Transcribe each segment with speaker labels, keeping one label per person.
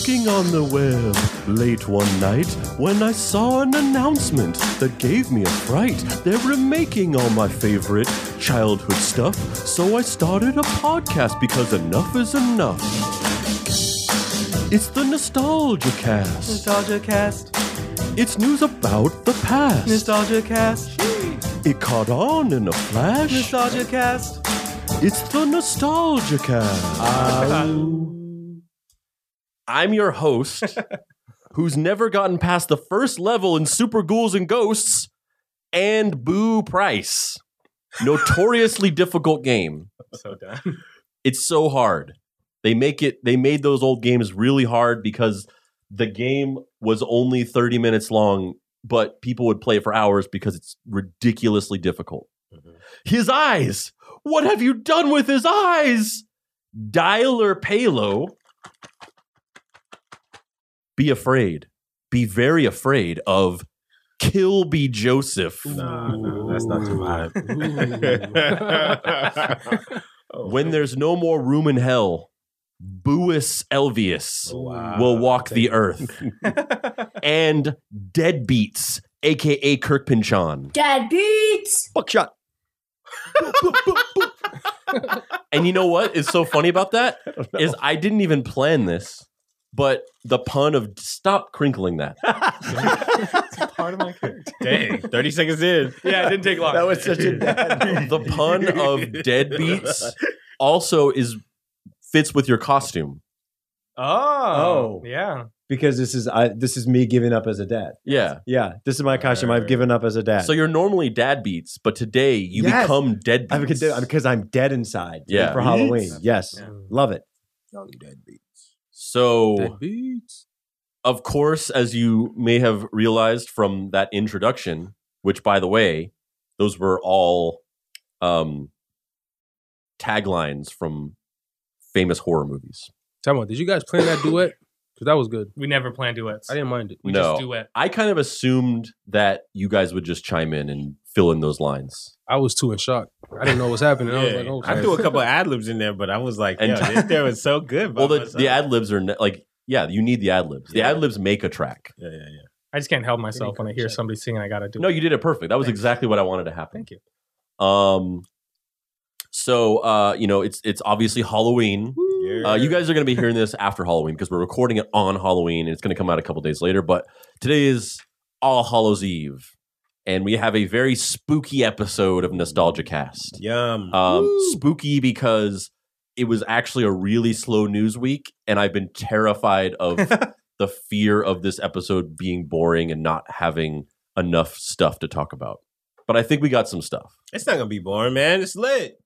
Speaker 1: looking on the web late one night when I saw an announcement that gave me a fright. They're remaking all my favorite childhood stuff, so I started a podcast because enough is enough. It's the Nostalgia Cast.
Speaker 2: Nostalgia cast,
Speaker 1: It's news about the past.
Speaker 2: nostalgia cast,
Speaker 1: It caught on in a flash.
Speaker 2: nostalgia cast.
Speaker 1: It's the Nostalgia Cast. Ah. I'm your host, who's never gotten past the first level in Super Ghouls and Ghosts, and Boo Price. Notoriously difficult game.
Speaker 2: So done.
Speaker 1: It's so hard. They make it. They made those old games really hard because the game was only 30 minutes long, but people would play it for hours because it's ridiculously difficult. Mm-hmm. His eyes. What have you done with his eyes? Dialer Palo. Be afraid. Be very afraid of Kelby Joseph.
Speaker 3: Nah, nah, that's not too vibe.
Speaker 1: Oh, when there's no more room in hell, Buus Elveus
Speaker 3: Wow.
Speaker 1: will walk the earth. and Deadbeats, aka Kirk Pynchon.
Speaker 4: Dad beats.
Speaker 5: Buckshot.
Speaker 1: And you know what is so funny about that? Is I didn't even plan this, but the pun of stop crinkling that.
Speaker 2: Part of my character.
Speaker 3: Dang, 30 seconds in.
Speaker 2: Yeah, it didn't take long.
Speaker 5: That was such a bad.
Speaker 1: The pun of deadbeats also is fits with your costume.
Speaker 2: Oh,
Speaker 5: Oh.
Speaker 2: yeah.
Speaker 5: because this is I, this is me giving up as a dad.
Speaker 1: Yeah.
Speaker 5: Yeah, this is my costume. I've given up as a dad.
Speaker 1: So you're normally dad beats, but today you
Speaker 5: Yes.
Speaker 1: become deadbeats.
Speaker 5: I'm because, because I'm dead inside.
Speaker 1: Yeah.
Speaker 5: for Halloween. Yes,
Speaker 2: Yeah.
Speaker 5: love it.
Speaker 1: So of course, as you may have realized from that introduction, which by the way, those were all um, taglines from famous horror movies.
Speaker 6: Tell me, did you guys plan that duet? Because that was good.
Speaker 2: We never plan duets.
Speaker 6: I didn't mind it.
Speaker 2: we
Speaker 1: No.
Speaker 2: just duet.
Speaker 1: I kind of assumed that you guys would just chime in and fill in those lines.
Speaker 6: I was too in shock. I didn't know what was happening. I was like, oh,
Speaker 3: I threw a couple of ad libs in there, but I was like,
Speaker 1: And-
Speaker 3: yo, this there was so good.
Speaker 1: Well, the,
Speaker 3: myself.
Speaker 1: the ad libs are ne- like, yeah, you need the ad libs. The
Speaker 3: Yeah.
Speaker 1: ad libs make a track.
Speaker 3: Yeah, yeah, yeah.
Speaker 2: I just can't help myself when I hear
Speaker 3: check.
Speaker 2: somebody singing. I gotta do
Speaker 1: No,
Speaker 2: it.
Speaker 1: you did it perfect. That was
Speaker 2: Thanks.
Speaker 1: exactly what I wanted to happen.
Speaker 2: Thank you.
Speaker 1: Um, so uh, you know, it's it's obviously Halloween. Uh, you guys are going to be hearing this after Halloween because we're recording it on Halloween and it's going to come out a couple days later. But today is All Hallows Eve, and we have a very spooky episode of Nostalgia Cast.
Speaker 3: Yum.
Speaker 1: Um, spooky because it was actually a really slow news week, and I've been terrified of the fear of this episode being boring and not having enough stuff to talk about. But I think we got some stuff.
Speaker 3: it's not gonna be boring, man. It's lit.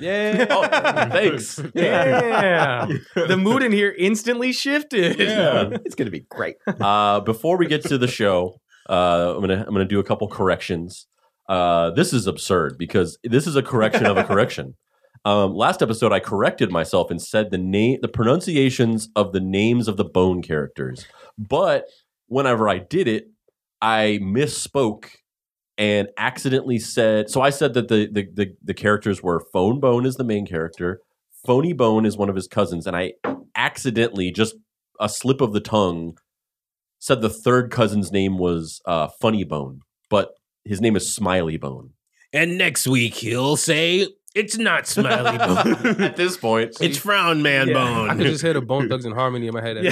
Speaker 1: Yeah. Oh, thanks.
Speaker 2: Yeah. the mood in here instantly shifted.
Speaker 3: Yeah.
Speaker 5: It's gonna be great.
Speaker 1: uh, before we get to the show, uh, I'm gonna I'm gonna do a couple corrections. Uh, this is absurd because this is a correction of a correction. Um, last episode, I corrected myself and said the name, the pronunciations of the names of the Bone characters. But whenever I did it, I misspoke and accidentally said. So I said that the the the, the characters were Phone Bone is the main character, Phony Bone is one of his cousins, and I accidentally just a slip of the tongue said the third cousin's name was uh, Funny Bone, but his name is Smiley Bone.
Speaker 3: And next week he'll say it's not Smiley Bone.
Speaker 1: At this point,
Speaker 3: it's Frown Man Bone.
Speaker 6: I could just hear the Bone Thugs in Harmony in my head.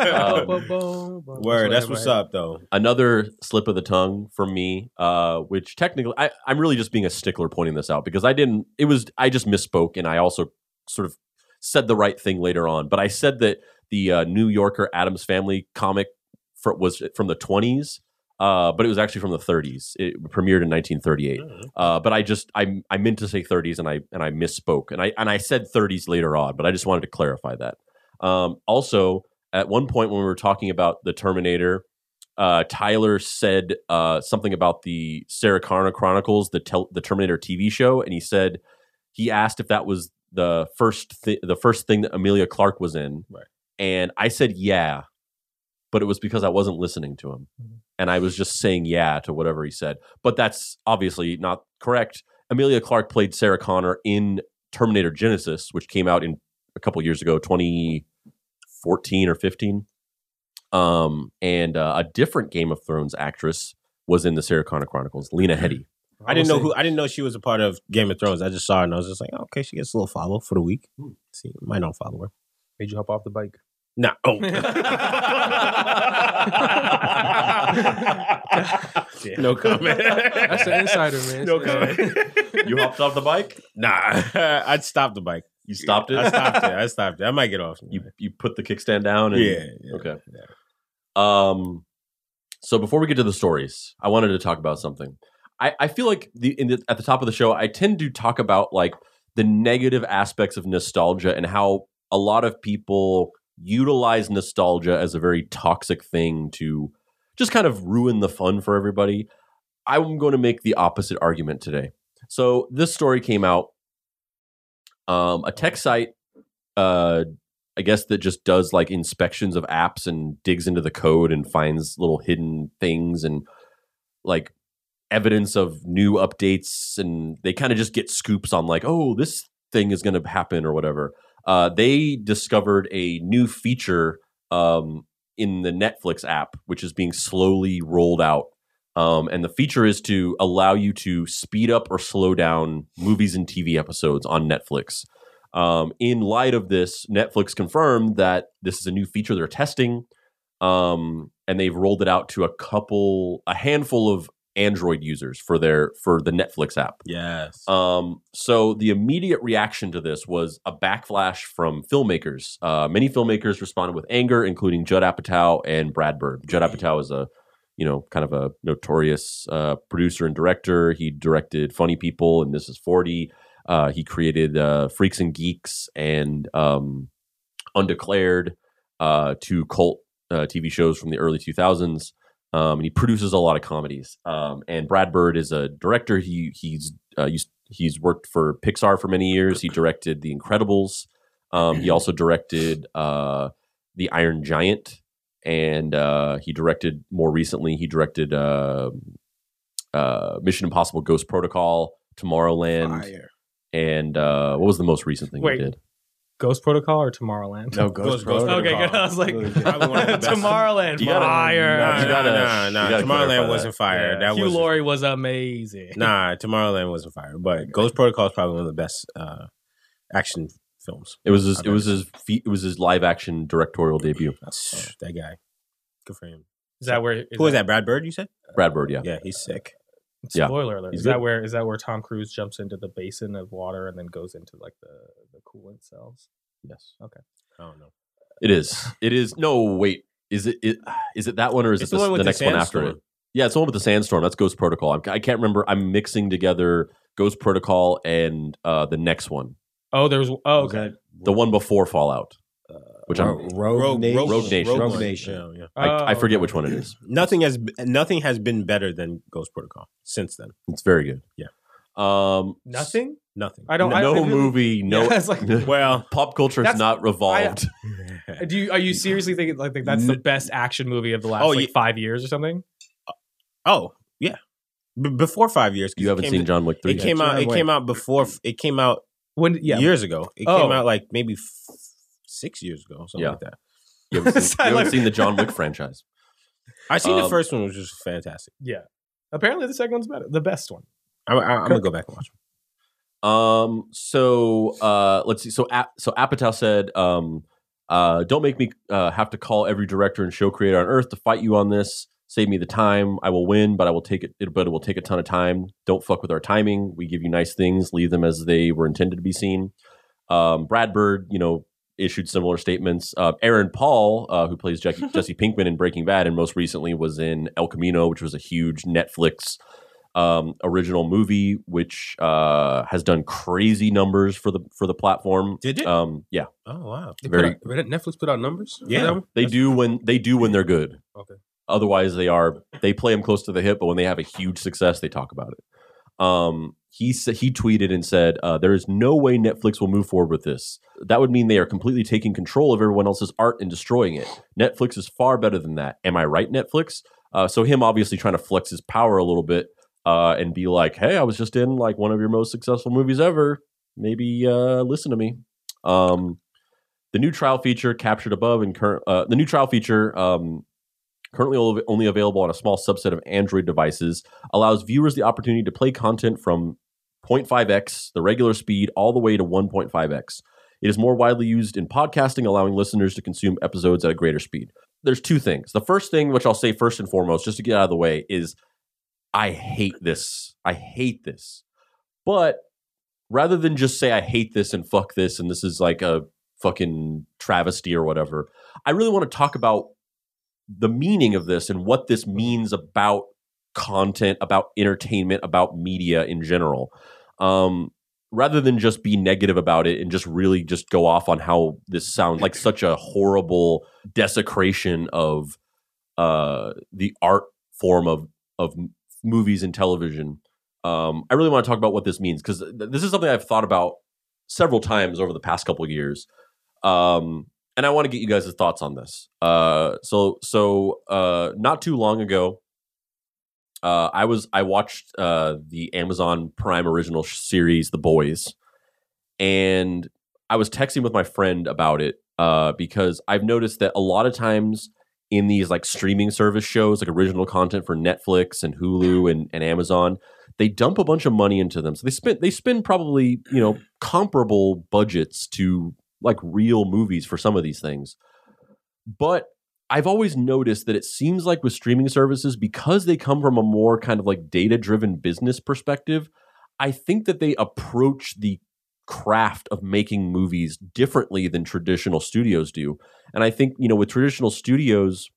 Speaker 1: Um.
Speaker 3: Word, that's what's up though.
Speaker 1: another slip of the tongue from me, uh, which technically I, I'm really just being a stickler pointing this out because I didn't. It was I just misspoke and I also sort of said the right thing later on. But I said that the uh, New Yorker Addams Family comic for, was from the 20s. Uh, but it was actually from the 30s. It premiered in 1938. Uh, but I just I I meant to say 30s and I and I misspoke and I and I said 30s later on. But I just wanted to clarify that. Um, also, at one point when we were talking about the Terminator, uh, Tyler said uh, something about the Sarah Connor Chronicles, the tel- the Terminator TV show, and he said he asked if that was the first thi- the first thing that Emilia Clarke was in,
Speaker 3: Right.
Speaker 1: and I said yeah, but it was because I wasn't listening to him, and I was just saying yeah to whatever he said. But that's obviously not correct. Emilia Clarke played Sarah Connor in Terminator Genisys, which came out in a couple years ago, 2014 or 15. Um, and uh, a different Game of Thrones actress was in the Sarah Connor Chronicles, Lena Headey.
Speaker 3: I didn't know who. I didn't know she was a part of Game of Thrones. I just saw her and I was just like, oh, okay, she gets a little follow for the week. See, might not follow her.
Speaker 6: Made you hop off the bike.
Speaker 3: Nah. Oh. no comment.
Speaker 6: That's the insider, man.
Speaker 3: No comment.
Speaker 1: You hopped off the bike?
Speaker 3: Nah, I'd stop the bike.
Speaker 1: You stopped it?
Speaker 3: I stopped it. I stopped it. I might get off.
Speaker 1: You you put the kickstand down and
Speaker 3: yeah, yeah.
Speaker 1: Okay.
Speaker 3: yeah.
Speaker 1: Um, so before we get to the stories, I wanted to talk about something. I, I feel like the, in the at the top of the show, I tend to talk about like the negative aspects of nostalgia and how a lot of people utilize nostalgia as a very toxic thing to just kind of ruin the fun for everybody. I'm going to make the opposite argument today. So this story came out. Um, a tech site, uh, I guess that just does like inspections of apps and digs into the code and finds little hidden things and like evidence of new updates and they kind of just get scoops on like oh this thing is going to happen or whatever uh, they discovered a new feature um, in the netflix app which is being slowly rolled out. Um, and the feature is to allow you to speed up or slow down movies and tv episodes on netflix. Um, in light of this, Netflix confirmed that this is a new feature they're testing, um, and they've rolled it out to a couple, a handful of Android users for their for the Netflix app.
Speaker 3: Yes.
Speaker 1: Um, so the immediate reaction to this was a backlash from filmmakers. Uh, many filmmakers responded with anger, including Judd Apatow and Brad Bird. Judd Apatow is a you know kind of a notorious uh, producer and director. He directed Funny People and This Is Forty. Uh, he created uh, Freaks and Geeks and um, Undeclared, uh, two cult uh, TV shows from the early 2000s. Um, and he produces a lot of comedies. Um, and Brad Bird is a director. He he's uh, used, he's worked for Pixar for many years. He directed The Incredibles. Um, he also directed uh, The Iron Giant, and uh, he directed more recently. He directed uh, uh, Mission Impossible: Ghost Protocol, Tomorrowland,
Speaker 3: Fire.
Speaker 1: and uh, what was the most recent thing
Speaker 2: Wait.
Speaker 1: he did?
Speaker 2: Ghost Protocol or Tomorrowland?
Speaker 5: No,
Speaker 3: Ghost-
Speaker 5: Ghost,
Speaker 3: Ghost
Speaker 5: Protocol.
Speaker 2: Okay, good. I was like,
Speaker 3: Probably one of the best.
Speaker 2: Tomorrowland,
Speaker 1: You gotta-
Speaker 2: fire.
Speaker 3: Nah,
Speaker 1: You gotta-
Speaker 3: nah, nah,
Speaker 1: you gotta clarify
Speaker 3: Tomorrowland
Speaker 1: that.
Speaker 3: wasn't fire.
Speaker 2: Yeah.
Speaker 3: That
Speaker 2: Hugh
Speaker 3: was
Speaker 2: Laurie was amazing.
Speaker 3: Nah, Tomorrowland wasn't fire. But Ghost Protocol is probably one of the best uh, action films.
Speaker 1: It was his. It was his. Fe- it was his live action directorial debut.
Speaker 3: That's that guy. Good for him.
Speaker 2: Is that where? Is
Speaker 3: Who was that? Brad Bird? You said?
Speaker 1: Brad Bird, yeah.
Speaker 3: Yeah, he's sick.
Speaker 1: Yeah.
Speaker 2: Spoiler alert.
Speaker 1: He's
Speaker 2: Is
Speaker 1: good.
Speaker 2: that where? Is that where Tom Cruise jumps into the basin of water and then goes into like the the coolant cells?
Speaker 1: Yes, Okay.
Speaker 3: I don't know.
Speaker 1: it is. It is. No, wait. Is it? it is it that one or is
Speaker 3: It's
Speaker 1: it
Speaker 3: the
Speaker 1: the,
Speaker 3: one with
Speaker 1: the
Speaker 3: the
Speaker 1: next one after
Speaker 3: sandstorm.
Speaker 1: it? Yeah, it's the one with the sandstorm. That's Ghost Protocol. I'm, I can't remember. I'm mixing together Ghost Protocol and uh, the next one,
Speaker 2: Oh, there was. Oh,
Speaker 5: Was
Speaker 2: okay.
Speaker 1: the one before Fallout, which uh, I'm.
Speaker 5: Ro- Rogue, Nation?
Speaker 1: Rogue Nation.
Speaker 5: Rogue
Speaker 3: One.
Speaker 5: Nation.
Speaker 3: Yeah, yeah.
Speaker 1: I, I
Speaker 2: Oh,
Speaker 1: forget
Speaker 2: okay.
Speaker 1: which one it is.
Speaker 3: Nothing has nothing has been better than Ghost Protocol since then.
Speaker 1: It's very good.
Speaker 3: Yeah.
Speaker 1: Um,
Speaker 2: Nothing.
Speaker 3: Nothing.
Speaker 2: I don't. I,
Speaker 1: no
Speaker 2: I really-
Speaker 1: movie. No.
Speaker 2: Yeah, it's like-
Speaker 3: Well,
Speaker 1: pop culture has not revolved.
Speaker 2: Uh, do you are you seriously thinking like that's the best action movie of the last
Speaker 3: Oh,
Speaker 2: like
Speaker 3: yeah.
Speaker 2: five years or something?
Speaker 3: Uh, oh yeah. B- before five years.
Speaker 1: you
Speaker 3: it
Speaker 1: haven't
Speaker 3: came-
Speaker 1: seen John Wick three.
Speaker 3: It
Speaker 1: yet.
Speaker 3: came out. It
Speaker 5: John
Speaker 3: came out before. It came out
Speaker 2: When yeah,
Speaker 3: years ago. It
Speaker 2: Oh.
Speaker 3: came out like maybe f- six years ago, something
Speaker 1: Yeah.
Speaker 3: like that.
Speaker 1: You haven't seen, you haven't seen the John Wick franchise.
Speaker 3: I seen the
Speaker 1: Um,
Speaker 3: first one, which was fantastic.
Speaker 2: yeah. Apparently, the second one's better. The best one.
Speaker 3: I, I, I'm gonna go back and watch. it.
Speaker 1: Um. So, uh, let's see. So, Ap- so Apatow said, um, uh, "Don't make me uh, have to call every director and show creator on earth to fight you on this. Save me the time. I will win, but I will take it. it but it will take a ton of time. Don't fuck with our timing. We give you nice things. Leave them as they were intended to be seen." Um, Brad Bird, you know, issued similar statements. Uh, Aaron Paul, uh, who plays Jesse, Jesse Pinkman in Breaking Bad, and most recently was in El Camino, which was a huge Netflix um, original movie, which uh, has done crazy numbers for the for the platform.
Speaker 3: Did it?
Speaker 1: Um, yeah,
Speaker 3: Oh wow.
Speaker 6: They
Speaker 1: Very-
Speaker 6: put out, Netflix put out numbers. for
Speaker 3: Yeah.
Speaker 1: they
Speaker 6: That's-
Speaker 1: do when they do when they're good.
Speaker 6: Okay.
Speaker 1: Otherwise, they are they play them close to the hip. But when they have a huge success, they talk about it. Um, he sa- he tweeted and said, uh, "There is no way Netflix will move forward with this. That would mean they are completely taking control of everyone else's art and destroying it. Netflix is far better than that. Am I right, Netflix?" Uh, so him obviously trying to flex his power a little bit uh, and be like, "Hey, I was just in like one of your most successful movies ever. Maybe uh, listen to me." Um, The new trial feature captured above and current uh, the new trial feature um, currently only- available on a small subset of Android devices allows viewers the opportunity to play content from 0.5x, the regular speed, all the way to 1.5x. It is more widely used in podcasting, allowing listeners to consume episodes at a greater speed. There's two things. The first thing, which I'll say first and foremost, just to get out of the way, is I hate this. I hate this. But rather than just say I hate this and fuck this and this is like a fucking travesty or whatever, I really want to talk about the meaning of this and what this means about content, about entertainment, about media in general. Um, rather than just be negative about it and just really just go off on how this sounds like such a horrible desecration of uh, the art form of of movies and television. Um, I really want to talk about what this means because th- this is something I've thought about several times over the past couple of years. Um, and I want to get you guys' thoughts on this. Uh, so, so uh, not too long ago, uh, I was I watched uh, the Amazon Prime original sh- series, The Boys, and I was texting with my friend about it uh, because I've noticed that a lot of times in these like streaming service shows, like original content for Netflix and Hulu and, and Amazon, they dump a bunch of money into them. So they spend they spend probably you know comparable budgets to like real movies for some of these things, but I've always noticed that it seems like with streaming services, because they come from a more kind of like data driven business perspective, I think that they approach the craft of making movies differently than traditional studios do. And I think, you know, with traditional studios,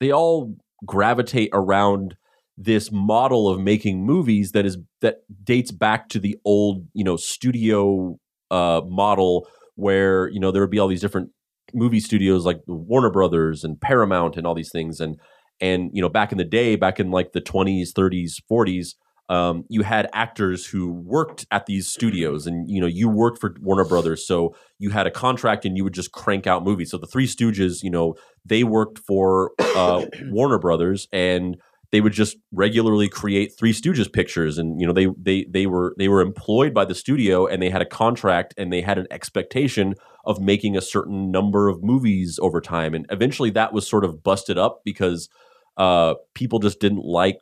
Speaker 1: they all gravitate around this model of making movies that is that dates back to the old, you know, studio uh model where, you know, there would be all these different movie studios like Warner Brothers and Paramount and all these things. And and you know back in the day back in like the 20s 30s 40s um, you had actors who worked at these studios and you know you worked for Warner Brothers. So you had a contract and you would just crank out movies. So the three stooges you know they worked for uh, Warner Brothers and they would just regularly create three stooges pictures. And you know they they they were they were employed by the studio and they had a contract and they had an expectation of making a certain number of movies over time. And eventually that was sort of busted up because uh, people just didn't like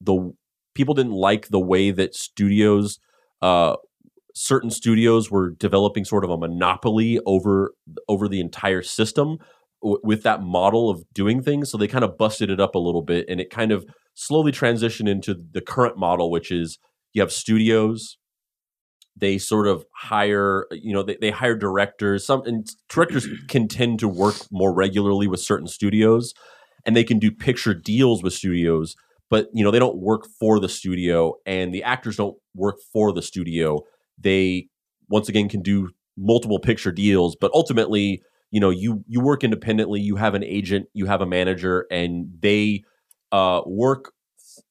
Speaker 1: the people didn't like the way that studios uh, certain studios were developing sort of a monopoly over over the entire system w- with that model of doing things so they kind of busted it up a little bit and it kind of slowly transitioned into the current model which is you have studios. They sort of hire you know they, they hire directors. Some and directors can tend to work more regularly with certain studios and they can do picture deals with studios but you know they don't work for the studio and the actors don't work for the studio. They once again can do multiple picture deals but ultimately you know you you work independently you have an agent you have a manager and they uh, work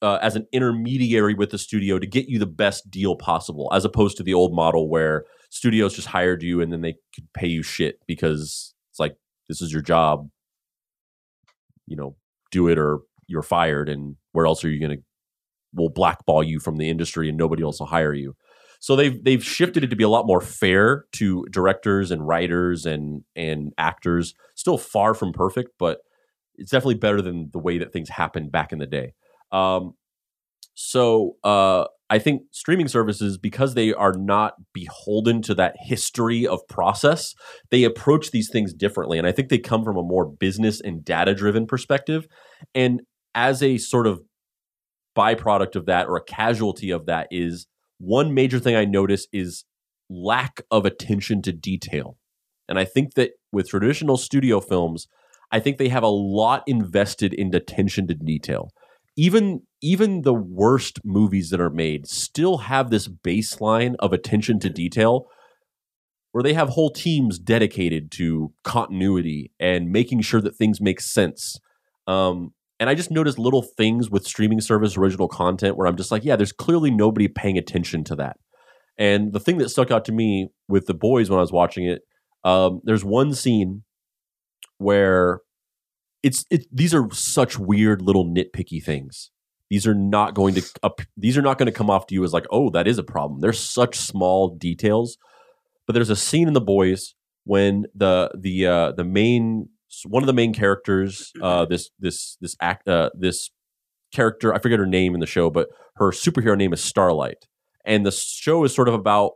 Speaker 1: uh, as an intermediary with the studio to get you the best deal possible as opposed to the old model where studios just hired you and then they could pay you shit because it's like this is your job. You know do it or you're fired and where else are you going to will blackball you from the industry and nobody else will hire you so they've they've shifted it to be a lot more fair to directors and writers and and actors still far from perfect but it's definitely better than the way that things happened back in the day um, so uh, I think streaming services, because they are not beholden to that history of process, they approach these things differently. And I think they come from a more business and data driven perspective. And as a sort of byproduct of that or a casualty of that is one major thing I notice is lack of attention to detail. And I think that with traditional studio films, I think they have a lot invested in attention to detail even even the worst movies that are made still have this baseline of attention to detail where they have whole teams dedicated to continuity and making sure that things make sense um, and i just noticed little things with streaming service original content where i'm just like yeah there's clearly nobody paying attention to that and the thing that stuck out to me with the boys when i was watching it um, there's one scene where it's it, these are such weird little nitpicky things. These are not going to up, these are not going to come off to you as like, oh, that is a problem. They're such small details. But there's a scene in the boys when the the uh, the main one of the main characters, uh, this this this act uh, this character, I forget her name in the show, but her superhero name is Starlight, and the show is sort of about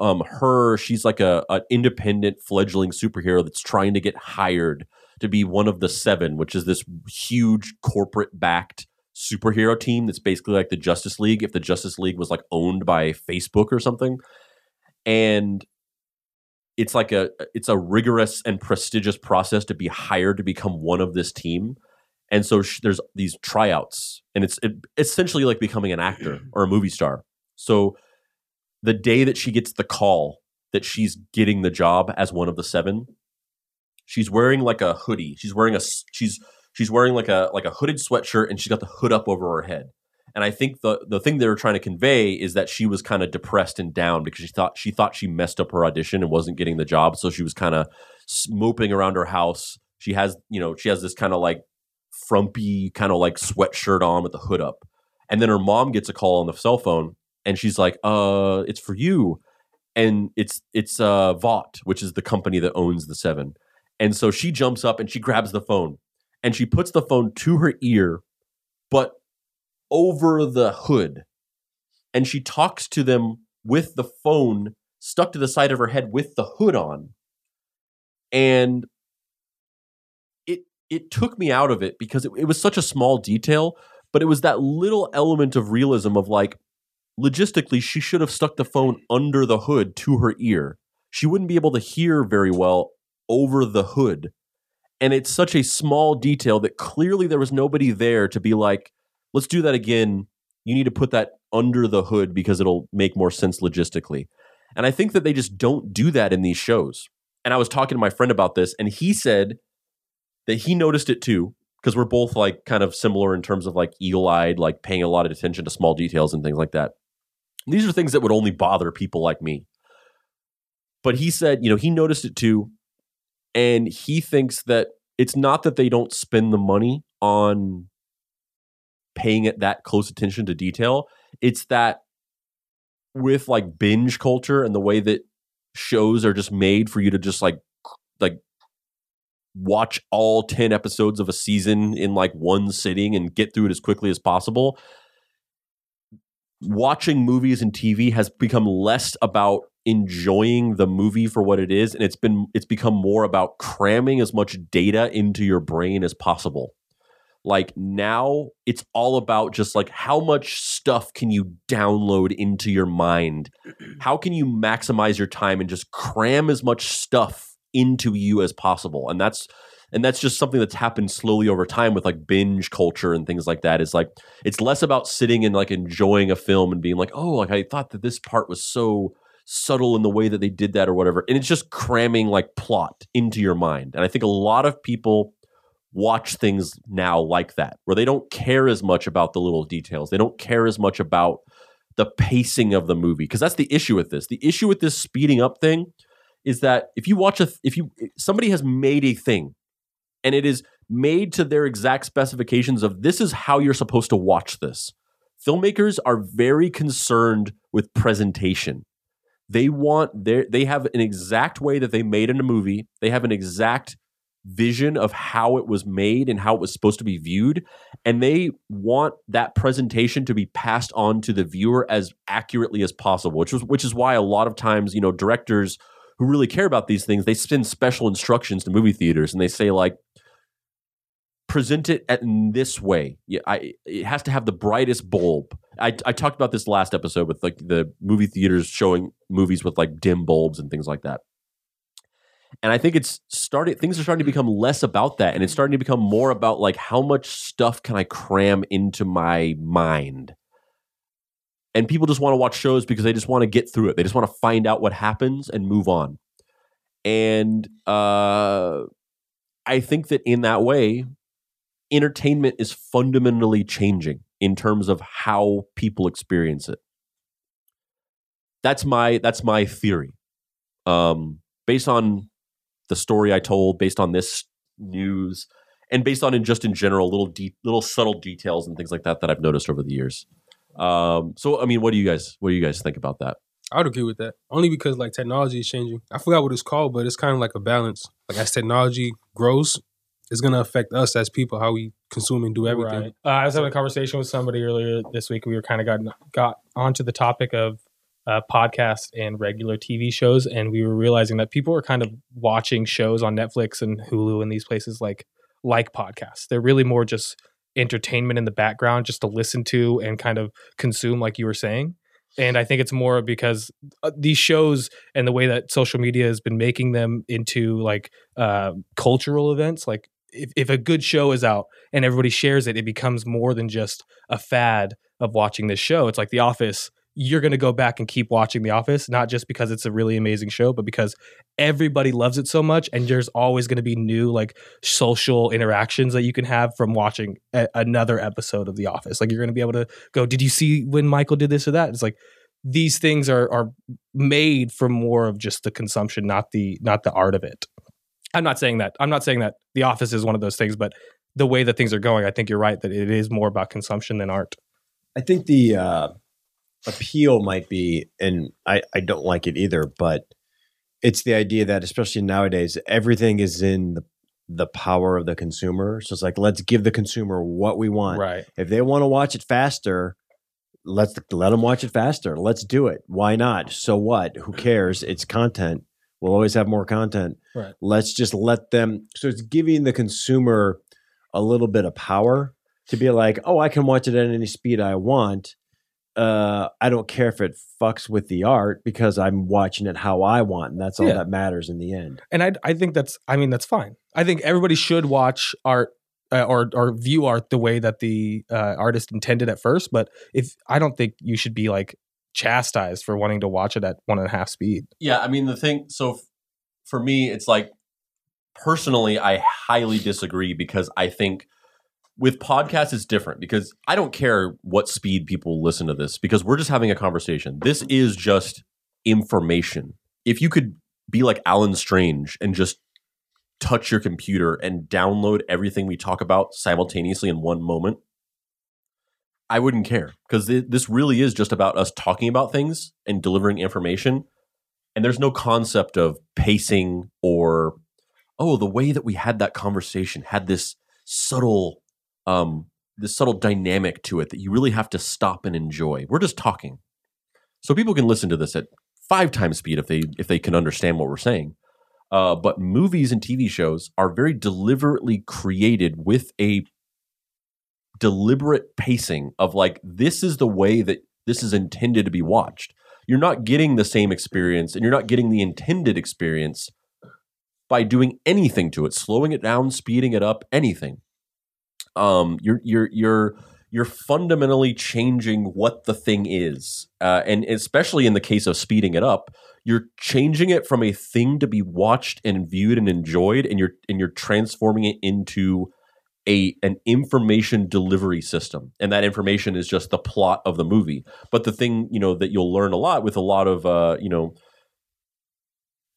Speaker 1: um her. She's like a an independent fledgling superhero that's trying to get hired to be one of the seven, which is this huge corporate backed superhero team that's basically like the Justice League if the Justice League was like owned by Facebook or something. And it's like a it's a rigorous and prestigious process to be hired to become one of this team. And so sh- there's these tryouts and it's it, essentially like becoming an actor or a movie star. So the day that she gets the call that she's getting the job as one of the seven, she's wearing like a hoodie. She's wearing a she's she's wearing like a like a hooded sweatshirt and she's got the hood up over her head. And I think the the thing they were trying to convey is that she was kind of depressed and down because she thought she thought she messed up her audition and wasn't getting the job, so she was kind of moping around her house. She has, you know, she has this kind of like frumpy kind of like sweatshirt on with the hood up. And then her mom gets a call on the cell phone and she's like, "Uh, it's for you." And it's it's uh Vought, which is the company that owns the 7. And so she jumps up and she grabs the phone and she puts the phone to her ear but over the hood. And she talks to them with the phone stuck to the side of her head with the hood on. And it it took me out of it because it, it was such a small detail but it was that little element of realism of like logistically she should have stuck the phone under the hood to her ear. She wouldn't be able to hear very well over the hood. And it's such a small detail that clearly there was nobody there to be like let's do that again. You need to put that under the hood because it'll make more sense logistically. And i think that they just don't do that in these shows. And i was talking to my friend about this and he said that he noticed it too because we're both like kind of similar in terms of like eagle-eyed like paying a lot of attention to small details and things like that. These are things that would only bother people like me. But he said you know he noticed it too and he thinks that it's not that they don't spend the money on paying it that close attention to detail it's that with like binge culture and the way that shows are just made for you to just like like watch all 10 episodes of a season in like one sitting and get through it as quickly as possible watching movies and TV has become less about enjoying the movie for what it is and it's been it's become more about cramming as much data into your brain as possible like now it's all about just like how much stuff can you download into your mind? How can you maximize your time and just cram as much stuff into you as possible? And that's and that's just something that's happened slowly over time with like binge culture and things like that is like it's less about sitting and like enjoying a film and being like oh like i thought that this part was so subtle in the way that they did that or whatever. And it's just cramming like plot into your mind. And i think a lot of people watch things now like that where they don't care as much about the little details. They don't care as much about the pacing of the movie because that's the issue with this. The issue with this speeding up thing is that if you watch a if you somebody has made a thing and it is made to their exact specifications of this is how you're supposed to watch this. Filmmakers are very concerned with presentation. They want their they have an exact way that they made in a movie. They have an exact vision of how it was made and how it was supposed to be viewed. And they want that presentation to be passed on to the viewer as accurately as possible which was which is why a lot of times you know directors who really care about these things they send special instructions to movie theaters and they say like present it at, in this way. Yeah, I, it has to have the brightest bulb. I, I talked about this last episode with like the movie theaters showing movies with like dim bulbs and things like that and i think it's started things are starting to become less about that and it's starting to become more about like how much stuff can i cram into my mind? And people just want to watch shows because they just want to get through it. They just want to find out what happens and move on. And uh i think that in that way entertainment is fundamentally changing in terms of how people experience it. That's my that's my theory. Um based on the story i told based on this news and based on in just in general little de- little subtle details and things like that that i've noticed over the years um so i mean what do you guys what do you guys think about that
Speaker 6: I would agree with that. Only because like technology is changing. I forgot what it's called, but it's kind of like a balance. Like as technology grows, it's gonna affect us as people how we consume and do everything.
Speaker 2: Right. Uh, I was having a conversation with somebody earlier this week. We were kind of got got onto the topic of uh, podcasts and regular TV shows, and we were realizing that people are kind of watching shows on Netflix and Hulu and these places like like podcasts. They're really more just entertainment in the background, just to listen to and kind of consume, like you were saying. And I think it's more because uh, these shows and the way that social media has been making them into like uh, cultural events, like if, if a good show is out and everybody shares it, it becomes more than just a fad of watching this show. It's like The Office. You're going to go back and keep watching The Office, not just because it's a really amazing show, but because everybody loves it so much. And there's always going to be new, like, social interactions that you can have from watching a- another episode of The Office. Like, you're going to be able to go, Did you see when Michael did this or that? It's like, these things are are made for more of just the consumption, not the not the art of it. I'm not saying that. I'm not saying that The Office is one of those things, but the way that things are going, I think you're right that it is more about consumption than art.
Speaker 5: I think the uh, appeal might be, and I, I don't like it either, but it's the idea that especially nowadays, everything is in the the power of the consumer. So it's like let's give the consumer what we want.
Speaker 2: Right.
Speaker 5: If they want to watch it faster, let's let them watch it faster. Let's do it. Why not? So what? Who cares? It's content. We'll always have more content.
Speaker 2: Right.
Speaker 5: Let's just let them. So it's giving the consumer a little bit of power to be like, oh, I can watch it at any speed I want. Uh, I don't care if it fucks with the art because I'm watching it how I want, and that's all
Speaker 2: Yeah.
Speaker 5: that matters in the end.
Speaker 2: And I I think that's I mean that's fine. I think everybody should watch art uh, or or view art the way that the uh, artist intended at first. But if I don't think you should be like chastised for wanting to watch it at one and a half speed.
Speaker 1: Yeah, I mean the thing. So f- for me, it's like personally, I highly disagree because I think with podcasts it's different because I don't care what speed people listen to this because we're just having a conversation. This is just information. If you could be like Alan Strange and just touch your computer and download everything we talk about simultaneously in one moment, I wouldn't care because this really is just about us talking about things and delivering information. And there's no concept of pacing or, oh, the way that we had that conversation had this subtle, um, this subtle dynamic to it that you really have to stop and enjoy. We're just talking, so people can listen to this at five times speed if they if they can understand what we're saying. Uh, but movies and TV shows are very deliberately created with a deliberate pacing of like this is the way that this is intended to be watched. You're not getting the same experience and you're not getting the intended experience by doing anything to it, slowing it down, speeding it up, anything. Um, you're you're you're you're fundamentally changing what the thing is, uh, and especially in the case of speeding it up, you're changing it from a thing to be watched and viewed and enjoyed, and you're and you're transforming it into a an information delivery system. And that information is just the plot of the movie. But the thing you know that you'll learn a lot with a lot of uh you know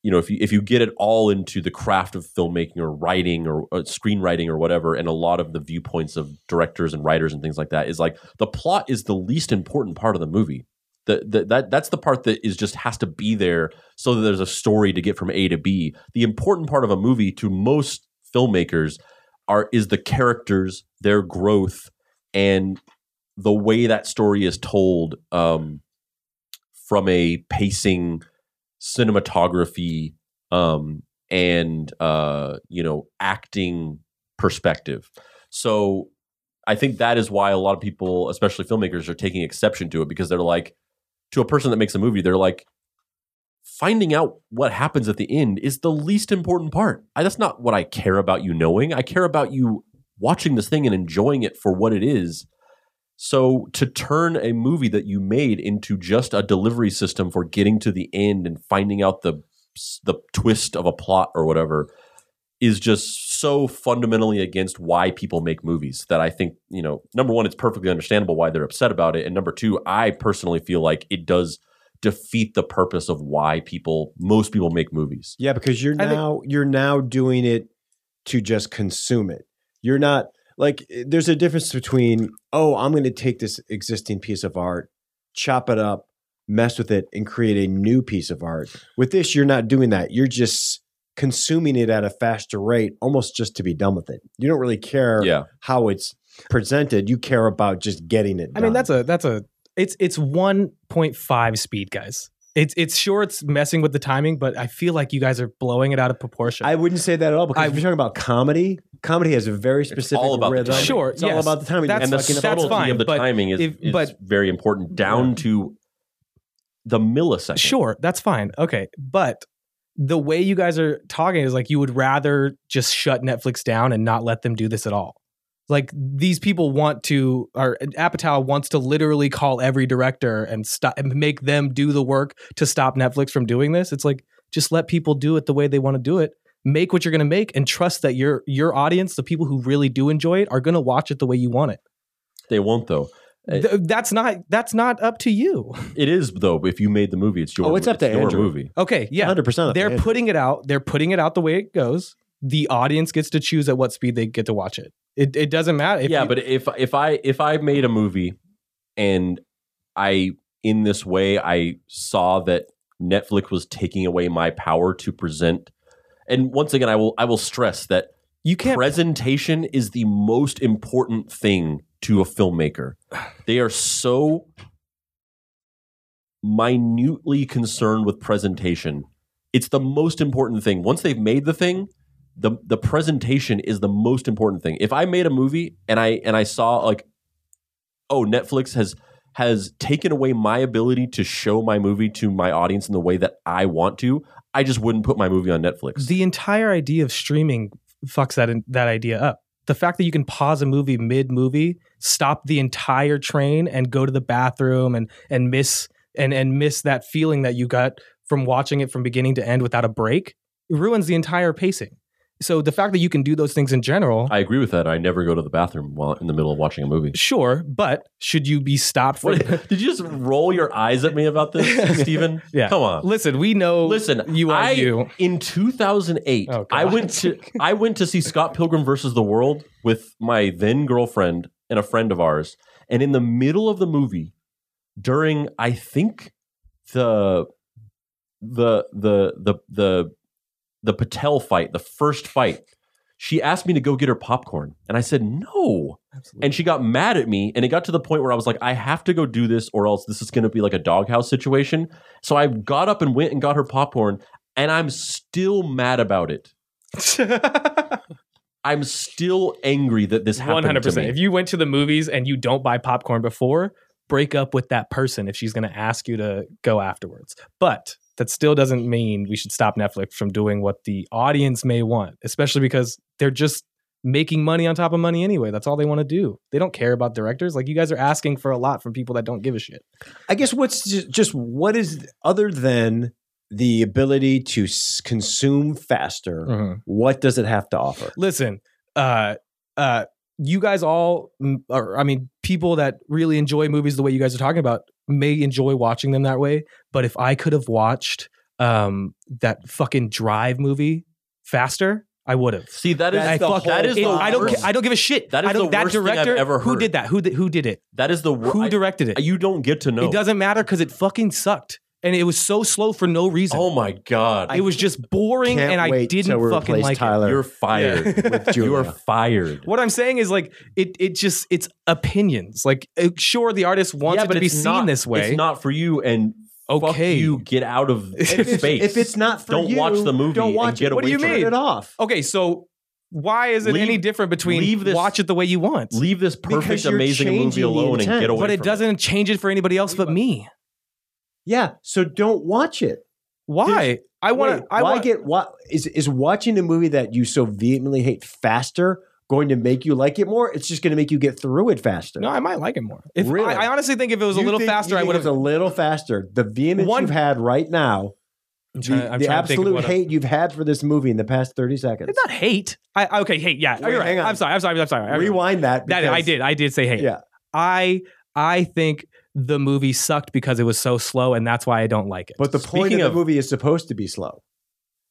Speaker 1: you know if you if you get it all into the craft of filmmaking or writing or, or screenwriting or whatever and a lot of the viewpoints of directors and writers and things like that is like the plot is the least important part of the movie the, the, that that's the part that is just has to be there so that there's a story to get from A to B. The important part of a movie to most filmmakers are is the characters, their growth, and the way that story is told um, from a pacing, cinematography, um, and uh, you know acting perspective. So I think that is why a lot of people, especially filmmakers, are taking exception to it because they're like, to a person that makes a movie, they're like, finding out what happens at the end is the least important part. I, that's not what I care about you knowing. I care about you watching this thing and enjoying it for what it is. So to turn a movie that you made into just a delivery system for getting to the end and finding out the the twist of a plot or whatever is just so fundamentally against why people make movies that I think, you know, number one, it's perfectly understandable why they're upset about it. And number two, I personally feel like it does defeat the purpose of why people most people make movies.
Speaker 5: Yeah, because you're
Speaker 2: I think-
Speaker 5: now you're now doing it to just consume it. You're not like eh, there's a difference between oh, I'm going to take this existing piece of art, chop it up, mess with it and create a new piece of art. With this, you're not doing that. You're just consuming it at a faster rate, almost just to be done with it. You don't really care
Speaker 1: Yeah.
Speaker 5: how it's presented. You care about just getting it.
Speaker 2: I mean, that's a that's a it's it's 1.5 speed, guys. It's it's sure it's messing with the timing, but I feel like you guys are blowing it out of proportion.
Speaker 5: I wouldn't say that at all because
Speaker 2: I-
Speaker 5: if you're talking about comedy, comedy has a very specific
Speaker 1: all about the
Speaker 5: rhythm.
Speaker 1: timing.
Speaker 2: Sure,
Speaker 5: it's all
Speaker 2: yes.
Speaker 5: about the timing.
Speaker 2: That's-
Speaker 1: and the
Speaker 5: Fucking-
Speaker 2: that's
Speaker 1: subtlety
Speaker 2: fine,
Speaker 1: of the
Speaker 2: but
Speaker 1: timing is,
Speaker 2: if-
Speaker 1: is
Speaker 2: but-
Speaker 1: very important down to the millisecond.
Speaker 2: Sure, that's fine. Okay, but the way you guys are talking is like you would rather just shut Netflix down and not let them do this at all. Like these people want to, or Apatow wants to literally call every director and stop and make them do the work to stop Netflix from doing this. It's like just let people do it the way they want to do it. Make what you're going to make, and trust that your your audience, the people who really do enjoy it, are going to watch it the way you want it.
Speaker 1: They won't though.
Speaker 2: Th- eh, that's not that's not up to you.
Speaker 1: It is though. If you made the movie, it's your.
Speaker 5: Oh, it's up to
Speaker 1: your
Speaker 5: Andrew.
Speaker 1: movie.
Speaker 2: Okay, yeah,
Speaker 5: 100%.
Speaker 2: they're putting it out. They're putting it out the way it goes. The audience gets to choose at what speed they get to watch it. It, it doesn't matter. If
Speaker 1: yeah,
Speaker 2: you-
Speaker 1: but if if I if I made a movie and I in this way I saw that Netflix was taking away my power to present, and once again I will I will stress that
Speaker 2: you can't.
Speaker 1: presentation is the most important thing to a filmmaker. They are so minutely concerned with presentation. It's the most important thing. Once they've made the thing, the the presentation is the most important thing. If I made a movie and I and I saw like oh, Netflix has has taken away my ability to show my movie to my audience in the way that I want to, I just wouldn't put my movie on Netflix.
Speaker 2: the entire idea of streaming fucks that in, that idea up. The fact that you can pause a movie mid movie, stop the entire train, and go to the bathroom and and miss and and miss that feeling that you got from watching it from beginning to end without a break, it ruins the entire pacing. So the fact that you can do those things in general,
Speaker 1: I agree with that. I never go to the bathroom while in the middle of watching a movie.
Speaker 2: sure, but should you be stopped from?
Speaker 1: What, did you just roll your eyes at me about this, Steven?
Speaker 2: Yeah.
Speaker 1: Come on.
Speaker 2: Listen, we know.
Speaker 1: Listen,
Speaker 2: you are
Speaker 1: I,
Speaker 2: you.
Speaker 1: In 2008,
Speaker 2: Oh,
Speaker 1: I went to I went to see Scott Pilgrim versus the World with my then girlfriend and a friend of ours. And in the middle of the movie, during I think the the the the the the Patel fight, the first fight, she asked me to go get her popcorn, and I said no. And she got mad at me, and it got to the point where I was like, I have to go do this, or else this is going to be like a doghouse situation. So I got up and went and got her popcorn, and I'm still mad about it. I'm still angry that this happened.
Speaker 2: One hundred
Speaker 1: to
Speaker 2: percent.
Speaker 1: me.
Speaker 2: If you went to the movies and you don't buy popcorn before, break up with that person if she's going to ask you to go afterwards. But that still doesn't mean we should stop Netflix from doing what the audience may want, especially because they're just making money on top of money anyway. That's all they want to do. They don't care about directors. Like you guys are asking for a lot from people that don't give a shit.
Speaker 5: I guess what's just, just what is other than the ability to s- consume faster? What does it have to offer?
Speaker 2: listen uh uh you guys all or i mean people that really enjoy movies the way you guys are talking about may enjoy watching them that way but if i could have watched um that fucking drive movie faster i would have
Speaker 1: See, that is
Speaker 2: I
Speaker 5: the
Speaker 2: fuck-
Speaker 5: whole
Speaker 1: that is
Speaker 2: it-
Speaker 1: the
Speaker 2: I don't.
Speaker 1: worst-
Speaker 2: I don't give a shit.
Speaker 1: That is
Speaker 2: I
Speaker 1: the
Speaker 2: that
Speaker 1: worst thing I've
Speaker 2: director.
Speaker 1: ever
Speaker 2: Who did that? Who did? Who did it?
Speaker 1: that is the wor-
Speaker 2: Who directed it?
Speaker 1: You don't get to know.
Speaker 2: It doesn't matter because it fucking sucked, and it was so slow for no reason.
Speaker 1: Oh my god!
Speaker 2: it was just boring,
Speaker 5: Can't
Speaker 2: and I
Speaker 5: wait till
Speaker 2: didn't
Speaker 5: we
Speaker 2: fucking
Speaker 5: replace
Speaker 2: like it.
Speaker 5: Tyler
Speaker 1: You're fired.
Speaker 5: with
Speaker 1: you are
Speaker 5: Julia.
Speaker 1: fired.
Speaker 2: What I'm saying is like it. It just it's opinions. Like uh, sure, the artist wants it to be
Speaker 1: it's
Speaker 2: seen
Speaker 1: not-
Speaker 2: this way.
Speaker 1: It's not for you. And fuck
Speaker 2: Okay.
Speaker 1: you. Get out of
Speaker 5: If,
Speaker 1: space.
Speaker 5: if it's not for you,
Speaker 1: Don't
Speaker 5: you,
Speaker 1: watch the movie
Speaker 5: Don't
Speaker 1: and
Speaker 5: watch
Speaker 1: get
Speaker 5: it.
Speaker 2: What do you
Speaker 1: from
Speaker 2: mean?
Speaker 5: Turn it off.
Speaker 2: okay, so why is it
Speaker 1: Leave-
Speaker 2: any different between
Speaker 1: leave this-
Speaker 2: watch it the way you want?
Speaker 1: Leave this
Speaker 5: Because
Speaker 1: perfect,
Speaker 5: you're
Speaker 1: amazing movie
Speaker 5: changing the
Speaker 1: alone and
Speaker 5: intent.
Speaker 1: get away. With it.
Speaker 2: But it
Speaker 1: from
Speaker 2: doesn't change it for anybody else but me.
Speaker 5: Yeah, so don't watch it.
Speaker 2: Why? I want to. I
Speaker 5: why get what is is watching a movie that you so vehemently hate faster going to make you like it more? It's just going to make you get through it faster.
Speaker 2: no, I might like it more. If
Speaker 5: Really?
Speaker 2: I, I honestly think if it was a little
Speaker 5: think-
Speaker 2: faster, I would have.
Speaker 5: a little faster. The vehemence
Speaker 2: One-
Speaker 5: you've had right now,
Speaker 2: I'm
Speaker 5: the,
Speaker 2: I'm
Speaker 5: the
Speaker 2: trying to think of
Speaker 5: absolute hate you've had for this movie in the past thirty seconds.
Speaker 2: It's not hate. I okay. Hate. Yeah.
Speaker 5: Wait,
Speaker 2: you're right.
Speaker 5: hang on.
Speaker 2: I'm sorry. I'm sorry. I'm sorry. I'm sorry.
Speaker 5: Rewind that.
Speaker 2: That I did. I did say hate.
Speaker 5: Yeah.
Speaker 2: I I think the movie sucked because it was so slow, and that's why I don't like it.
Speaker 5: But the point of
Speaker 1: Speaking
Speaker 5: the movie is supposed to be slow.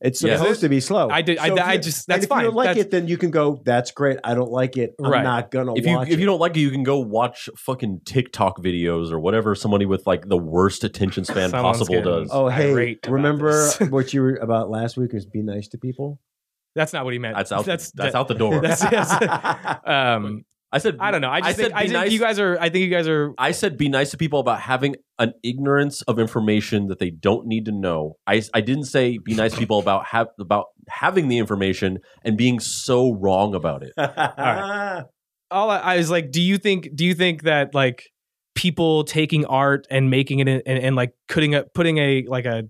Speaker 5: It's
Speaker 1: Yeah.
Speaker 5: supposed to be slow.
Speaker 2: I did- I-
Speaker 5: if
Speaker 2: I
Speaker 5: you-
Speaker 2: just-
Speaker 5: and
Speaker 2: that's
Speaker 5: if you
Speaker 2: fine.
Speaker 5: don't like
Speaker 2: That's-
Speaker 5: it, then you can go. That's great. I don't like it. I'm
Speaker 2: Right.
Speaker 5: not gonna
Speaker 1: if you
Speaker 5: watch
Speaker 1: if
Speaker 5: it.
Speaker 1: you don't like it, you can go watch fucking TikTok videos or whatever somebody with like the worst attention span possible
Speaker 2: getting-
Speaker 1: does.
Speaker 5: Oh, hey,
Speaker 2: irate
Speaker 5: remember what you were about last week? Was be nice to people.
Speaker 2: That's not what he meant.
Speaker 1: That's out.
Speaker 2: That's
Speaker 1: That's,
Speaker 2: that-
Speaker 1: out the door.
Speaker 2: That's, that's- um,
Speaker 1: I said.
Speaker 2: I don't know. I just
Speaker 1: I
Speaker 2: think,
Speaker 1: said
Speaker 2: I think
Speaker 1: nice-
Speaker 2: you guys are. I think you guys are.
Speaker 1: I said be nice to people about having an ignorance of information that they don't need to know. I, I didn't say be nice to people about have about having the information and being so wrong about it.
Speaker 2: All I, I was like, do you think? Do you think that like people taking art and making it in, and, and like putting a putting a like a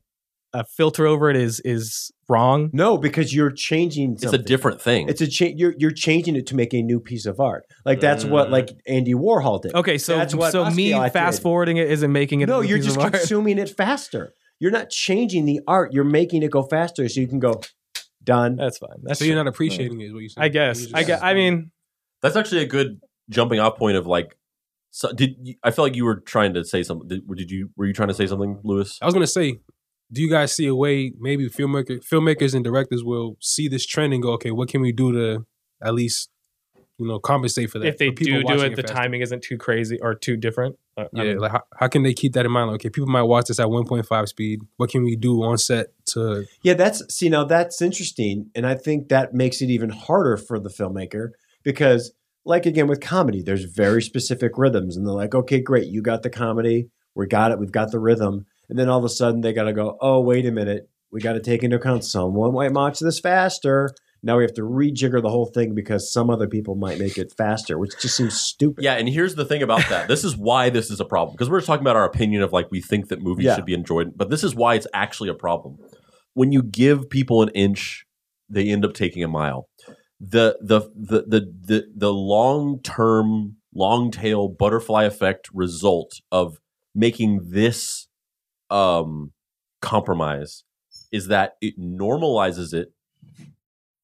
Speaker 2: a filter over it is is wrong?
Speaker 5: No, because you're changing.
Speaker 1: It's a different thing.
Speaker 5: It's a cha- you're you're changing it to make a new piece of art. Like that's what
Speaker 1: Mm.
Speaker 5: like Andy Warhol did.
Speaker 2: Okay, so
Speaker 5: That's what
Speaker 2: so me fast forwarding it isn't making it.
Speaker 5: no,
Speaker 2: a
Speaker 5: you're
Speaker 2: piece
Speaker 5: just
Speaker 2: of art.
Speaker 5: consuming it faster. You're not changing the art. You're making it go faster, so you can go done.
Speaker 2: That's fine. That's
Speaker 6: so you're not appreciating it, is what you saying?
Speaker 2: I guess. I guess. I mean,
Speaker 1: That's actually a good jumping off point of like. So did you, I feel like you were trying to say something? Did, did you were you trying to say something, Louis?
Speaker 6: I was gonna say, do you guys see a way maybe filmmaker, filmmakers and directors will see this trend and go, okay, what can we do to at least you know compensate for that?
Speaker 2: if they do do
Speaker 6: watching
Speaker 2: it, the
Speaker 6: faster?
Speaker 2: timing isn't too crazy or too different. Uh, I
Speaker 6: Yeah,
Speaker 2: mean,
Speaker 6: like how, how can they keep that in mind? Like, okay, people might watch this at 1.5 speed. What can we do on set to?
Speaker 5: Yeah, that's see now that's interesting, and I think that makes it even harder for the filmmaker because, like again with comedy, there's very specific rhythms, and they're like, okay, great, you got the comedy, we got it, we've got the rhythm, and then all of a sudden they got to go, oh wait a minute, we got to take into account someone might watch this faster. Now we have to rejigger the whole thing because some other people might make it faster, which just seems stupid.
Speaker 1: Yeah, and here's the thing about that. This is why this is a problem because we're talking about our opinion of like we think that movies
Speaker 5: Yeah.
Speaker 1: should be enjoyed, but this is why it's actually a problem. When you give people an inch, they end up taking a mile. The the the the the, the long term, long tail butterfly effect result of making this um, compromise is that it normalizes it,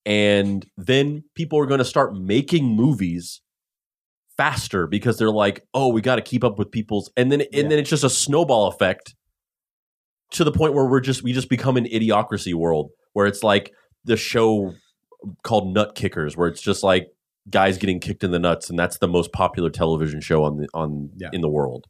Speaker 1: and then people are going to start making movies faster because they're like, oh, we got to keep up with people's, and then and
Speaker 5: Yeah.
Speaker 1: then it's just a snowball effect to the point where we're just we just become an idiocracy world where it's like the show called Nut Kickers, where it's just like guys getting kicked in the nuts, and that's the most popular television show on the on
Speaker 5: Yeah.
Speaker 1: in the world.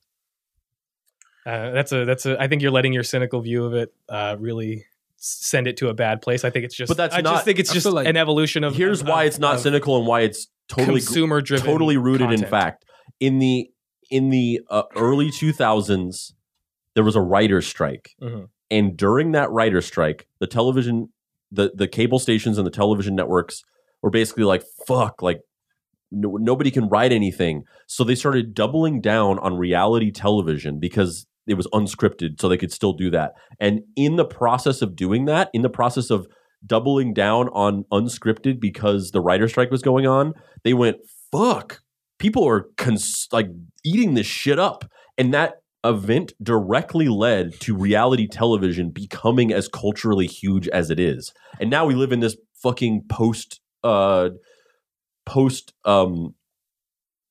Speaker 2: Uh, that's a that's a. I think you're letting your cynical view of it uh, really send it to a bad place. I think it's just.
Speaker 1: But that's
Speaker 2: I
Speaker 1: not-
Speaker 2: just think it's just
Speaker 6: like-
Speaker 2: an evolution of.
Speaker 1: Here's
Speaker 2: of-
Speaker 1: why it's not
Speaker 2: of
Speaker 1: cynical and why it's totally
Speaker 2: consumer driven,
Speaker 1: totally rooted in fact. In the in the uh, early 2000s, there was a writer's strike,
Speaker 2: Mhm.
Speaker 1: and during that writer's strike, the television, the the cable stations and the television networks were basically like, "Fuck!" Like no, nobody can write anything, so they started doubling down on reality television because it was unscripted, so they could still do that. And in the process of doing that, in the process of doubling down on unscripted because the writer strike was going on, they went, "Fuck." People are cons- like eating this shit up. And that event directly led to reality television becoming as culturally huge as it is. And now we live in this fucking post uh post um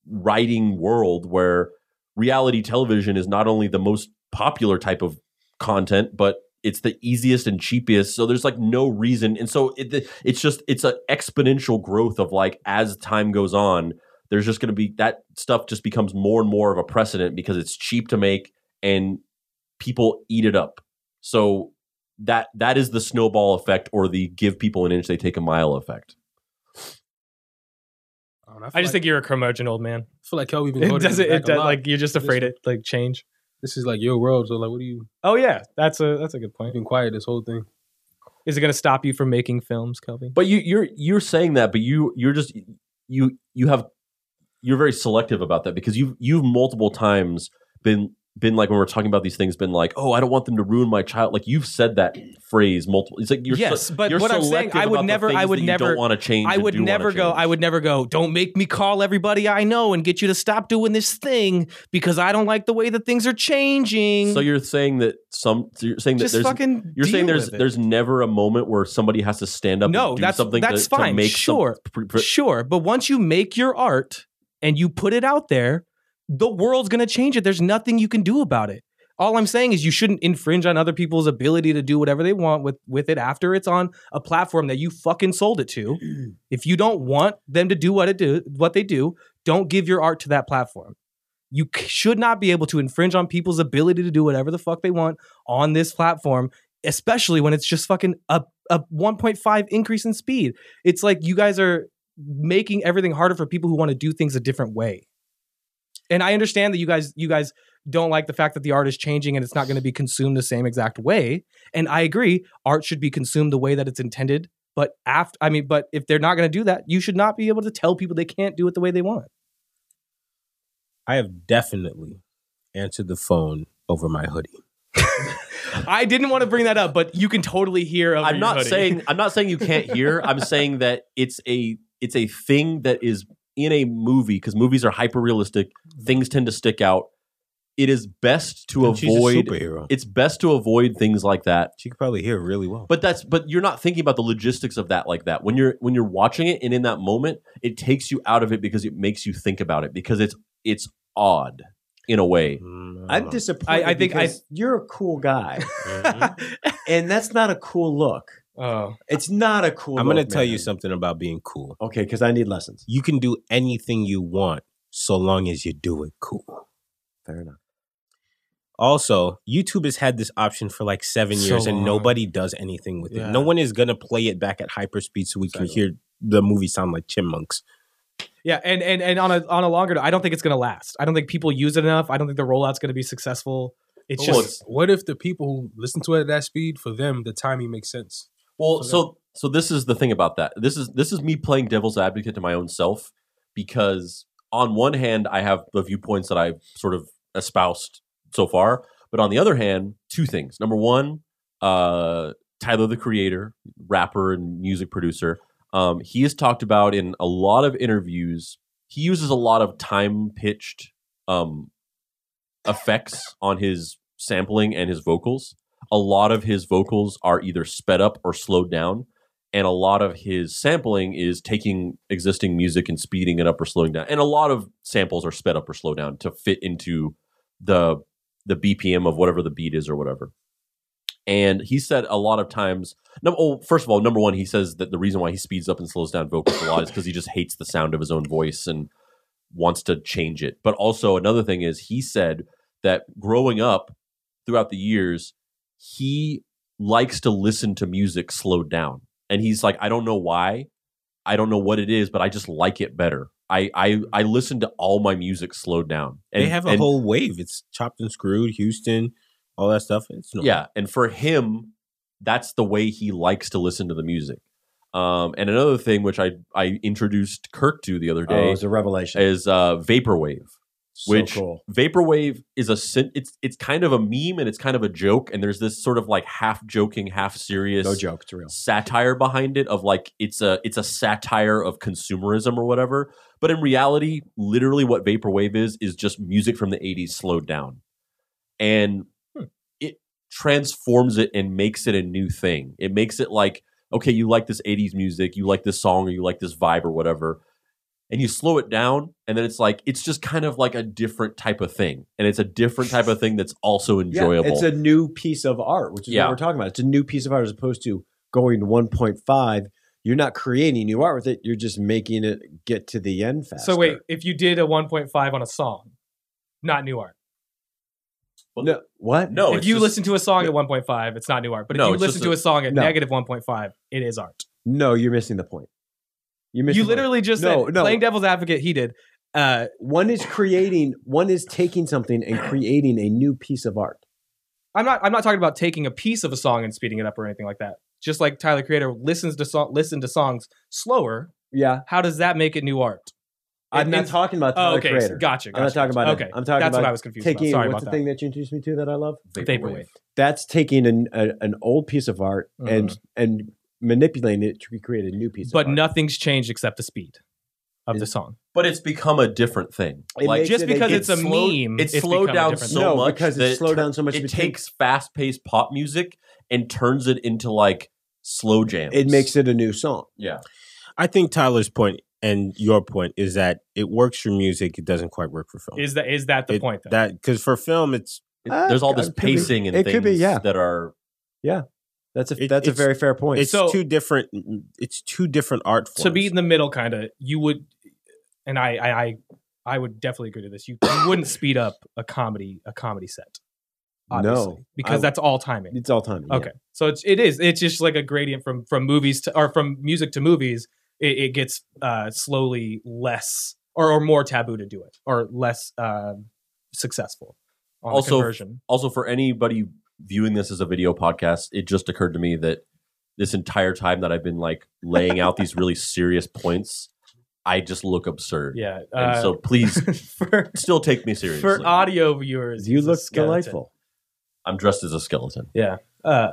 Speaker 1: writing world where reality television is not only the most popular type of content but it's the easiest and cheapest. So there's like no reason. And so it, it's just it's an exponential growth of like as time goes on there's just going to be that stuff just becomes more and more of a precedent because it's cheap to make and people eat it up. So that that is the snowball effect or the give people an inch they take a mile effect
Speaker 6: I,
Speaker 2: I just
Speaker 6: like,
Speaker 2: think you're a curmudgeon old man.
Speaker 6: I feel like Kelby been
Speaker 2: It does
Speaker 6: this
Speaker 2: it, it does, like you're just afraid
Speaker 6: one.
Speaker 2: it like change.
Speaker 6: This is like your world. So like, what do you?
Speaker 2: Oh yeah, that's a that's a good
Speaker 6: You've
Speaker 2: point.
Speaker 6: been quiet this whole thing.
Speaker 2: Is it going to stop you from making films, Kelby?
Speaker 1: But you, you're you're saying that, but you you're just you you have you're very selective about that because you've you've multiple times been been like when we're talking about these things, been like, oh, I don't want them to ruin my child. Like you've said that phrase multiple. It's like you're
Speaker 2: Yes,
Speaker 1: se-
Speaker 2: but
Speaker 1: you're
Speaker 2: what I'm saying, I would never- I would never-
Speaker 1: want to change.
Speaker 2: I would never go. I would never go. Don't make me call everybody I know and get you to stop doing this thing because I don't like the way that things are changing.
Speaker 1: So you're saying that some so you're saying that
Speaker 2: just
Speaker 1: there's
Speaker 2: fucking.
Speaker 1: you're saying there's there's never a moment where somebody has to stand up
Speaker 2: No,
Speaker 1: and do
Speaker 2: that's-
Speaker 1: something
Speaker 2: that's
Speaker 1: to, to
Speaker 2: fine.
Speaker 1: make some-
Speaker 2: Sure.
Speaker 1: pr- pr-
Speaker 2: sure, but once you make your art and you put it out there, the world's going to change it. There's nothing you can do about it. All I'm saying is you shouldn't infringe on other people's ability to do whatever they want with with it after it's on a platform that you fucking sold it to. if you don't want them to do what it do what they do, don't give your art to that platform. You c- should not be able to infringe on people's ability to do whatever the fuck they want on this platform, especially when it's just fucking a a 1.5 increase in speed. It's like you guys are making everything harder for people who want to do things a different way. And I understand that you guys you guys don't like the fact that the art is changing and it's not going to be consumed the same exact way. And I agree, art should be consumed the way that it's intended. But after, I mean, but if they're not going to do that, you should not be able to tell people they can't do it the way they want.
Speaker 3: I have definitely answered the phone over my hoodie.
Speaker 2: I didn't want to bring that up, but you can totally hear. Over
Speaker 1: I'm
Speaker 2: your
Speaker 1: not
Speaker 2: hoodie.
Speaker 1: saying I'm not saying you can't hear. I'm saying that it's a it's a thing that is in a movie because movies are hyper realistic. Things tend to stick out. It is best to
Speaker 3: And she's a
Speaker 1: avoid.
Speaker 3: superhero.
Speaker 1: It's best to avoid things like that.
Speaker 3: She could probably hear really well.
Speaker 1: But that's but you're not thinking about the logistics of that like that. When you're when you're watching it and in that moment, it takes you out of it because it makes you think about it because it's it's odd in a way.
Speaker 3: Mm,
Speaker 5: I'm disappointed.
Speaker 2: I think I-
Speaker 5: you're a cool guy,
Speaker 3: mhm.
Speaker 5: and that's not a cool look.
Speaker 2: Oh,
Speaker 5: It's not a cool.
Speaker 3: I'm going to tell you something about being cool.
Speaker 5: Okay, because I need lessons.
Speaker 3: You can do anything you want so long as you do it cool.
Speaker 5: Fair enough.
Speaker 3: Also, YouTube has had this option for like seven
Speaker 2: So
Speaker 3: years and
Speaker 2: long.
Speaker 3: nobody does anything with
Speaker 2: Yeah.
Speaker 3: it. No one is going to play it back at hyperspeed so we can hear the movie sound like chipmunks.
Speaker 2: yeah, and and and on a on a longer, I don't think it's going to last. I don't think people use it enough. I don't think the rollout's going to be successful. It's
Speaker 1: Well,
Speaker 2: just
Speaker 6: what if the people who listen to it at that speed, for them, the timing makes sense?
Speaker 1: Well,
Speaker 6: So
Speaker 1: so this is the thing about that. This is this is me playing devil's advocate to my own self because on one hand I have the viewpoints that I've sort of espoused so far, but on the other hand, two things. Number one, uh, Tyler the Creator, rapper and music producer, um, he has talked about in a lot of interviews. He uses a lot of time pitched um, effects on his sampling and his vocals a lot of his vocals are either sped up or slowed down and a lot of his sampling is taking existing music and speeding it up or slowing down and a lot of samples are sped up or slowed down to fit into the the bpm of whatever the beat is or whatever. And he said a lot of times no, oh, first of all number one he says that the reason why he speeds up and slows down vocals a lot is because he just hates the sound of his own voice and wants to change it. But also another thing is he said that growing up throughout the years he likes to listen to music slowed down and he's like i don't know why i don't know what it is but i just like it better i i, I listen to all my music slowed down and
Speaker 3: they have a
Speaker 1: and-
Speaker 3: whole wave. It's chopped and screwed, Houston, all that stuff. It's no,
Speaker 1: yeah and for him that's the way he likes to listen to the music um and another thing which i i introduced kirk to the other
Speaker 5: Oh,
Speaker 1: day
Speaker 5: it was a revelation.
Speaker 1: is uh vaporwave
Speaker 5: so
Speaker 1: which
Speaker 5: cool.
Speaker 1: vaporwave is a it's it's kind of a meme and it's kind of a joke and there's this sort of like half joking half serious
Speaker 5: No joke. It's real.
Speaker 1: satire behind it of like it's a it's a satire of consumerism or whatever but in reality literally what vaporwave is is just music from the 80s slowed down and hmm. it transforms it and makes it a new thing it makes it like okay you like this 80s music you like this song or you like this vibe or whatever and you slow it down and then it's like it's just kind of like a different type of thing and it's a different type of thing that's also enjoyable
Speaker 5: Yeah, it's a new piece of art, which is
Speaker 1: Yeah.
Speaker 5: what we're talking about. It's a new piece of art as opposed to going to 1.5. You're not creating new art with it. You're just making it get to the end faster.
Speaker 2: so. Wait, if you did a 1.5 on a song, not new art.
Speaker 5: no, what?
Speaker 1: no
Speaker 2: if you
Speaker 1: just-
Speaker 2: listen to a song at 1.5, it's not new art. But if
Speaker 1: No,
Speaker 2: you listen
Speaker 1: just
Speaker 2: to
Speaker 1: a-
Speaker 2: a song at
Speaker 5: No.
Speaker 2: negative 1.5, it is art.
Speaker 5: No, you're missing the point. You
Speaker 2: You literally just
Speaker 5: No,
Speaker 2: said
Speaker 5: no.
Speaker 2: playing devil's advocate. He did. Uh,
Speaker 5: one is creating, one is taking something and creating a new piece of art.
Speaker 2: I'm not. I'm not talking about taking a piece of a song and speeding it up or anything like that. Just like Tyler Creator listens to song, listen to songs slower.
Speaker 5: Yeah,
Speaker 2: How does that make it new art?
Speaker 5: I'm not talking about
Speaker 2: Oh,
Speaker 5: Tyler
Speaker 2: okay.
Speaker 5: Creator.
Speaker 2: Gotcha.
Speaker 5: I'm not
Speaker 2: gotcha,
Speaker 5: talking about
Speaker 2: gotcha.
Speaker 5: it.
Speaker 2: Okay,
Speaker 5: I'm talking
Speaker 2: that's
Speaker 5: about
Speaker 2: what I was confused. about.
Speaker 5: taking
Speaker 2: Sorry
Speaker 5: what's
Speaker 2: about
Speaker 5: the
Speaker 2: that.
Speaker 5: thing that you introduced me to that I love?
Speaker 2: Vaporwave.
Speaker 5: That's taking an a, an old piece of art and and manipulating it to create a new piece.
Speaker 2: But
Speaker 5: of art.
Speaker 2: nothing's changed except the speed of the song.
Speaker 1: but it's become a different thing
Speaker 5: It
Speaker 1: like
Speaker 5: makes
Speaker 2: Just
Speaker 5: it a-
Speaker 2: because
Speaker 5: it
Speaker 2: it's a
Speaker 1: slowed-
Speaker 2: meme,
Speaker 1: It's,
Speaker 2: it's
Speaker 1: slowed
Speaker 2: become a
Speaker 1: down
Speaker 2: different
Speaker 1: so
Speaker 5: No,
Speaker 1: much
Speaker 5: because
Speaker 1: that
Speaker 5: it's slowed down so much
Speaker 1: It
Speaker 5: it
Speaker 1: takes fast-paced pop music and turns it into like slow jams.
Speaker 5: it makes it a new song.
Speaker 1: yeah.
Speaker 3: I think Tyler's point and your point is that it works for music, it doesn't quite work for film.
Speaker 2: Is that is that the
Speaker 3: It-
Speaker 2: point? Then?
Speaker 3: That because for film, it's
Speaker 1: It-
Speaker 5: Uh,
Speaker 1: there's all this
Speaker 5: it could be.
Speaker 1: pacing and
Speaker 5: It could
Speaker 1: things
Speaker 5: be, yeah.
Speaker 1: that are
Speaker 5: That's a
Speaker 3: It-
Speaker 5: that's a very fair point.
Speaker 3: It's
Speaker 2: So-
Speaker 3: two different. It's two different art forms.
Speaker 2: to be in the middle, kind of, you would, and I, I, I, I would definitely agree to this. You, you wouldn't speed up a comedy, a comedy set, obviously,
Speaker 5: no,
Speaker 2: because
Speaker 5: I-
Speaker 2: that's all timing.
Speaker 5: it's all time. yeah.
Speaker 2: Okay, so it's it is it's just like a gradient from from movies to or from music to movies. It, it gets uh, slowly less or, or more taboo to do it, or less uh, successful on
Speaker 1: Also-
Speaker 2: conversion.
Speaker 1: also for anybody viewing this as a video podcast. It just occurred to me that this entire time that I've been like laying out these really serious points, I just look absurd.
Speaker 2: Yeah,
Speaker 1: And
Speaker 2: uh,
Speaker 1: so please
Speaker 2: for
Speaker 1: still take me seriously.
Speaker 2: for audio viewers,
Speaker 5: You look delightful.
Speaker 1: I'm dressed as a skeleton.
Speaker 2: Yeah. Uh,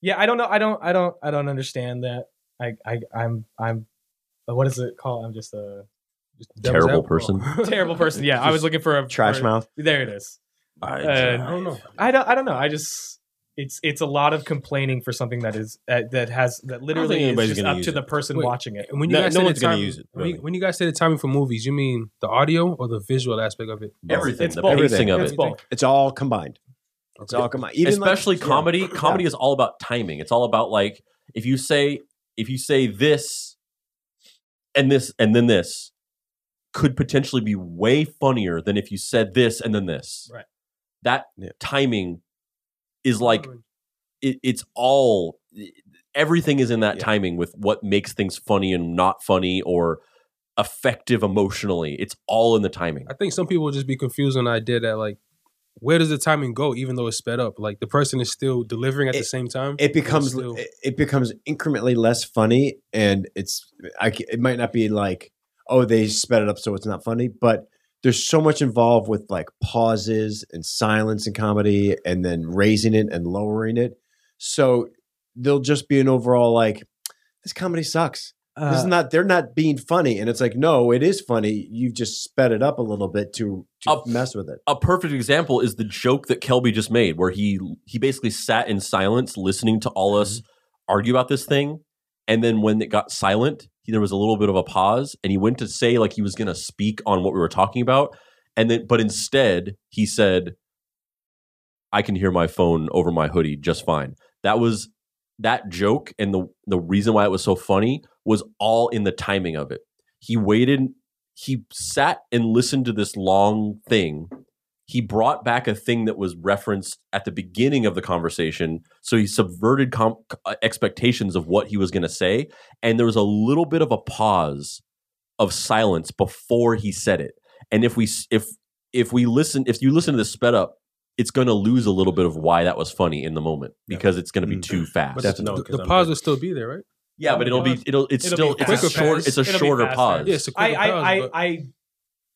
Speaker 2: yeah, I don't know. I don't. I don't. I don't understand that. I. I. I'm. I'm. uh, What is it called? I'm just a
Speaker 6: Devil's
Speaker 1: Terrible
Speaker 6: advocate.
Speaker 1: person.
Speaker 2: terrible person. Yeah, I was looking for a
Speaker 5: Trash
Speaker 2: for-
Speaker 5: mouth.
Speaker 2: There it is.
Speaker 3: I,
Speaker 6: I don't know.
Speaker 2: I don't. I don't know. I just. It's it's a lot of complaining for something that is uh, that has that literally is just up to
Speaker 3: it.
Speaker 2: the person
Speaker 6: Wait,
Speaker 2: watching it.
Speaker 6: And when you
Speaker 3: No-
Speaker 6: guys
Speaker 3: no
Speaker 6: say
Speaker 3: one's
Speaker 6: the
Speaker 3: gonna
Speaker 6: timing,
Speaker 3: use it,
Speaker 6: when, you, when you guys say the timing for movies, you mean the audio or the visual aspect of it?
Speaker 1: Everything,
Speaker 2: It's
Speaker 1: the
Speaker 2: both.
Speaker 1: pacing of
Speaker 2: It's
Speaker 1: it.
Speaker 2: both.
Speaker 5: It's all combined. It's all combined. Even like-
Speaker 1: especially
Speaker 5: yeah.
Speaker 1: comedy comedy is all about timing it's all about like if you say if you say this and this and then this could potentially be way funnier than if you said this and then this
Speaker 2: Right.
Speaker 1: That
Speaker 5: Yeah.
Speaker 1: timing is like it, it's all everything is in that
Speaker 5: Yeah.
Speaker 1: timing with what makes things funny and not funny or effective emotionally it's all in the timing
Speaker 6: I think some people will just be confused on the idea that like, where does the timing go, even though it's sped up? Like the person is still delivering at the same time.
Speaker 5: it becomes
Speaker 6: still-
Speaker 5: it, it becomes incrementally less funny and it's I, it might not be like oh they sped it up so it's not funny but there's so much involved with like pauses and silence in comedy and then raising it and lowering it. So there'll just be an overall like this comedy sucks. This is
Speaker 2: Uh,
Speaker 5: not they're not being funny. And it's like no it is funny. You've just sped it up a little bit to to
Speaker 1: Up-
Speaker 5: mess with it.
Speaker 1: a perfect example is the joke that Kelby just made, where he he basically sat in silence listening to all us argue about this thing, and then when it got silent, he, there was a little bit of a pause, and he went to say like he was going to speak on what we were talking about, and then but instead he said, "I can hear my phone over my hoodie just fine." That was that joke, and the the reason why it was so funny was all in the timing of it. He waited. He sat and listened to this long thing he brought back a thing that was referenced at the beginning of the conversation. So he subverted com- uh, expectations of what he was going to say. And there was a little bit of a pause of silence before he said it. And if we, if, if we listen, if you listen to this sped up, it's going to lose a little bit of why that was funny in the moment because it's going to be
Speaker 5: Mm.
Speaker 1: too fast.
Speaker 6: But
Speaker 3: Definitely.
Speaker 6: the, the pause will still be there, right?
Speaker 1: yeah, but it'll be, it'll, it's
Speaker 2: It'll
Speaker 1: still, it's a
Speaker 6: faster.
Speaker 1: short, it's a
Speaker 2: It'll
Speaker 1: shorter pause.
Speaker 6: Yeah, it's a
Speaker 2: I
Speaker 6: quicker
Speaker 2: I,
Speaker 6: pause,
Speaker 2: I,
Speaker 6: but-
Speaker 2: I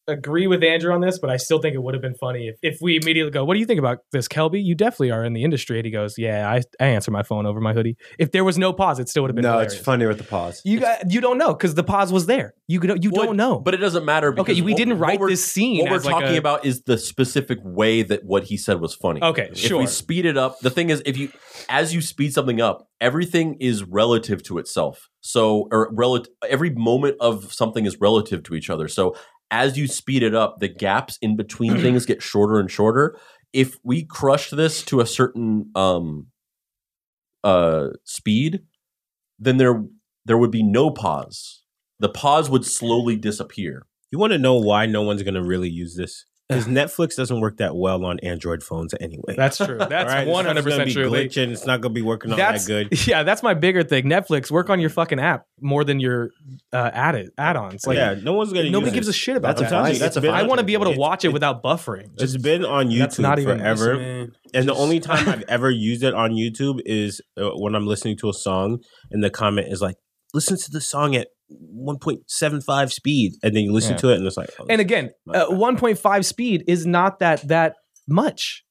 Speaker 2: agree with Andrew on this, but I still think it would have been funny if, if we immediately go, "What do you think about this, Kelby? You definitely are in the industry." And he goes, "Yeah, I, I answer my phone over my hoodie." If there was no pause, it still would have been.
Speaker 5: no
Speaker 2: hilarious.
Speaker 5: it's funny with the pause
Speaker 2: You got, you don't know because the pause was there. You could- you
Speaker 1: Well,
Speaker 2: don't know.
Speaker 1: But it doesn't matter.
Speaker 2: okay, we
Speaker 1: what-
Speaker 2: didn't
Speaker 1: what
Speaker 2: write
Speaker 1: we're-
Speaker 2: this scene.
Speaker 1: What we're
Speaker 2: as like
Speaker 1: talking
Speaker 2: a-
Speaker 1: about is the specific way that what he said was funny.
Speaker 2: Okay,
Speaker 1: If
Speaker 2: sure.
Speaker 1: we speed it up, the thing is, if you as you speed something up, everything is relative to itself. So, or relative, every moment of something is relative to each other. So, as you speed it up, the gaps in between things get shorter and shorter. If we crush this to a certain um, uh, speed, then there there would be no pause. The pause would slowly disappear.
Speaker 3: You want to know why no one's going to really use this? Because Netflix doesn't work that well on Android phones anyway.
Speaker 2: That's true. That's one hundred percent true.
Speaker 3: Glitching. It's not going to be working on
Speaker 2: That's
Speaker 3: that good.
Speaker 2: yeah. That's my bigger thing. Netflix, work on your fucking app more than your uh, add add-ons. Like
Speaker 3: yeah, no one's going to.
Speaker 2: nobody gives
Speaker 3: it.
Speaker 2: a shit about
Speaker 5: That's a
Speaker 2: that.
Speaker 5: fine- that's a
Speaker 3: It's been-
Speaker 5: fine
Speaker 2: I want to be able to watch it
Speaker 3: it-
Speaker 2: without buffering.
Speaker 3: It's been on YouTube
Speaker 2: not
Speaker 3: forever. And the only time I've ever used it on YouTube is uh, when I'm listening to a song and the comment is like, listen to the song at 1.75 speed. And then you listen
Speaker 2: Yeah.
Speaker 3: to it and it's like, oh,
Speaker 2: and again, uh, 1.5 speed is not that that much.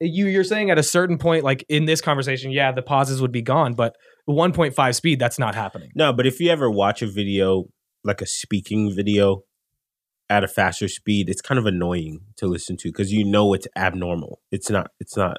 Speaker 2: You you're saying at a certain point, like in this conversation, yeah, the pauses would be gone, but 1.5 speed, that's not happening.
Speaker 3: no, but if you ever watch a video, like a speaking video at a faster speed, it's kind of annoying to listen to because you know it's abnormal. It's not, it's not,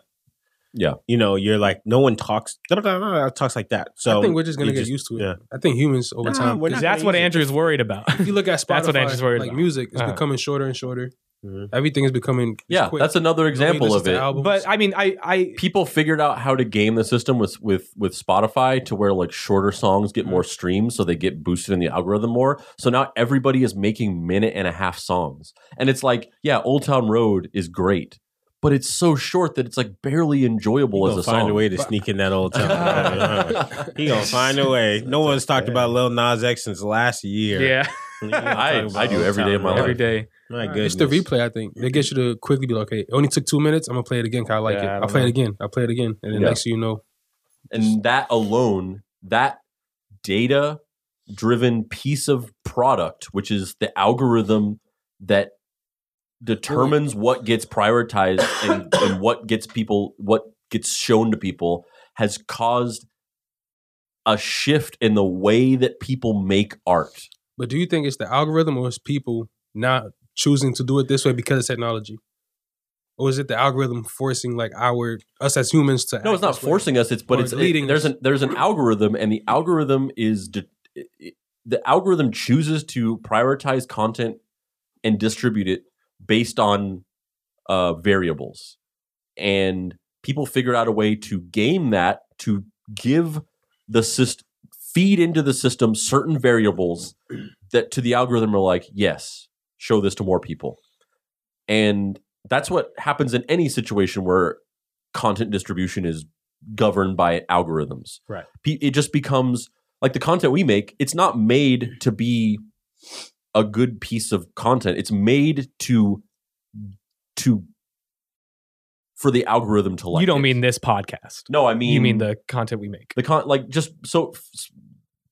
Speaker 1: Yeah.
Speaker 3: you know, you're like no one talks talks like that. So
Speaker 6: I think we're just gonna
Speaker 3: you
Speaker 6: get used to it.
Speaker 3: yeah.
Speaker 6: I think humans over
Speaker 3: Nah,
Speaker 6: time.
Speaker 3: we're
Speaker 6: 'cause
Speaker 3: not
Speaker 2: That's what
Speaker 3: use it.
Speaker 2: Andrew's worried about.
Speaker 6: If you look at Spotify,
Speaker 2: That's what Andrew's worried
Speaker 6: like
Speaker 2: about.
Speaker 6: music, is
Speaker 2: Uh-huh.
Speaker 6: becoming shorter and shorter.
Speaker 3: Mhm.
Speaker 6: Everything is becoming
Speaker 1: Yeah,
Speaker 6: quick.
Speaker 1: that's another example of it.
Speaker 2: But I mean, I, I,
Speaker 1: people figured out how to game the system with with with Spotify to where like shorter songs get more streams, so they get boosted in the algorithm more. So now everybody is making minute and a half songs, and it's like, yeah, Old Town Road is great, but it's so short that it's like barely enjoyable
Speaker 3: He
Speaker 1: as
Speaker 3: gonna
Speaker 1: a
Speaker 3: find
Speaker 1: song.
Speaker 3: a way to sneak in that old time. he gonna find a way. No one's talked about Lil Nas X since last year.
Speaker 2: yeah,
Speaker 3: He gonna talk
Speaker 1: I- I do every day of my life.
Speaker 2: every day.
Speaker 3: My
Speaker 6: It's the replay, I think. They get you to quickly be like, okay, it only took two minutes. I'm gonna play it again 'cause I like
Speaker 2: Yeah,
Speaker 6: it.
Speaker 2: don't
Speaker 6: I'll play
Speaker 2: know.
Speaker 6: it again. I'll play it again. And then
Speaker 1: Yeah.
Speaker 6: next thing you know,
Speaker 1: and that alone, that data driven piece of product, which is the algorithm that determines what gets prioritized and, and what gets people, what gets shown to people, has caused a shift in the way that people make art.
Speaker 6: but do you think it's the algorithm or is people not choosing to do it this way because of technology? Or is it the algorithm forcing like our us as humans to
Speaker 1: No, it's not
Speaker 6: this way?
Speaker 1: forcing us. It's but
Speaker 6: Or
Speaker 1: it's
Speaker 6: leading
Speaker 1: it, there's an there's an algorithm, and the algorithm is de- it- the algorithm chooses to prioritize content and distribute it based on uh, variables, and people figured out a way to game that to give the system feed into the system certain variables that to the algorithm are like yes show this to more people and that's what happens in any situation where content distribution is governed by algorithms.
Speaker 2: Right.
Speaker 1: It just becomes like the content we make, it's not made to be a good piece of content. It's made to to for the algorithm to like
Speaker 2: you don't
Speaker 1: it.
Speaker 2: mean this podcast.
Speaker 1: No, I mean
Speaker 2: you mean the content we make.
Speaker 1: the con like just so f-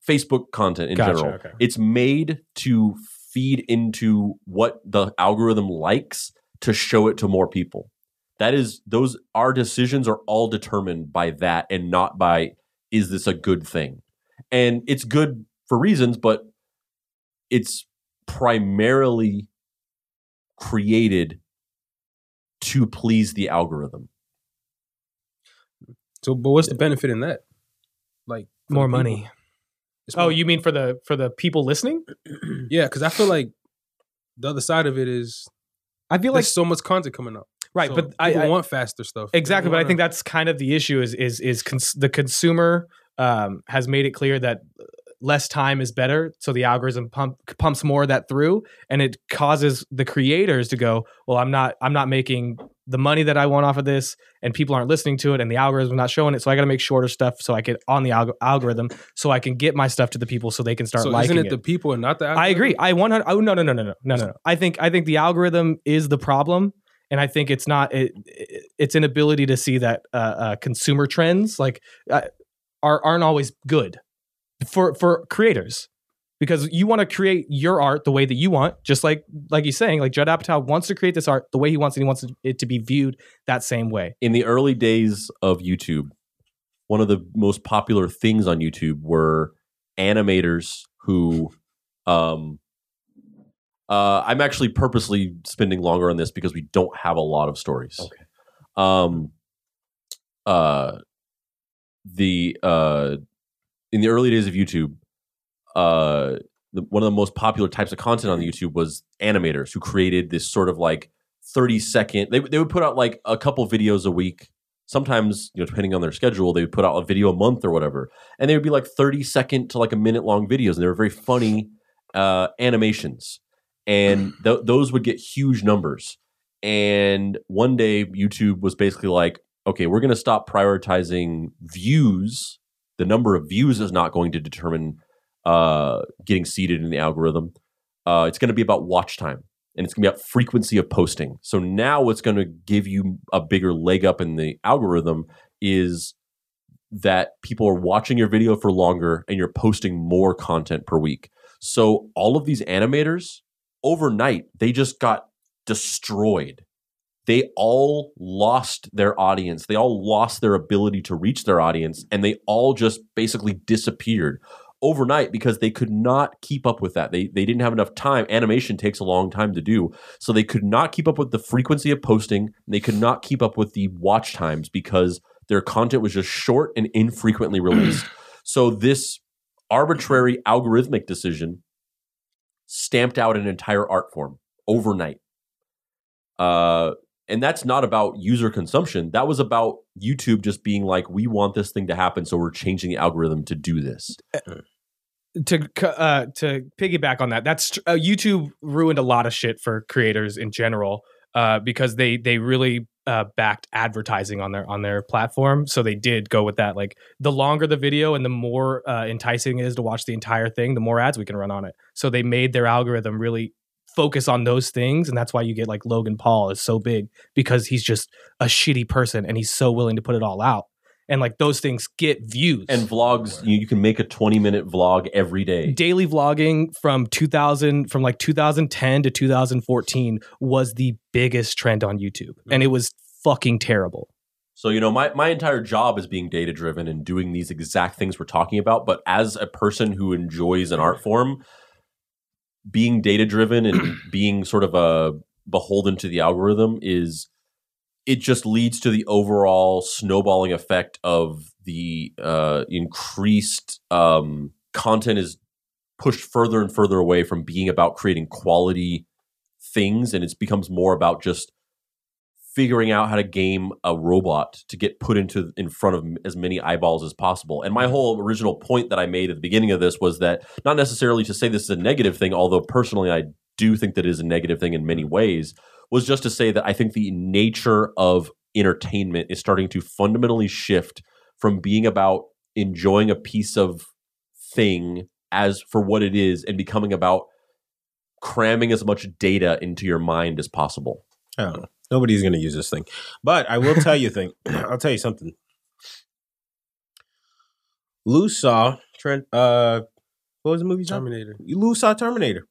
Speaker 1: Facebook content in
Speaker 2: Gotcha,
Speaker 1: general.
Speaker 2: okay.
Speaker 1: It's made to feed into what the algorithm likes to show it to more people. That is those our decisions are all determined by that and not by is this a good thing. And it's good for reasons but it's primarily created to please the algorithm.
Speaker 6: So but what's the benefit in that? Like
Speaker 2: More money.
Speaker 6: It's
Speaker 2: Oh,
Speaker 6: more-
Speaker 2: you mean for the for the people listening?
Speaker 6: Yeah, because I feel like the other side of it is
Speaker 2: I feel like
Speaker 6: so much content coming up.
Speaker 2: right,
Speaker 6: So
Speaker 2: but I, I
Speaker 6: want faster stuff.
Speaker 2: exactly.
Speaker 6: They
Speaker 2: But I think that's kind of the issue. Is is is cons- the consumer um, has made it clear that less time is better, so the algorithm pump, pumps more of that through, and it causes the creators to go, "Well, I'm not I'm not making the money that I want off of this, and people aren't listening to it, and the algorithm's not showing it, so I got to make shorter stuff so I get on the alg- algorithm, so I can get my stuff to the people, so they can start
Speaker 6: so
Speaker 2: liking
Speaker 6: isn't it,
Speaker 2: it."
Speaker 6: the people and not the
Speaker 2: I agree. I 100. Oh no no no no no no no. no. I think I think the algorithm is the problem, and I think it's not it, it- its inability to see that uh, uh, consumer trends like uh, are aren't always good for for creators because you want to create your art the way that you want, just like like he's saying, like Judd Apatow wants to create this art the way he wants, and he wants it to be viewed that same way.
Speaker 1: in the early days of YouTube, one of the most popular things on YouTube were animators who um uh I'm actually purposely spending longer on this because we don't have a lot of stories.
Speaker 5: Okay.
Speaker 1: Um uh the uh in the early days of YouTube, uh the, one of the most popular types of content on YouTube was animators who created this sort of like 30 second they, they would put out like a couple videos a week. Sometimes you know depending on their schedule they would put out a video a month or whatever. And they would be like 30 second to like a minute long videos and they were very funny uh animations. And th- those would get huge numbers. And one day youtube was basically like okay we're going to stop prioritizing views the number of views is not going to determine uh getting seated in the algorithm uh it's going to be about watch time and it's going to be about frequency of posting. So now what's going to give you a bigger leg up in the algorithm is that people are watching your video for longer and you're posting more content per week. So all of these animators overnight they just got destroyed. They all lost their audience. They all lost their ability to reach their audience and they all just basically disappeared overnight because they could not keep up with that. They they didn't have enough time. Animation takes a long time to do, so they could not keep up with the frequency of posting. They could not keep up with the watch times because their content was just short and infrequently released. so this arbitrary algorithmic decision stamped out an entire art form overnight. Uh, and that's not about user consumption. That was about YouTube just being like, we want this thing to happen, so we're changing the algorithm to do this.
Speaker 2: to uh, to piggyback on that, that's uh, YouTube ruined a lot of shit for creators in general uh, because they they really uh, backed advertising on their on their platform. So they did go with that. Like the longer the video and the more uh, enticing it is to watch the entire thing, the more ads we can run on it. So they made their algorithm really focus on those things, and that's why you get like Logan Paul is so big because he's just a shitty person and he's so willing to put it all out. And like those things get views
Speaker 1: And vlogs, you, you can make a 20 minute vlog every day.
Speaker 2: daily vlogging from 2000 from like 2010 to 2014 was the biggest trend on YouTube mm-hmm. and it was fucking terrible.
Speaker 1: So, you know, my, my entire job is being data driven and doing these exact things we're talking about. But as a person who enjoys an art form, being data driven and being sort of a beholden to the algorithm is it just leads to the overall snowballing effect of the uh, increased um, content is pushed further and further away from being about creating quality things and it becomes more about just figuring out how to game a robot to get put into in front of as many eyeballs as possible. And my mm-hmm. whole original point that I made at the beginning of this was that not necessarily to say this is a negative thing, although personally I do think that it is a negative thing in many mm-hmm. ways, was just to say that I think the nature of entertainment is starting to fundamentally shift from being about enjoying a piece of thing as for what it is and becoming about cramming as much data into your mind as possible.
Speaker 3: Know. Nobody's going to use this thing. But I will tell you a thing. I'll tell you something. Lou saw Trent. Uh, what was the movie? John?
Speaker 6: Terminator.
Speaker 3: Lou saw Terminator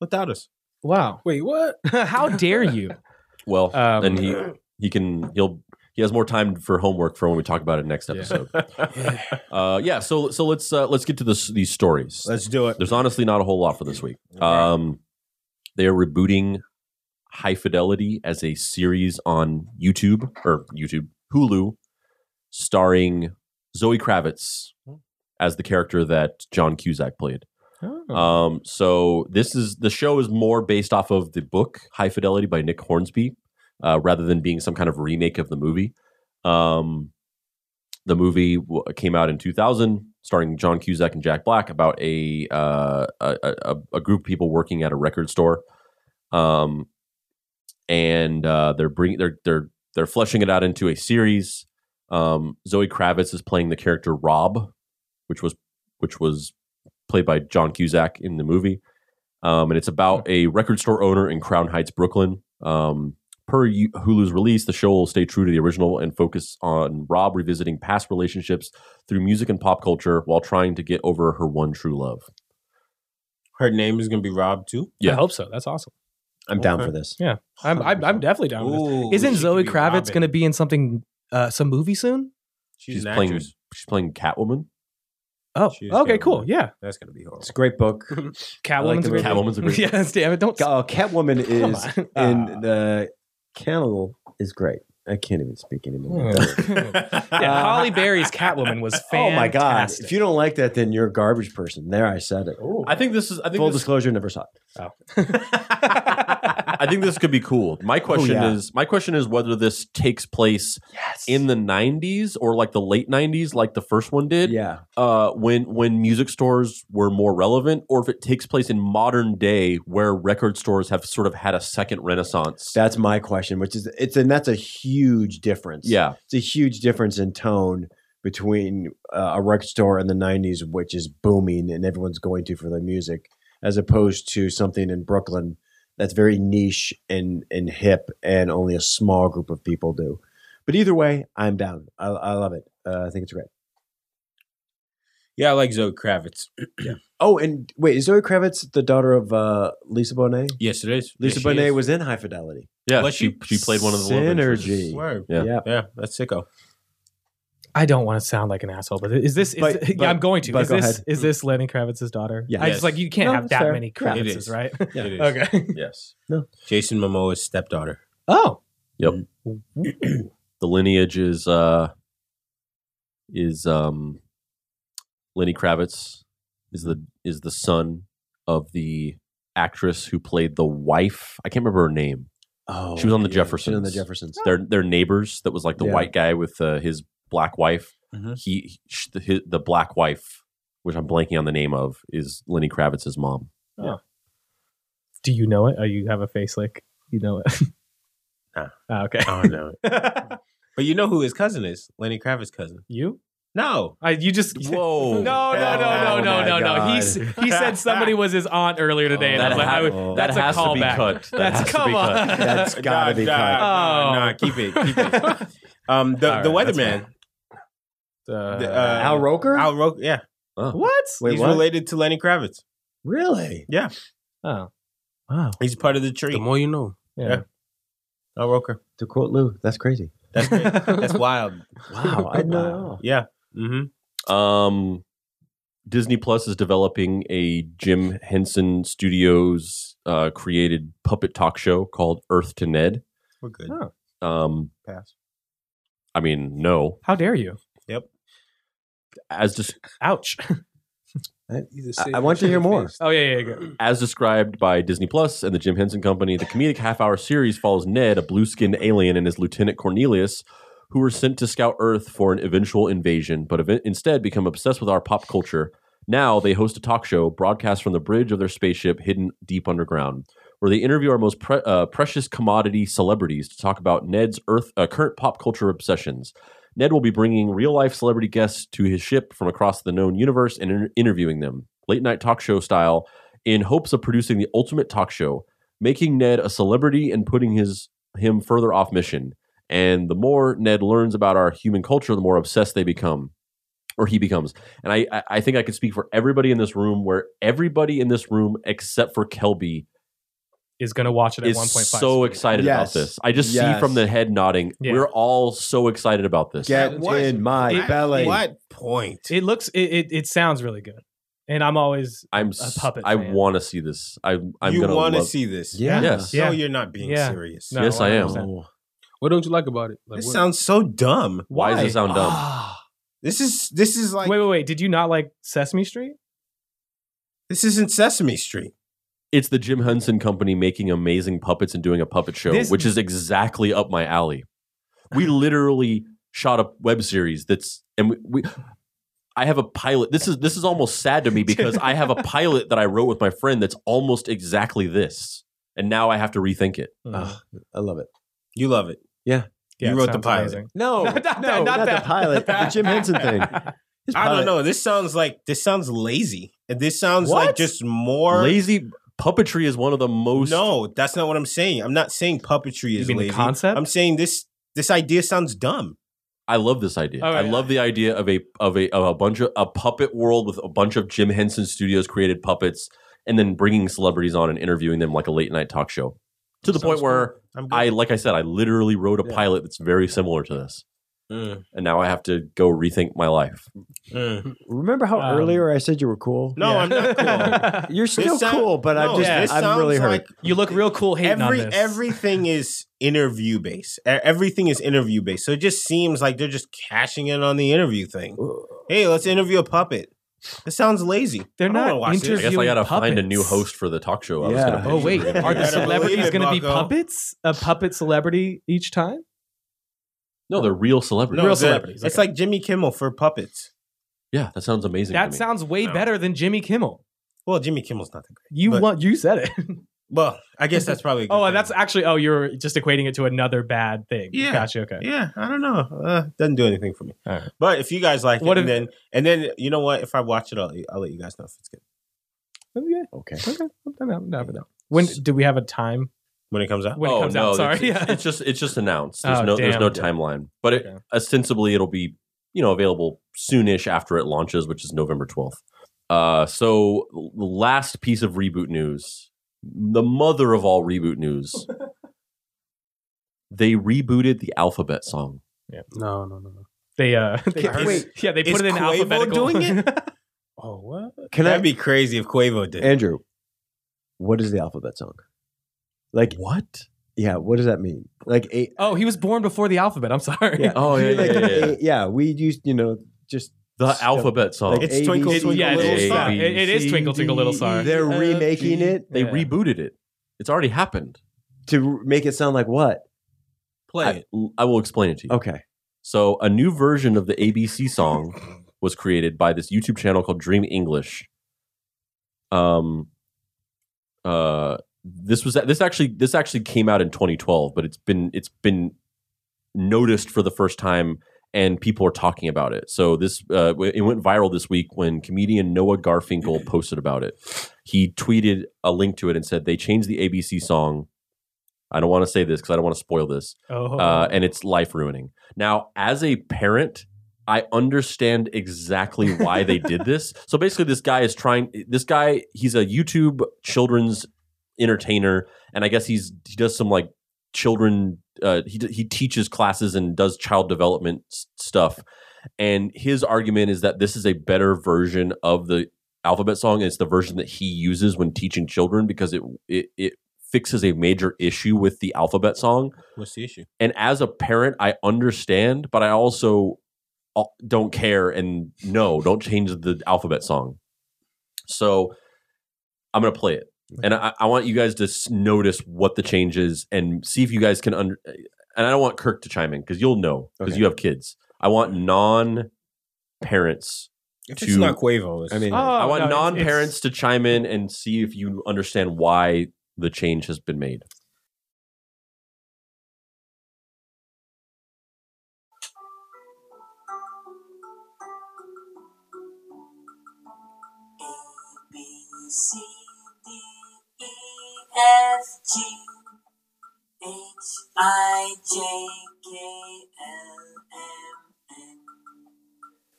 Speaker 3: without us.
Speaker 2: Wow.
Speaker 6: Wait, what?
Speaker 2: How dare you?
Speaker 1: Well,
Speaker 2: Um,
Speaker 1: and he he can he'll he has more time for homework for when we talk about it next episode. uh, yeah, so so let's uh, let's get to this these stories.
Speaker 3: Let's do it.
Speaker 1: There's honestly not a whole lot for this week.
Speaker 3: Right.
Speaker 1: Um, they are rebooting High Fidelity as a series on YouTube or YouTube Hulu, starring Zoe Kravitz as the character that John Cusack played.
Speaker 2: Oh.
Speaker 1: Um, so this is the show is more based off of the book High Fidelity by Nick Hornsby, uh, rather than being some kind of remake of the movie. Um, the movie w- came out in 2000, starring John Cusack and Jack Black, about a uh, a, a, a group of people working at a record store, um, and uh, they're bringing they're they're they're fleshing it out into a series. Um, Zoe Kravitz is playing the character Rob, which was which was played by John Cusack in the movie. Um, and it's about a record store owner in Crown Heights, Brooklyn. Um, per Hulu's release, the show will stay true to the original and focus on Rob revisiting past relationships through music and pop culture while trying to get over her one true love.
Speaker 3: Her name is going to be Rob too.
Speaker 1: Yeah.
Speaker 2: I hope so. That's awesome.
Speaker 5: I'm down for this.
Speaker 2: Yeah. I'm I'm, I'm definitely down for this. Isn't Zoe Kravitz going to be in something uh some movie soon?
Speaker 3: She's,
Speaker 1: She's
Speaker 3: an
Speaker 1: playing.
Speaker 3: actress.
Speaker 1: She's playing Catwoman.
Speaker 2: Oh,
Speaker 3: She's
Speaker 2: okay,
Speaker 3: Catwoman.
Speaker 2: cool. Yeah.
Speaker 3: That's going to be horrible.
Speaker 5: It's a great book.
Speaker 2: Catwoman's
Speaker 5: the
Speaker 2: a great
Speaker 1: Catwoman's a great
Speaker 2: Yes, damn it. Don't
Speaker 5: Uh, Catwoman is
Speaker 2: on.
Speaker 5: in the Cannibal is great. I can't even speak anymore.
Speaker 2: yeah, Halle Berry's Catwoman was fantastic.
Speaker 5: Oh my god! If you don't like that, then you're a garbage person. There, I said it.
Speaker 1: I think this is. I think
Speaker 5: Full
Speaker 1: this,
Speaker 5: disclosure, never saw it.
Speaker 1: I think this could be cool. My question
Speaker 5: yeah.
Speaker 1: is. My question is whether this takes place
Speaker 5: Yes.
Speaker 1: in the '90s or like the late '90s, like the first one did.
Speaker 5: yeah,
Speaker 1: uh, when when music stores were more relevant, or if it takes place in modern day where record stores have sort of had a second renaissance.
Speaker 5: that's my question. Which is, it's and that's a huge difference.
Speaker 1: yeah,
Speaker 5: it's a huge difference in tone between uh, a record store in the '90s, which is booming and everyone's going to for their music, as opposed to something in Brooklyn that's very niche and and hip, and only a small group of people do. But either way, I'm down. I, I love it. Uh, I think it's great.
Speaker 3: Yeah, I like Zoe Kravitz.
Speaker 5: Oh, and wait, is Zoe Kravitz the daughter of uh, Lisa Bonet?
Speaker 3: Yes, it is.
Speaker 5: Lisa
Speaker 3: Yes,
Speaker 5: Bonet
Speaker 3: is.
Speaker 5: was in High Fidelity.
Speaker 1: yeah.
Speaker 3: Was
Speaker 1: she
Speaker 3: she?
Speaker 1: she played one of the love interests.
Speaker 5: Synergy.
Speaker 3: Word.
Speaker 1: Yeah.
Speaker 5: Yeah.
Speaker 3: Yeah, that's sicko.
Speaker 2: I don't want to sound like an asshole, but is this? Is,
Speaker 5: But-
Speaker 2: yeah,
Speaker 5: but-
Speaker 2: I'm going to.
Speaker 5: but
Speaker 2: Is
Speaker 5: go
Speaker 2: this
Speaker 5: ahead.
Speaker 2: is this Lenny Kravitz's daughter?
Speaker 5: Yeah.
Speaker 2: I
Speaker 3: Yes.
Speaker 2: just like you can't
Speaker 5: No,
Speaker 2: have that
Speaker 5: fair.
Speaker 2: many Kravitzes,
Speaker 3: is.
Speaker 2: right?
Speaker 5: Yeah.
Speaker 3: It is.
Speaker 2: okay.
Speaker 1: Yes. No.
Speaker 3: Jason Momoa's stepdaughter.
Speaker 2: Oh,
Speaker 1: Yep. the lineage is uh is um Lenny Kravitz is the is the son of the actress who played the wife. I can't remember her name.
Speaker 5: Oh,
Speaker 1: She was on the
Speaker 5: yeah, She was on the
Speaker 1: Jeffersons.
Speaker 5: Jeffersons.
Speaker 1: Their their neighbors that was like the
Speaker 5: Yeah.
Speaker 1: white guy with uh, his black wife.
Speaker 3: Mhm.
Speaker 1: He sh- the, his, the black wife, which I'm blanking on the name of, is Lenny Kravitz's mom. Yeah.
Speaker 2: Do you know it? Oh, you have a face like you know it.
Speaker 3: Nah.
Speaker 2: Ah, okay.
Speaker 3: Oh no! but you know who his cousin is? Lenny Kravitz's cousin.
Speaker 2: you?
Speaker 3: No,
Speaker 2: I you just
Speaker 1: Whoa.
Speaker 2: No, no, no, no,
Speaker 5: Oh
Speaker 2: no, no, no. He he said somebody was his aunt earlier today, and I was like,
Speaker 1: ha-
Speaker 2: I would,
Speaker 5: oh.
Speaker 2: that's
Speaker 1: that
Speaker 2: a
Speaker 1: has to be
Speaker 2: callback.
Speaker 1: cut. That
Speaker 2: That's
Speaker 1: has to
Speaker 2: come
Speaker 1: be cut.
Speaker 2: on.
Speaker 5: That's gotta be
Speaker 3: Nah,
Speaker 5: cut.
Speaker 3: Nah,
Speaker 2: Oh.
Speaker 3: nah, keep it, keep it. Um, the
Speaker 2: All
Speaker 3: the weatherman,
Speaker 2: Uh,
Speaker 3: The, uh,
Speaker 5: Al Roker?
Speaker 3: Al Roker. Yeah,
Speaker 2: what?
Speaker 5: Wait,
Speaker 3: he's
Speaker 5: what?
Speaker 3: related to Lenny Kravitz.
Speaker 5: Really?
Speaker 3: Yeah,
Speaker 2: Oh, wow.
Speaker 3: he's part of the tree.
Speaker 6: The more you know.
Speaker 2: Yeah.
Speaker 3: Al Roker.
Speaker 5: To quote Lou, that's crazy.
Speaker 3: That's great. that's wild.
Speaker 5: Wow, I know that at all.
Speaker 3: Yeah. Mm-hmm.
Speaker 1: Um, Disney Plus is developing a Jim Henson Studios uh, created puppet talk show called Earth to Ned.
Speaker 3: We're good.
Speaker 2: Oh.
Speaker 1: Um,
Speaker 3: Pass.
Speaker 1: I mean, no,
Speaker 2: How dare you? Yep.
Speaker 1: As just
Speaker 2: Ouch.
Speaker 5: I, I want to hear more.
Speaker 2: Oh yeah, yeah, yeah. good.
Speaker 1: as described by Disney Plus and the Jim Henson Company, the comedic half-hour series follows Ned, a blue-skinned alien, and his lieutenant Cornelius, who were sent to scout Earth for an eventual invasion, but ev- instead become obsessed with our pop culture. Now they host a talk show broadcast from the bridge of their spaceship hidden deep underground, where they interview our most pre- uh, precious commodity celebrities to talk about Ned's Earth uh, current pop culture obsessions. Ned will be bringing real life celebrity guests to his ship from across the known universe and inter- interviewing them, late night talk show style, in hopes of producing the ultimate talk show, making Ned a celebrity and putting his him further off mission. And the more Ned learns about our human culture, the more obsessed they become, or he becomes. And I, I- I think I could speak for everybody in this room, where everybody in this room except for Kelby
Speaker 2: Is gonna watch it at
Speaker 1: is
Speaker 2: one point five.
Speaker 1: so excited about this. I just
Speaker 5: Yes.
Speaker 1: see from the head nodding.
Speaker 2: Yeah.
Speaker 1: We're all so excited about this.
Speaker 5: Get
Speaker 3: What?
Speaker 5: in my
Speaker 2: It-
Speaker 5: belly.
Speaker 3: What point?
Speaker 2: It looks. It, it it sounds really good, and I'm always.
Speaker 1: I'm
Speaker 2: a puppet
Speaker 1: I want to see this. I, I'm
Speaker 3: you
Speaker 1: gonna
Speaker 3: want to
Speaker 1: love-
Speaker 3: see this?
Speaker 5: Yeah.
Speaker 1: Yes.
Speaker 2: Yeah.
Speaker 3: No, you're not being
Speaker 2: Yeah.
Speaker 3: serious.
Speaker 2: No,
Speaker 1: Yes, I am.
Speaker 2: 100%.
Speaker 6: What don't you like about it? Like,
Speaker 3: This
Speaker 6: what-
Speaker 3: sounds so dumb.
Speaker 1: Why, does it sound dumb?
Speaker 5: Ah.
Speaker 3: This is this is like
Speaker 2: wait, wait, wait. Did you not like Sesame Street?
Speaker 3: this isn't Sesame Street.
Speaker 1: It's the Jim Henson Company making amazing puppets and doing a puppet show,
Speaker 2: This-
Speaker 1: which is exactly up my alley. We literally shot a web series that's and we, we I have a pilot. This is this is almost sad to me because I have a pilot that I wrote with my friend that's almost exactly this. And now I have to rethink it.
Speaker 5: I love it.
Speaker 3: You love it.
Speaker 2: Yeah,
Speaker 3: You wrote the pilot.
Speaker 2: amazing.
Speaker 5: No,
Speaker 2: Not that-
Speaker 5: no,
Speaker 2: not
Speaker 5: not,
Speaker 2: that.
Speaker 5: the pilot. The Jim Henson thing.
Speaker 3: I don't know. This sounds like this sounds lazy. This sounds like just more
Speaker 1: Lazy puppetry is one of the most
Speaker 3: No, that's not what I'm saying. I'm not saying puppetry is
Speaker 2: mean the
Speaker 3: lazy.
Speaker 2: concept?
Speaker 3: I'm saying this this idea sounds dumb.
Speaker 1: I love this idea.
Speaker 2: Oh,
Speaker 1: I
Speaker 2: yeah.
Speaker 1: love the idea of a of a of a bunch of a puppet world with a bunch of Jim Henson Studios created puppets, and then bringing celebrities on and interviewing them like a late night talk show. To the point
Speaker 3: Sounds
Speaker 1: where
Speaker 3: I'm good.
Speaker 1: I, like I said, I literally wrote a
Speaker 5: Yeah.
Speaker 1: pilot that's very similar to this,
Speaker 3: Mm,
Speaker 1: and now I have to go rethink my life.
Speaker 3: mm.
Speaker 5: Remember how
Speaker 2: Um,
Speaker 5: earlier I said you were cool?
Speaker 3: No, I'm not cool.
Speaker 5: You're still
Speaker 3: sound-
Speaker 5: cool, but
Speaker 3: no,
Speaker 5: I'm just
Speaker 3: this
Speaker 5: I'm
Speaker 3: sounds
Speaker 5: really hurt.
Speaker 3: like
Speaker 2: you look real cool hating
Speaker 3: every
Speaker 2: on this.
Speaker 3: everything is interview based. Everything is interview based. So it just seems like they're just cashing in on the interview thing. Hey, let's interview a puppet. It sounds lazy.
Speaker 2: They're
Speaker 3: I don't wanna
Speaker 2: not
Speaker 3: watch this.
Speaker 1: I guess I got to find a new host for the talk show. I was gonna
Speaker 2: Oh wait,
Speaker 1: pitch.
Speaker 2: are the celebrities going to be
Speaker 3: bucko.
Speaker 2: puppets? A puppet celebrity each time?
Speaker 1: no, they're real celebrities.
Speaker 2: Real
Speaker 3: they're-
Speaker 2: celebrities,
Speaker 3: It's
Speaker 2: okay.
Speaker 3: like Jimmy Kimmel for puppets.
Speaker 1: Yeah, that sounds amazing. to
Speaker 2: That
Speaker 1: me.
Speaker 2: sounds way
Speaker 3: No.
Speaker 2: better than Jimmy Kimmel.
Speaker 3: Well, Jimmy Kimmel's not that great.
Speaker 2: You
Speaker 3: But-
Speaker 2: want you said it.
Speaker 3: Well, I guess that's probably. A good
Speaker 2: oh,
Speaker 3: thing.
Speaker 2: that's actually oh, you're just equating it to another bad thing.
Speaker 3: Yeah.
Speaker 2: Gotcha. Okay.
Speaker 3: Yeah, I don't know. Uh, doesn't do anything for me.
Speaker 2: All right.
Speaker 3: But if you guys like
Speaker 2: What
Speaker 3: it, and then and then you know what? If I watch it, I'll, I'll let you guys know if it's good.
Speaker 2: Okay.
Speaker 5: okay.
Speaker 2: Okay. I'm down, I'm down. When do we have a time?
Speaker 3: When it comes out,
Speaker 2: When it
Speaker 1: oh
Speaker 2: comes
Speaker 1: no,
Speaker 2: out, sorry.
Speaker 1: It's, it's, it's just it's just announced. There's
Speaker 2: Oh,
Speaker 1: no there's no timeline, but it,
Speaker 2: Okay.
Speaker 1: ostensibly it'll be you know available soonish after it launches, which is November twelfth. Uh, so the last piece of reboot news, the mother of all reboot news, they rebooted the alphabet song. Yeah.
Speaker 6: No, no, no, no.
Speaker 2: They uh, they
Speaker 5: Can- wait,
Speaker 2: yeah, they put it in
Speaker 3: Quavo
Speaker 2: alphabetical.
Speaker 3: doing it? oh, what?
Speaker 5: Can
Speaker 3: That'd
Speaker 5: I-
Speaker 3: be crazy if Quavo did.
Speaker 5: Andrew, what is the alphabet song? Like,
Speaker 1: What?
Speaker 5: yeah, what does that mean? Like, a,
Speaker 2: oh, he was born before the alphabet. I'm sorry.
Speaker 5: yeah,
Speaker 1: Oh, yeah,
Speaker 5: like,
Speaker 1: yeah, yeah, yeah.
Speaker 5: a- yeah, we used, you know, just
Speaker 1: The
Speaker 5: Stuff.
Speaker 1: alphabet song.
Speaker 5: Like
Speaker 3: It's
Speaker 5: A,
Speaker 3: Twinkle,
Speaker 5: B, C,
Speaker 3: Twinkle,
Speaker 2: yeah,
Speaker 3: Little
Speaker 2: is,
Speaker 3: Star.
Speaker 2: it- it is Twinkle Twinkle Little Star.
Speaker 5: They're
Speaker 3: F,
Speaker 5: remaking
Speaker 3: G.
Speaker 5: it
Speaker 1: they
Speaker 2: Yeah.
Speaker 1: rebooted it. It's already happened.
Speaker 5: to make it sound like what?
Speaker 3: Play
Speaker 1: I,
Speaker 3: it.
Speaker 1: I will explain it to you.
Speaker 5: Okay.
Speaker 1: So, a new version of the ABC song was created by this YouTube channel called Dream English. Um, uh, this was this actually this actually came out in 2012, but it's been it's been noticed for the first time, and people are talking about it. So this uh, it went viral this week when comedian Noah Garfinkel posted about it. He tweeted a link to it and said they changed the ABC song. I don't want to say this because I don't want to spoil this
Speaker 2: Oh,
Speaker 1: uh, and it's life ruining. Now, as a parent, I understand exactly why they did this. So basically, this guy is trying. This guy, he's a YouTube children's entertainer, and I guess he's he does some like children. Uh, he he teaches classes and does child development s- stuff. And his argument is that this is a better version of the alphabet song. It's the version that he uses when teaching children because it it, it fixes a major issue with the alphabet song
Speaker 3: What's the issue?
Speaker 1: and as a parent i understand but i also uh, don't care and no don't change the alphabet song so i'm going to play it and I, I want you guys to notice what the change is and see if you guys can under and i don't want kirk to chime in because you'll know because
Speaker 5: Okay.
Speaker 1: you have kids. I want non parents
Speaker 3: If
Speaker 1: To-
Speaker 3: it's not Quavo, it's
Speaker 5: I mean-
Speaker 2: Oh,
Speaker 1: i want
Speaker 2: no,
Speaker 1: non parents to chime in and see if you understand why the change has been made.
Speaker 4: A B C. D E F G H I J K L M N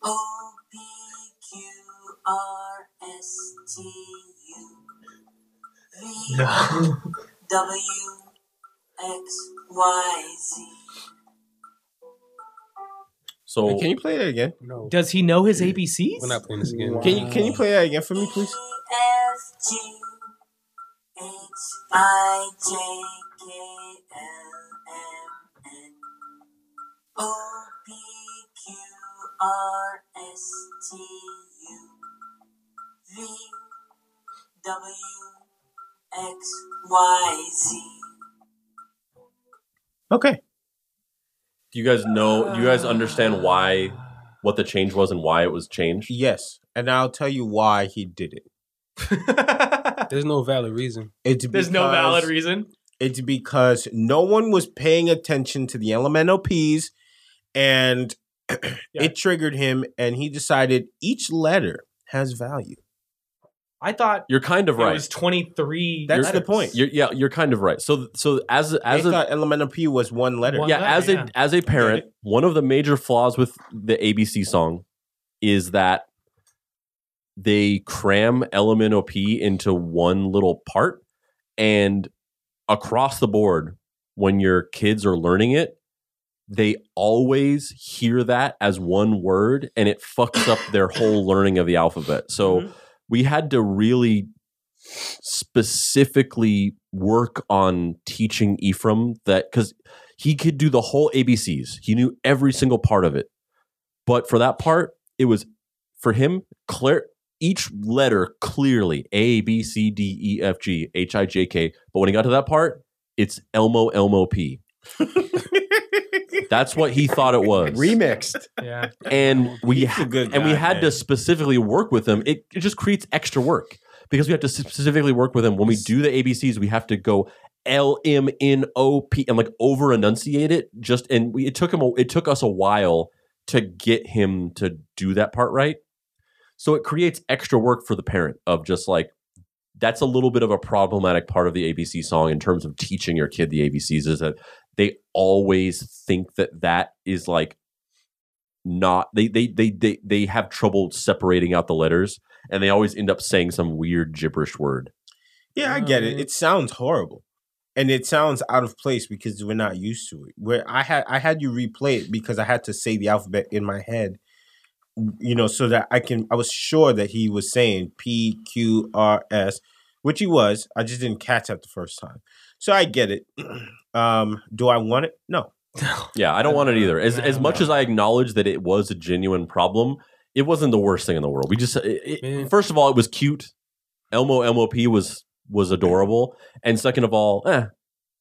Speaker 4: O P Q R S T U V W X Y Z.
Speaker 1: so
Speaker 3: Wait, can you play that again?
Speaker 6: No,
Speaker 2: Does he know his ABCs?
Speaker 6: we're not playing this again.
Speaker 3: Can you can you play that again for me, please?
Speaker 4: F G H I J K L M N O P Q R S T U V W X Y Z.
Speaker 3: Okay.
Speaker 1: do you guys know do you guys understand uh. why what the change was and why it was changed
Speaker 3: Yes, and I'll tell you why he did it.
Speaker 6: There's no valid reason.
Speaker 3: It's
Speaker 2: There's no
Speaker 3: because-
Speaker 2: valid reason.
Speaker 3: It's because no one was paying attention to the LMNOPs, and it triggered him, and he decided each letter has value.
Speaker 2: I thought
Speaker 1: you're kind of
Speaker 2: it
Speaker 1: right
Speaker 2: was 23.
Speaker 3: That's the
Speaker 2: letters.
Speaker 3: point.
Speaker 1: You're, yeah, you're kind of right. So, so as a-
Speaker 3: I
Speaker 1: as a
Speaker 3: thought LMNOP was one letter.
Speaker 2: One-
Speaker 1: yeah,
Speaker 2: letter,
Speaker 1: as
Speaker 2: yeah.
Speaker 1: a as a parent, one of the major flaws with the ABC song is that they cram LMNOP into one little part, and across the board, when your kids are learning it, they always hear that as one word, and it fucks up their whole learning of the alphabet. So
Speaker 3: Mhm.
Speaker 1: we had to really specifically work on teaching Ephraim that because he could do the whole ABCs. He knew every single part of it. But for that part, it was for him clear each letter clearly A B C D E F G H I J K. But when he got to that part, it's Elmo Elmo P. That's what he thought it was.
Speaker 5: Remixed.
Speaker 2: Yeah.
Speaker 1: and we
Speaker 3: He's
Speaker 1: ha-
Speaker 3: good
Speaker 1: and we
Speaker 3: guy,
Speaker 1: had to specifically work with him. It, it just creates extra work because we have to specifically work with him. When we do the ABCs, we have to go L M N O P and like over enunciate it. Just and we it took him a, it took us a while to get him to do that part right. So it creates extra work for the parent of just like that's a little bit of a problematic part of the ABC song in terms of teaching your kid the ABCs is that they always think that that is like not they they they they, they have trouble separating out the letters and they always end up saying some weird gibberish word.
Speaker 3: yeah, I get it. Mm. It sounds horrible. and it sounds out of place because we're not used to it. Where I had I had you replay it because I had to say the alphabet in my head, you know, so that I can. I was sure that he was saying P Q R S, which he was. I just didn't catch that the first time, so I get it. Um, do I want it? No.
Speaker 1: Yeah, I don't want it either. As as much as I acknowledge that it was a genuine problem, it wasn't the worst thing in the world. We just it, it- first of all, it was cute. Elmo MOP was was adorable, and second of all, eh,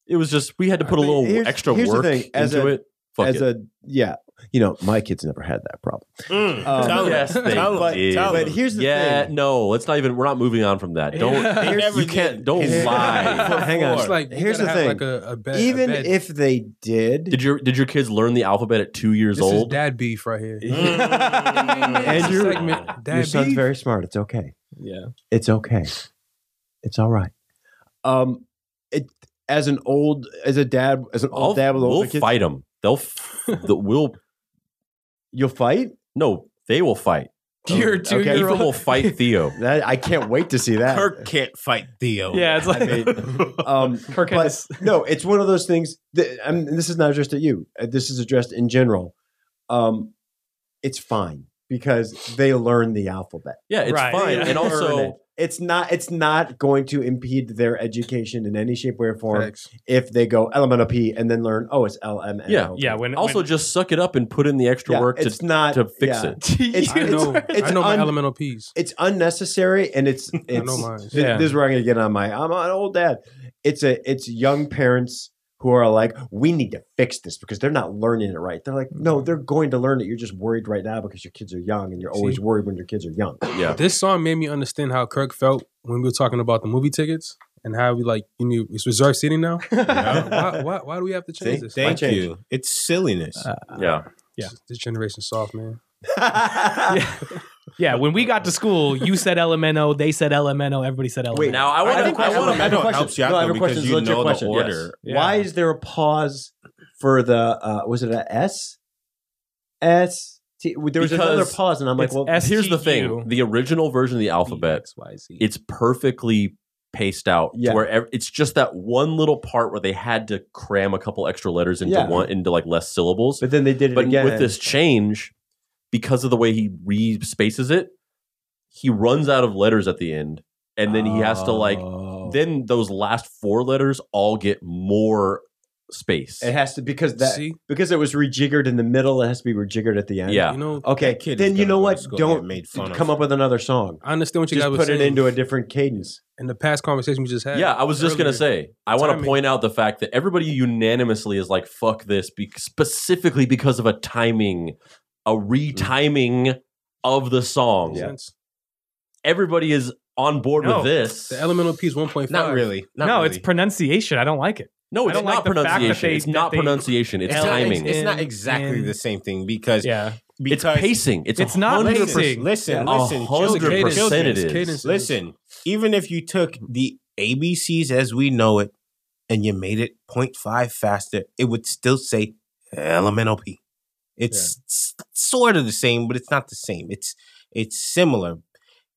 Speaker 1: it was just we had to put a
Speaker 5: I mean,
Speaker 1: little
Speaker 5: here's-
Speaker 1: extra
Speaker 5: here's the
Speaker 1: work
Speaker 5: thing, as
Speaker 1: into
Speaker 5: a-
Speaker 1: it. Fuck
Speaker 5: as
Speaker 1: it.
Speaker 5: a yeah, you know, my kids never had that problem.
Speaker 3: Mm,
Speaker 5: Um,
Speaker 3: tell
Speaker 1: yes, they
Speaker 3: tell him.
Speaker 5: but-
Speaker 1: did.
Speaker 5: But here's the thing.
Speaker 1: yeah,
Speaker 5: thing.
Speaker 1: no, let's not even. We're not moving on from that. Don't.
Speaker 2: Yeah.
Speaker 1: You can't.
Speaker 3: did.
Speaker 1: Don't lie.
Speaker 5: Hang on.
Speaker 6: It's like
Speaker 5: here's the thing.
Speaker 6: Like a, a bed,
Speaker 5: Even
Speaker 6: a
Speaker 5: if they did,
Speaker 1: Did your did your kids learn the alphabet at two years old?
Speaker 6: this is
Speaker 1: old?
Speaker 6: dad beef right here.
Speaker 3: Mm.
Speaker 5: and your,
Speaker 6: segment, Dad
Speaker 5: your son's
Speaker 6: beef?
Speaker 5: very smart. It's okay.
Speaker 2: Yeah.
Speaker 5: It's okay. It's all right. Um, it as an old as a dad as an
Speaker 1: I'll,
Speaker 5: old dad with
Speaker 1: we'll
Speaker 5: older kids,
Speaker 1: fight them. They'll. F- the, we'll.
Speaker 5: You'll fight.
Speaker 1: No, they will fight.
Speaker 2: Your
Speaker 5: okay.
Speaker 2: two year
Speaker 1: Ethan will fight Theo.
Speaker 5: That I can't wait to see that.
Speaker 3: Kirk can't fight Theo.
Speaker 2: Yeah, it's like
Speaker 5: I mean, um,
Speaker 2: Kirk
Speaker 5: but
Speaker 2: this-
Speaker 5: no, it's one of those things. That, I mean, this is not addressed at you. Uh, This is addressed in general. Um, it's fine because they learn the alphabet.
Speaker 1: Yeah, it's
Speaker 2: Right.
Speaker 1: fine.
Speaker 5: They
Speaker 1: And also,
Speaker 5: it. It's not. It's not going to impede their education in any shape, way, or form
Speaker 6: Facts.
Speaker 5: if they go elemental P and then learn. Oh, it's L M N.
Speaker 1: Yeah.
Speaker 5: O.
Speaker 2: yeah. When
Speaker 1: also
Speaker 2: when,
Speaker 1: just suck it up and put in the extra
Speaker 5: Yeah,
Speaker 1: work to,
Speaker 5: it's not
Speaker 1: to fix
Speaker 5: yeah.
Speaker 1: it.
Speaker 5: It's-
Speaker 6: I know.
Speaker 5: it's
Speaker 6: I know my
Speaker 5: un-
Speaker 6: elemental P's.
Speaker 5: It's unnecessary, and it's. it's
Speaker 6: I know mine.
Speaker 5: Th-
Speaker 2: Yeah.
Speaker 5: This is where I'm going to get on my. I'm an old dad. It's a. It's young parents who are like, we need to fix this because they're not learning it right. They're like, no, mm-hmm. they're going to learn it. You're just worried right now because your kids are young, and you're always
Speaker 6: See?
Speaker 5: worried when your kids are young.
Speaker 1: Yeah.
Speaker 6: This song made me understand how Kirk felt when we were talking about the movie tickets and how we like you know it's reserved seating now. why, why, why do we have to change
Speaker 5: See?
Speaker 6: this?
Speaker 3: Thank
Speaker 5: change.
Speaker 3: you. It's silliness.
Speaker 1: Uh, yeah.
Speaker 2: Yeah.
Speaker 6: This generation soft man.
Speaker 2: yeah. Yeah, when we got to school, you said LMNO, they said LMNO, everybody said LMNO.
Speaker 5: Wait,
Speaker 1: Now I want
Speaker 5: think
Speaker 1: to. I
Speaker 5: have a-
Speaker 1: want
Speaker 5: I have a question.
Speaker 3: helps you out
Speaker 5: No, I have a question.
Speaker 3: because
Speaker 5: It's a
Speaker 3: you know
Speaker 5: question.
Speaker 3: the
Speaker 5: Yes.
Speaker 3: order.
Speaker 2: Yeah.
Speaker 5: Why is there a pause for the? uh Was it a S? S. T, there was another pause, and I'm like, well,
Speaker 2: S-
Speaker 1: Here's the thing: the original version of the alphabet,
Speaker 6: X, Y, Z.
Speaker 1: it's perfectly paced out.
Speaker 5: Yeah.
Speaker 1: Where ev- it's just that one little part where they had to cram a couple extra letters into
Speaker 5: Yeah.
Speaker 1: one into like less syllables.
Speaker 5: but then they did it
Speaker 1: But
Speaker 5: again.
Speaker 1: with this change, because of the way he re-spaces it, he runs out of letters at the end, and then he has to like.
Speaker 5: Oh.
Speaker 1: Then those last four letters all get more space.
Speaker 5: It has to because that
Speaker 6: See?
Speaker 5: because it was rejiggered in the middle. It has to be rejiggered at the end.
Speaker 1: Yeah.
Speaker 6: You know,
Speaker 5: Okay.
Speaker 3: Kid
Speaker 5: Then you know what? Don't
Speaker 3: get made fun of.
Speaker 5: come up with another song.
Speaker 6: I understand what you
Speaker 5: Just
Speaker 6: guys were
Speaker 5: put it
Speaker 6: saying
Speaker 5: into a different cadence.
Speaker 6: in the past conversation we just had.
Speaker 1: Yeah, I was just gonna
Speaker 6: earlier.
Speaker 1: say. I want to
Speaker 6: Timing.
Speaker 1: point out the fact that everybody unanimously is like, "Fuck this," be- specifically because of a timing, a mm. retiming of the song.
Speaker 5: Yeah.
Speaker 1: Everybody is on board
Speaker 2: No.
Speaker 1: with this.
Speaker 6: The elemental P is 1.5.
Speaker 3: Not really. Not
Speaker 2: no,
Speaker 3: really.
Speaker 2: it's pronunciation. I don't like it.
Speaker 1: no,
Speaker 2: I
Speaker 1: it's
Speaker 2: don't
Speaker 1: not
Speaker 2: like the fact that
Speaker 1: pronunciation.
Speaker 2: they-
Speaker 1: it's
Speaker 2: that
Speaker 1: not
Speaker 2: they-
Speaker 1: pronunciation. It's
Speaker 3: It's not,
Speaker 1: timing.
Speaker 3: it's, it's not exactly
Speaker 2: in-
Speaker 3: the same thing because
Speaker 2: Yeah.
Speaker 1: it's
Speaker 3: because
Speaker 1: pacing. It's
Speaker 2: It's not
Speaker 1: hundred
Speaker 2: pacing.
Speaker 3: Listen,
Speaker 1: A
Speaker 3: listen,
Speaker 1: hundred
Speaker 3: children,
Speaker 1: percent
Speaker 3: children,
Speaker 1: it is.
Speaker 6: Cadence.
Speaker 3: Listen, even if you took the ABCs as we know it and you made it 0.5 faster, it would still say elemental P. It's s- sort of the same, but it's not the same. It's it's similar.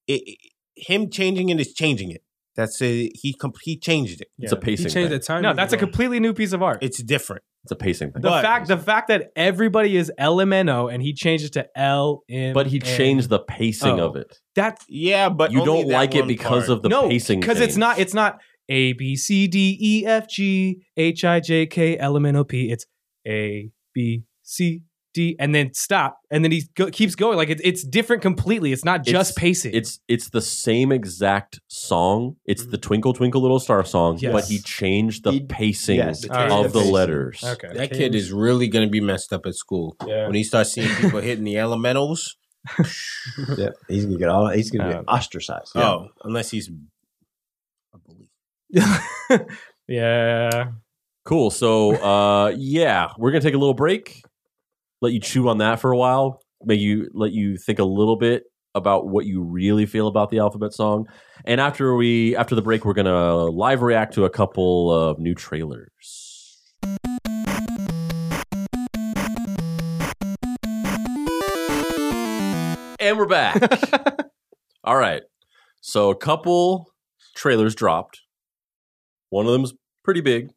Speaker 3: It, it- him changing it is changing it. That's a, he com- he changed it.
Speaker 1: It's a
Speaker 2: Yeah.
Speaker 6: He
Speaker 1: pacing.
Speaker 6: changed
Speaker 1: thing.
Speaker 6: the time.
Speaker 2: No, that's a completely new piece of art.
Speaker 3: It's different.
Speaker 1: It's a pacing thing.
Speaker 2: the
Speaker 3: But-
Speaker 2: fact the fact that everybody is LMNO and he changed it to L M.
Speaker 1: But he changed the pacing
Speaker 2: Oh.
Speaker 1: of it.
Speaker 2: That's
Speaker 3: Yeah, but
Speaker 1: you
Speaker 3: only
Speaker 1: don't
Speaker 3: that
Speaker 1: like it because
Speaker 3: part.
Speaker 1: of the
Speaker 2: no
Speaker 1: pacing.
Speaker 2: because it's not it's not A B C D E F G H I J K L M N O P. It's A B C D and then stop and then he go, keeps going like it's it's different completely. It's not just
Speaker 1: It's-
Speaker 2: pacing.
Speaker 1: It's it's the same exact song. It's the Twinkle Twinkle Little Star song,
Speaker 2: Yes.
Speaker 1: but he changed the
Speaker 5: He-
Speaker 1: pacing
Speaker 5: yes,
Speaker 2: All right.
Speaker 1: of the
Speaker 5: pacing.
Speaker 1: letters.
Speaker 2: okay.
Speaker 3: that kid is really going to be messed up at school
Speaker 2: Yeah.
Speaker 3: when he starts seeing people hitting the elementals.
Speaker 5: Yeah, he's gonna get all. He's gonna
Speaker 2: Um,
Speaker 5: get ostracized.
Speaker 3: Oh, unless he's a bully.
Speaker 2: yeah.
Speaker 1: Cool. So uh yeah, we're gonna take a little break. Let you chew on that for a while. Make you let you think a little bit about what you really feel about the alphabet song. And after we after the break, we're gonna live react to a couple of new trailers. And we're back. All right. So a couple trailers dropped. One of them's pretty big.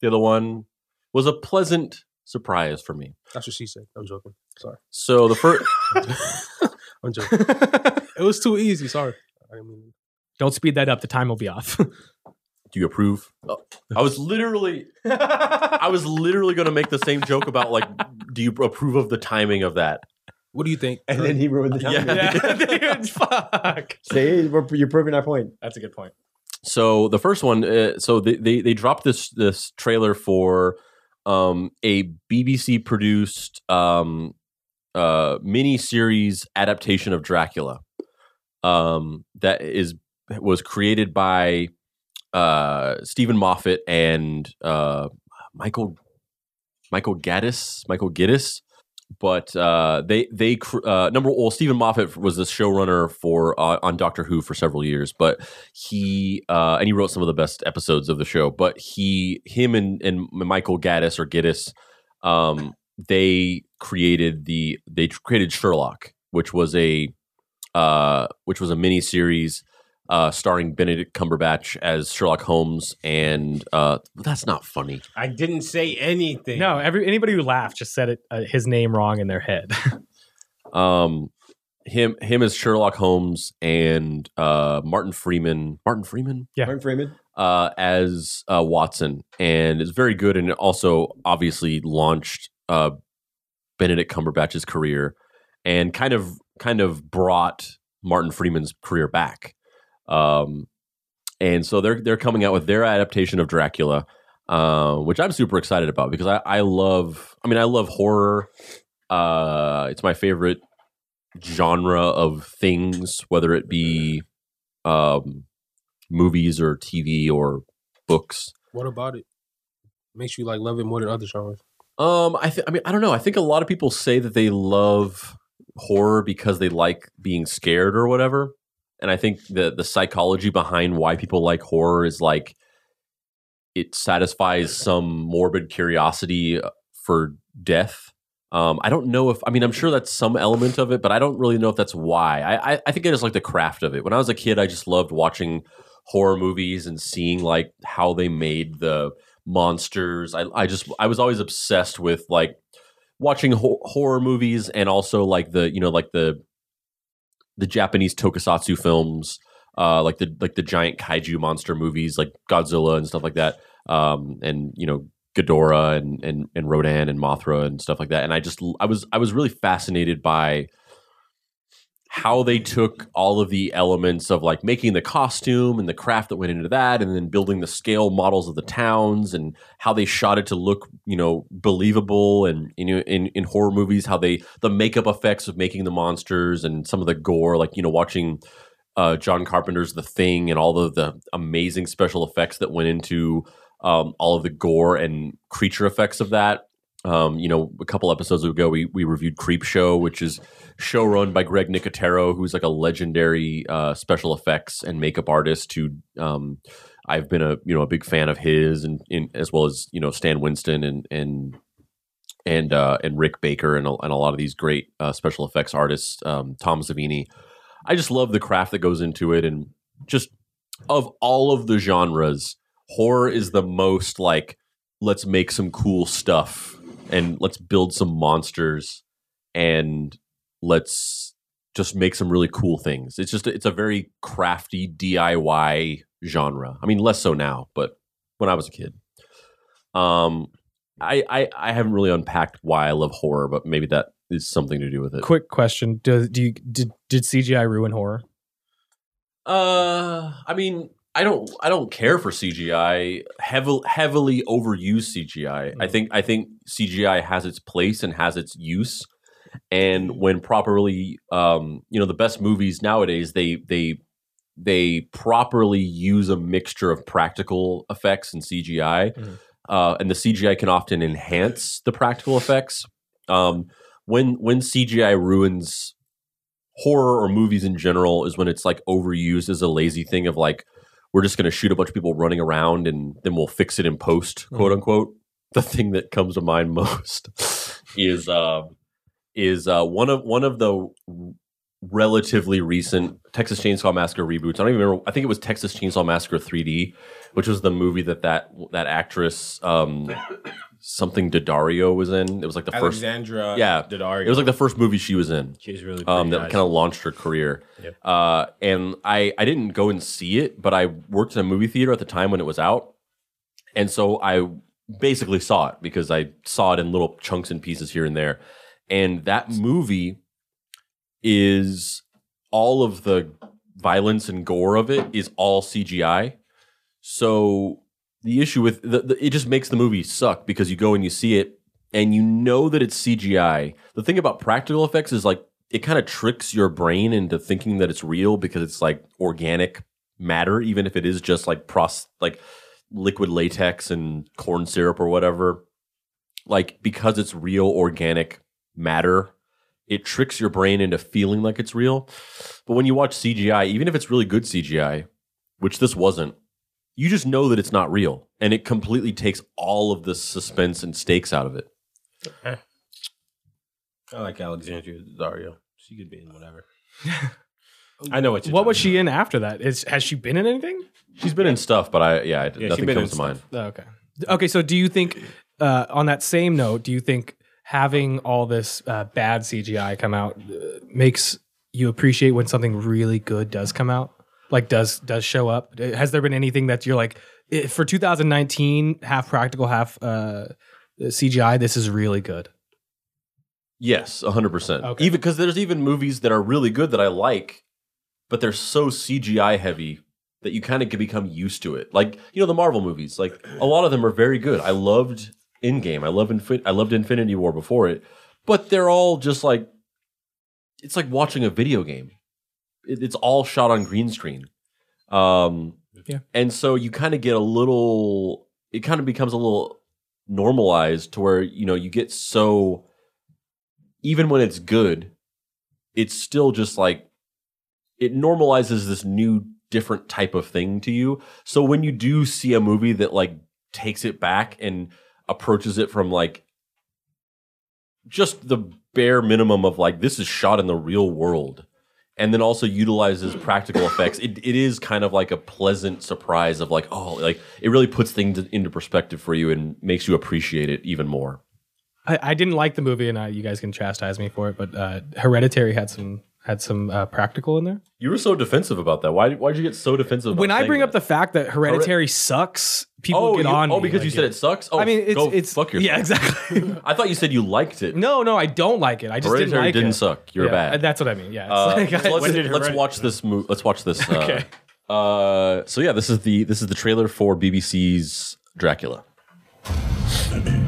Speaker 1: The other one was a pleasant surprise for me.
Speaker 6: That's what she said. I'm joking. Sorry.
Speaker 1: So the first,
Speaker 6: I'm joking. it was too easy. Sorry. I mean
Speaker 2: Don't speed that up. The time will be off.
Speaker 1: do you approve? Oh, I was literally, I was literally going to make the same joke about like, do you approve of the timing of that?
Speaker 6: What do you think?
Speaker 5: And then he ruined the time.
Speaker 1: Yeah.
Speaker 2: Dude, fuck.
Speaker 5: See, you're proving our point.
Speaker 2: That's a good point.
Speaker 1: So the first one, uh, so they, they they dropped this this trailer for um, a BBC produced um, uh, mini series adaptation of Dracula um, that is was created by uh, Steven Moffat and uh, Michael Michael Gaddis Michael Giddis. But uh, they they uh, number well Steven Moffat was the showrunner for uh, on Doctor Who for several years, but he uh, and he wrote some of the best episodes of the show. But he him and, and Michael Gaddis or Giddis, um, they created the they created Sherlock, which was a uh, which was a mini series uh, starring Benedict Cumberbatch as Sherlock Holmes, and uh, that's not funny.
Speaker 3: I didn't say anything.
Speaker 2: No, every anybody who laughed just said it uh, his name wrong in their head.
Speaker 1: um him him as Sherlock Holmes and uh Martin Freeman Martin Freeman
Speaker 2: Yeah.
Speaker 5: Martin Freeman.
Speaker 1: uh as uh Watson and it's very good and it also obviously launched uh Benedict Cumberbatch's career and kind of kind of brought Martin Freeman's career back. Um and so they're they're coming out with their adaptation of Dracula uh, which I'm super excited about because I, I love I mean I love horror uh it's my favorite genre of things, whether it be um, movies or TV or books.
Speaker 6: What about it? Makes you like love it more than other genres.
Speaker 1: Um, I th- I mean, I don't know. I think a lot of people say that they love horror because they like being scared or whatever. And I think the the psychology behind why people like horror is like it satisfies some morbid curiosity uh, for death. Um, I don't know if I mean I'm sure that's some element of it, but I don't really know if that's why. I, I I think I just like the craft of it. When I was a kid, I just loved watching horror movies and seeing like how they made the monsters. I I just I was always obsessed with like watching ho- horror movies and also like the you know like the the Japanese tokusatsu films, uh, like the like the giant kaiju monster movies like Godzilla and stuff like that, um, and you know Ghidorah and and and Rodan and Mothra and stuff like that. And I just I was I was really fascinated by how they took all of the elements of like making the costume and the craft that went into that and then building the scale models of the towns and how they shot it to look you know believable and you know in, in horror movies how they the makeup effects of making the monsters and some of the gore like you know watching uh, John Carpenter's The Thing and all of the amazing special effects that went into um, all of the gore and creature effects of that. Um, you know, a couple episodes ago, we we reviewed Creepshow, which is show run by Greg Nicotero, who's like a legendary uh, special effects and makeup artist. Who um, I've been a you know a big fan of his, and in, as well as you know Stan Winston and and and uh, and Rick Baker and a, and a lot of these great uh, special effects artists. Um, Tom Savini. I just love the craft that goes into it, and just of all of the genres, horror is the most like let's make some cool stuff and let's build some monsters and let's just make some really cool things. It's just it's a very crafty DIY genre. I mean, less so now, but when I was a kid, um, I I, I haven't really unpacked why I love horror, but maybe that is something to do with it.
Speaker 2: Quick question: Do, do you did did CGI ruin horror?
Speaker 1: Uh, I mean, I don't, I don't care for CGI. Heavily, heavily overused CGI. I
Speaker 2: Mm.
Speaker 1: think, I think CGI has its place and has its use. And when properly, um, you know, the best movies nowadays, they they they properly use a mixture of practical effects and CGI,
Speaker 2: Mhm.
Speaker 1: uh, and the CGI can often enhance the practical effects. Um, when when CGI ruins horror or movies in general is when it's like overused as a lazy thing of like we're just going to shoot a bunch of people running around and then we'll fix it in post, quote unquote. The thing that comes to mind most is um is uh, one of one of the relatively recent Texas Chainsaw Massacre reboots. I don't even remember. I think it was Texas Chainsaw Massacre 3D, which was the movie that that that actress um, something Daddario was in. It was like the first.
Speaker 3: Alexandra
Speaker 1: Yeah,
Speaker 3: Daddario.
Speaker 1: It was like the first movie she was in.
Speaker 3: She's really
Speaker 1: Um, that
Speaker 3: nice.
Speaker 1: kind of launched her career.
Speaker 3: Yep.
Speaker 1: Uh, and I I didn't go and see it, but I worked in a movie theater at the time when it was out, and so I basically saw it because I saw it in little chunks and pieces here and there. And that movie is all of the violence and gore of it is all CGI. So the issue with the, the, it just makes the movie suck because you go and you see it and you know that it's CGI. The thing about practical effects is like it kind of tricks your brain into thinking that it's real because it's like organic matter, even if it is just like pros like liquid latex and corn syrup or whatever. Like because it's real organic matter, it tricks your brain into feeling like it's real. But when you watch CGI, even if it's really good CGI, which this wasn't, you just know that it's not real. And it completely takes all of the suspense and stakes out of it.
Speaker 3: I like Alexandria Daddario. She could be in whatever. I know what you're
Speaker 2: What was
Speaker 3: talking
Speaker 2: she in after that? Is has she been in anything?
Speaker 1: She's been in stuff, but I yeah,
Speaker 3: Yeah,
Speaker 1: nothing
Speaker 3: she's been
Speaker 1: comes
Speaker 3: in
Speaker 1: to mind.
Speaker 2: Oh, okay. Okay. So, do you think, uh, on that same note, do you think having all this uh, bad CGI come out uh, makes you appreciate when something really good does come out? Like, does does show up? Uh, Has there been anything that you're like eh, for 2019, half practical, half uh, CGI? This is really good.
Speaker 1: Yes, hundred percent.
Speaker 2: Okay.
Speaker 1: Even because there's even movies that are really good that I like, but they're so CGI heavy that you kind of can become used to it. Like you know the Marvel movies, like a lot of them are very good. I loved Endgame. I love Infin- I loved Infinity War before it, but they're all just like it's like watching a video game. It, it's all shot on green screen. Um,
Speaker 2: Yeah.
Speaker 1: and so you kind of get a little. It kind of becomes a little normalized to where you know you get so even when it's good, it's still just like it normalizes this new different type of thing to you. So when you do see a movie that like takes it back and approaches it from like just the bare minimum of like this is shot in the real world and then also utilizes practical effects. It, it is kind of like a pleasant surprise of like oh like it really puts things into perspective for you and makes you appreciate it even more.
Speaker 2: I, I didn't like the movie, and uh, you guys can chastise me for it, but uh, Hereditary had some had some uh, practical in there.
Speaker 1: You were so defensive about that. Why why'd you get so defensive? About
Speaker 2: when I
Speaker 1: saying
Speaker 2: bring up the fact that Hereditary sucks, people
Speaker 1: oh,
Speaker 2: get
Speaker 1: you-
Speaker 2: on.
Speaker 1: oh,
Speaker 2: me,
Speaker 1: because you said it sucks. Oh,
Speaker 2: I mean, it's
Speaker 1: go
Speaker 2: it's
Speaker 1: fuck yourself.
Speaker 2: yeah, exactly.
Speaker 1: I thought you said you liked it.
Speaker 2: no, no, I don't like it. I just didn't like
Speaker 1: didn't
Speaker 2: it.
Speaker 1: suck. You're
Speaker 2: Yeah,
Speaker 1: bad.
Speaker 2: That's what I mean. Yeah.
Speaker 1: Uh,
Speaker 2: like,
Speaker 1: so let's,
Speaker 3: did
Speaker 1: let's watch this. movie. let's watch this. Uh,
Speaker 2: Okay.
Speaker 1: Uh, so yeah, this is the this is the trailer for BBC's Dracula.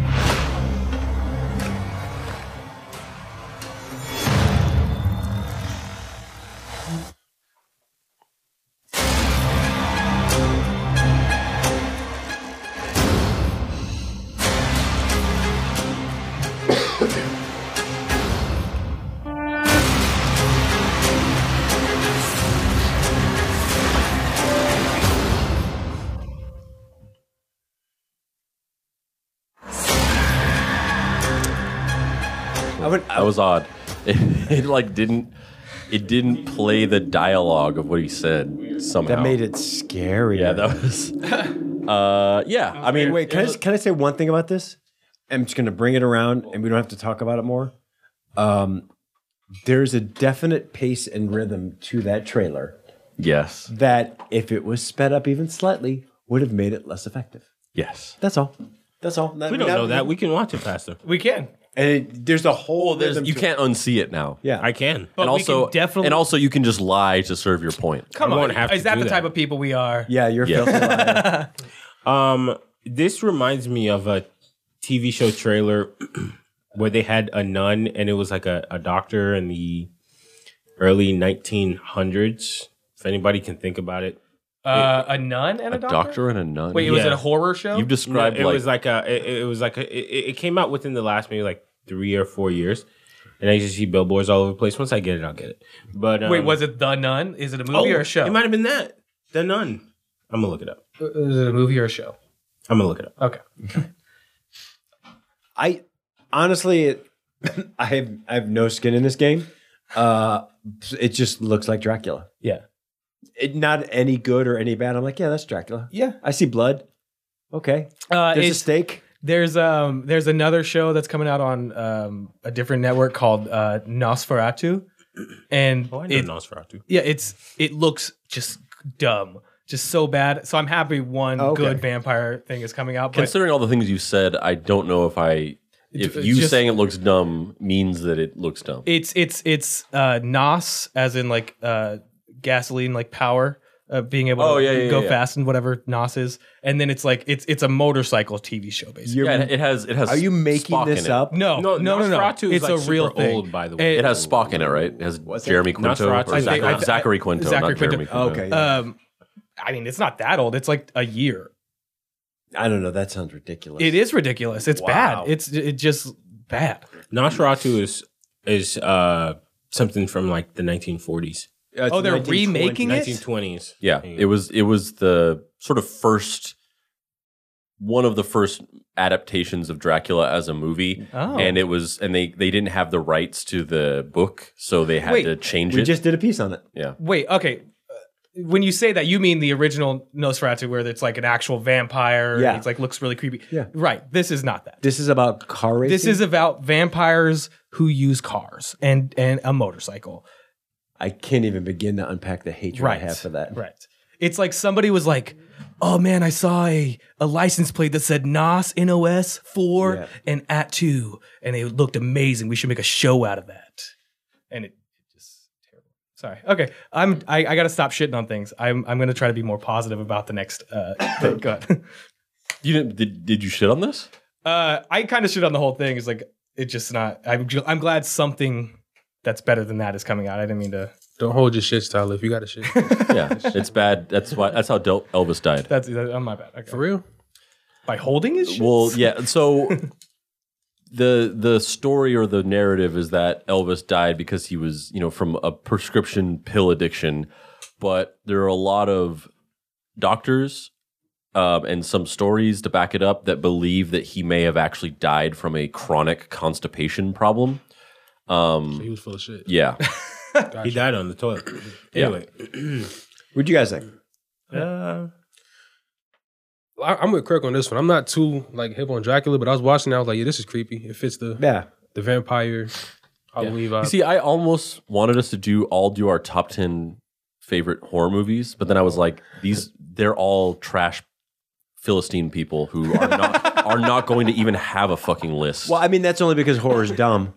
Speaker 1: was odd. It, it like didn't it didn't play the dialogue of what he said somehow.
Speaker 5: that made it scary.
Speaker 1: Yeah, that was. uh, yeah. I mean,
Speaker 5: Wait, can I, just, can I say one thing about this? I'm just going to bring it around and we don't have to talk about it more. Um, there's a definite pace and rhythm to that trailer
Speaker 1: yes,
Speaker 5: that, if it was sped up even slightly, would have made it less effective.
Speaker 1: yes.
Speaker 5: That's all. That's all.
Speaker 3: We don't know that. We can watch it faster.
Speaker 2: we can.
Speaker 5: And it, there's a whole.
Speaker 1: Well, there's you can't unsee it now.
Speaker 5: Yeah.
Speaker 3: I can.
Speaker 2: But
Speaker 1: and also,
Speaker 2: can definitely.
Speaker 1: and also, you can just lie to serve your point.
Speaker 2: come
Speaker 3: I
Speaker 2: on.
Speaker 3: have
Speaker 2: Is
Speaker 3: to
Speaker 2: that the
Speaker 3: that.
Speaker 2: type of people we are?
Speaker 5: yeah, you're
Speaker 1: Yeah.
Speaker 5: filthy liar.
Speaker 3: Um, this reminds me of a TV show trailer where they had a nun and it was like a, a doctor in the early 1900s. If anybody can think about it,
Speaker 2: Uh, a nun and a,
Speaker 1: A doctor and a nun.
Speaker 2: Wait, it was it
Speaker 3: Yeah.
Speaker 2: a horror show?
Speaker 1: You've described
Speaker 3: it
Speaker 1: like,
Speaker 3: was like a it, it was like a, it, it came out within the last maybe like three or four years, and I just see billboards all over the place. Once I get it, I'll get it. But um,
Speaker 2: Wait, was it the nun? Is it a movie or a show?
Speaker 3: It might have been that the nun. I'm gonna look it up.
Speaker 2: Uh, Is it a movie or a show?
Speaker 3: I'm gonna look it up.
Speaker 2: Okay.
Speaker 5: I honestly, I have I have no skin in this game. Uh, it just looks like Dracula.
Speaker 2: Yeah.
Speaker 5: It, not any good or any bad. I'm like, yeah, that's Dracula.
Speaker 2: Yeah.
Speaker 5: I see blood. Okay.
Speaker 2: Uh,
Speaker 5: There's a
Speaker 2: it's-
Speaker 5: steak.
Speaker 2: There's um there's another show that's coming out on um a different network called uh Nosferatu, and
Speaker 3: Oh, I know
Speaker 2: it,
Speaker 3: Nosferatu.
Speaker 2: yeah, it's it looks just dumb, just so bad. So I'm happy one
Speaker 5: Okay.
Speaker 2: good vampire thing is coming out. But
Speaker 1: Considering all the things you said, I don't know if I if you
Speaker 2: just-
Speaker 1: saying it looks dumb means that it looks dumb.
Speaker 2: it's it's it's uh Nos as in like uh gasoline like power. Uh, being able
Speaker 1: Oh,
Speaker 2: to
Speaker 1: yeah, yeah,
Speaker 2: go
Speaker 1: yeah.
Speaker 2: fast and whatever Nos is, and then it's like it's it's a motorcycle TV show basically.
Speaker 5: You're,
Speaker 1: yeah, it has it has.
Speaker 5: are you making
Speaker 1: Spock
Speaker 5: this up?
Speaker 2: No, no, no, no, no.
Speaker 3: Nosferatu
Speaker 2: It's
Speaker 3: like
Speaker 2: a real thing.
Speaker 3: old, by the way.
Speaker 2: It-
Speaker 1: It has Spock in it, right? It has
Speaker 5: What's it?
Speaker 1: Jeremy Quinto
Speaker 3: Nosferatu.
Speaker 1: or
Speaker 3: I
Speaker 2: think-
Speaker 1: Zachary,
Speaker 2: I-
Speaker 1: Zachary Quinto,
Speaker 2: Zachary
Speaker 1: not
Speaker 2: Quinto.
Speaker 1: Jeremy Quinto.
Speaker 5: Okay.
Speaker 2: Um, I mean, it's not that old. It's like a year.
Speaker 5: I don't know. That sounds ridiculous.
Speaker 2: It is ridiculous. It's
Speaker 5: Wow.
Speaker 2: bad. It's it just bad.
Speaker 3: Nosferatu is is uh something from like the 1940s,
Speaker 5: Uh,
Speaker 2: Oh, they're
Speaker 5: 1920.
Speaker 2: remaking it?
Speaker 3: 1920s.
Speaker 1: Yeah, it was it was the sort of first one of the first adaptations of Dracula as a movie.
Speaker 2: Oh.
Speaker 1: And it was and they they didn't have the rights to the book, so they had
Speaker 2: Wait,
Speaker 1: to change
Speaker 5: We
Speaker 1: it.
Speaker 5: We just did a piece on it.
Speaker 1: yeah.
Speaker 2: Wait, okay. Uh, When you say that, you mean the original Nosferatu, where it's like an actual vampire.
Speaker 5: Yeah.
Speaker 2: it's like looks really creepy.
Speaker 5: Yeah.
Speaker 2: right. This is not that.
Speaker 5: This is about car racing.
Speaker 2: This is about vampires who use cars and and a motorcycle.
Speaker 5: I can't even begin to unpack the hatred
Speaker 2: Right.
Speaker 5: I have for that.
Speaker 2: Right. It's like somebody was like, "Oh man, I saw a, a license plate that said NOS NOS four
Speaker 5: Yeah.
Speaker 2: and at two, and it looked amazing. We should make a show out of that." And it, it just terrible. Sorry. Okay, I'm I, I got to stop shitting on things. I'm I'm gonna try to be more positive about the next uh, thing. Go ahead.
Speaker 1: You didn't did, did you shit on this?
Speaker 2: Uh, I kind of shit on the whole thing. It's like it's just not. I'm I'm glad something that's better than that is coming out. I didn't mean to.
Speaker 6: Don't hold your shit, Tyler. If you got a shit,
Speaker 1: Yeah, it's bad. That's why that's how Del- Elvis died.
Speaker 2: That's that, on my bad. Okay.
Speaker 6: for real.
Speaker 2: By holding his shit.
Speaker 1: Well, yeah. So the the story or the narrative is that Elvis died because he was, you know, from a prescription pill addiction. But there are a lot of doctors um, and some stories to back it up that believe that he may have actually died from a chronic constipation problem.
Speaker 6: So
Speaker 1: Um,
Speaker 6: he was full of shit.
Speaker 1: yeah,
Speaker 3: He died on the toilet.
Speaker 1: Yeah.
Speaker 3: Anyway,
Speaker 5: What'd you guys think?
Speaker 3: uh,
Speaker 6: I, I'm with Kirk on this one. I'm not too like hip on Dracula, but I was watching. it, I was like, yeah, this is creepy. It fits the
Speaker 5: Yeah.
Speaker 6: the vampire Halloween
Speaker 1: You
Speaker 6: vibe.
Speaker 1: see, I almost wanted us to do all do our top ten favorite horror movies, but then I was like, these they're all trash Philistine people who are not are not going to even have a fucking list.
Speaker 5: Well, I mean, that's only because horror's dumb.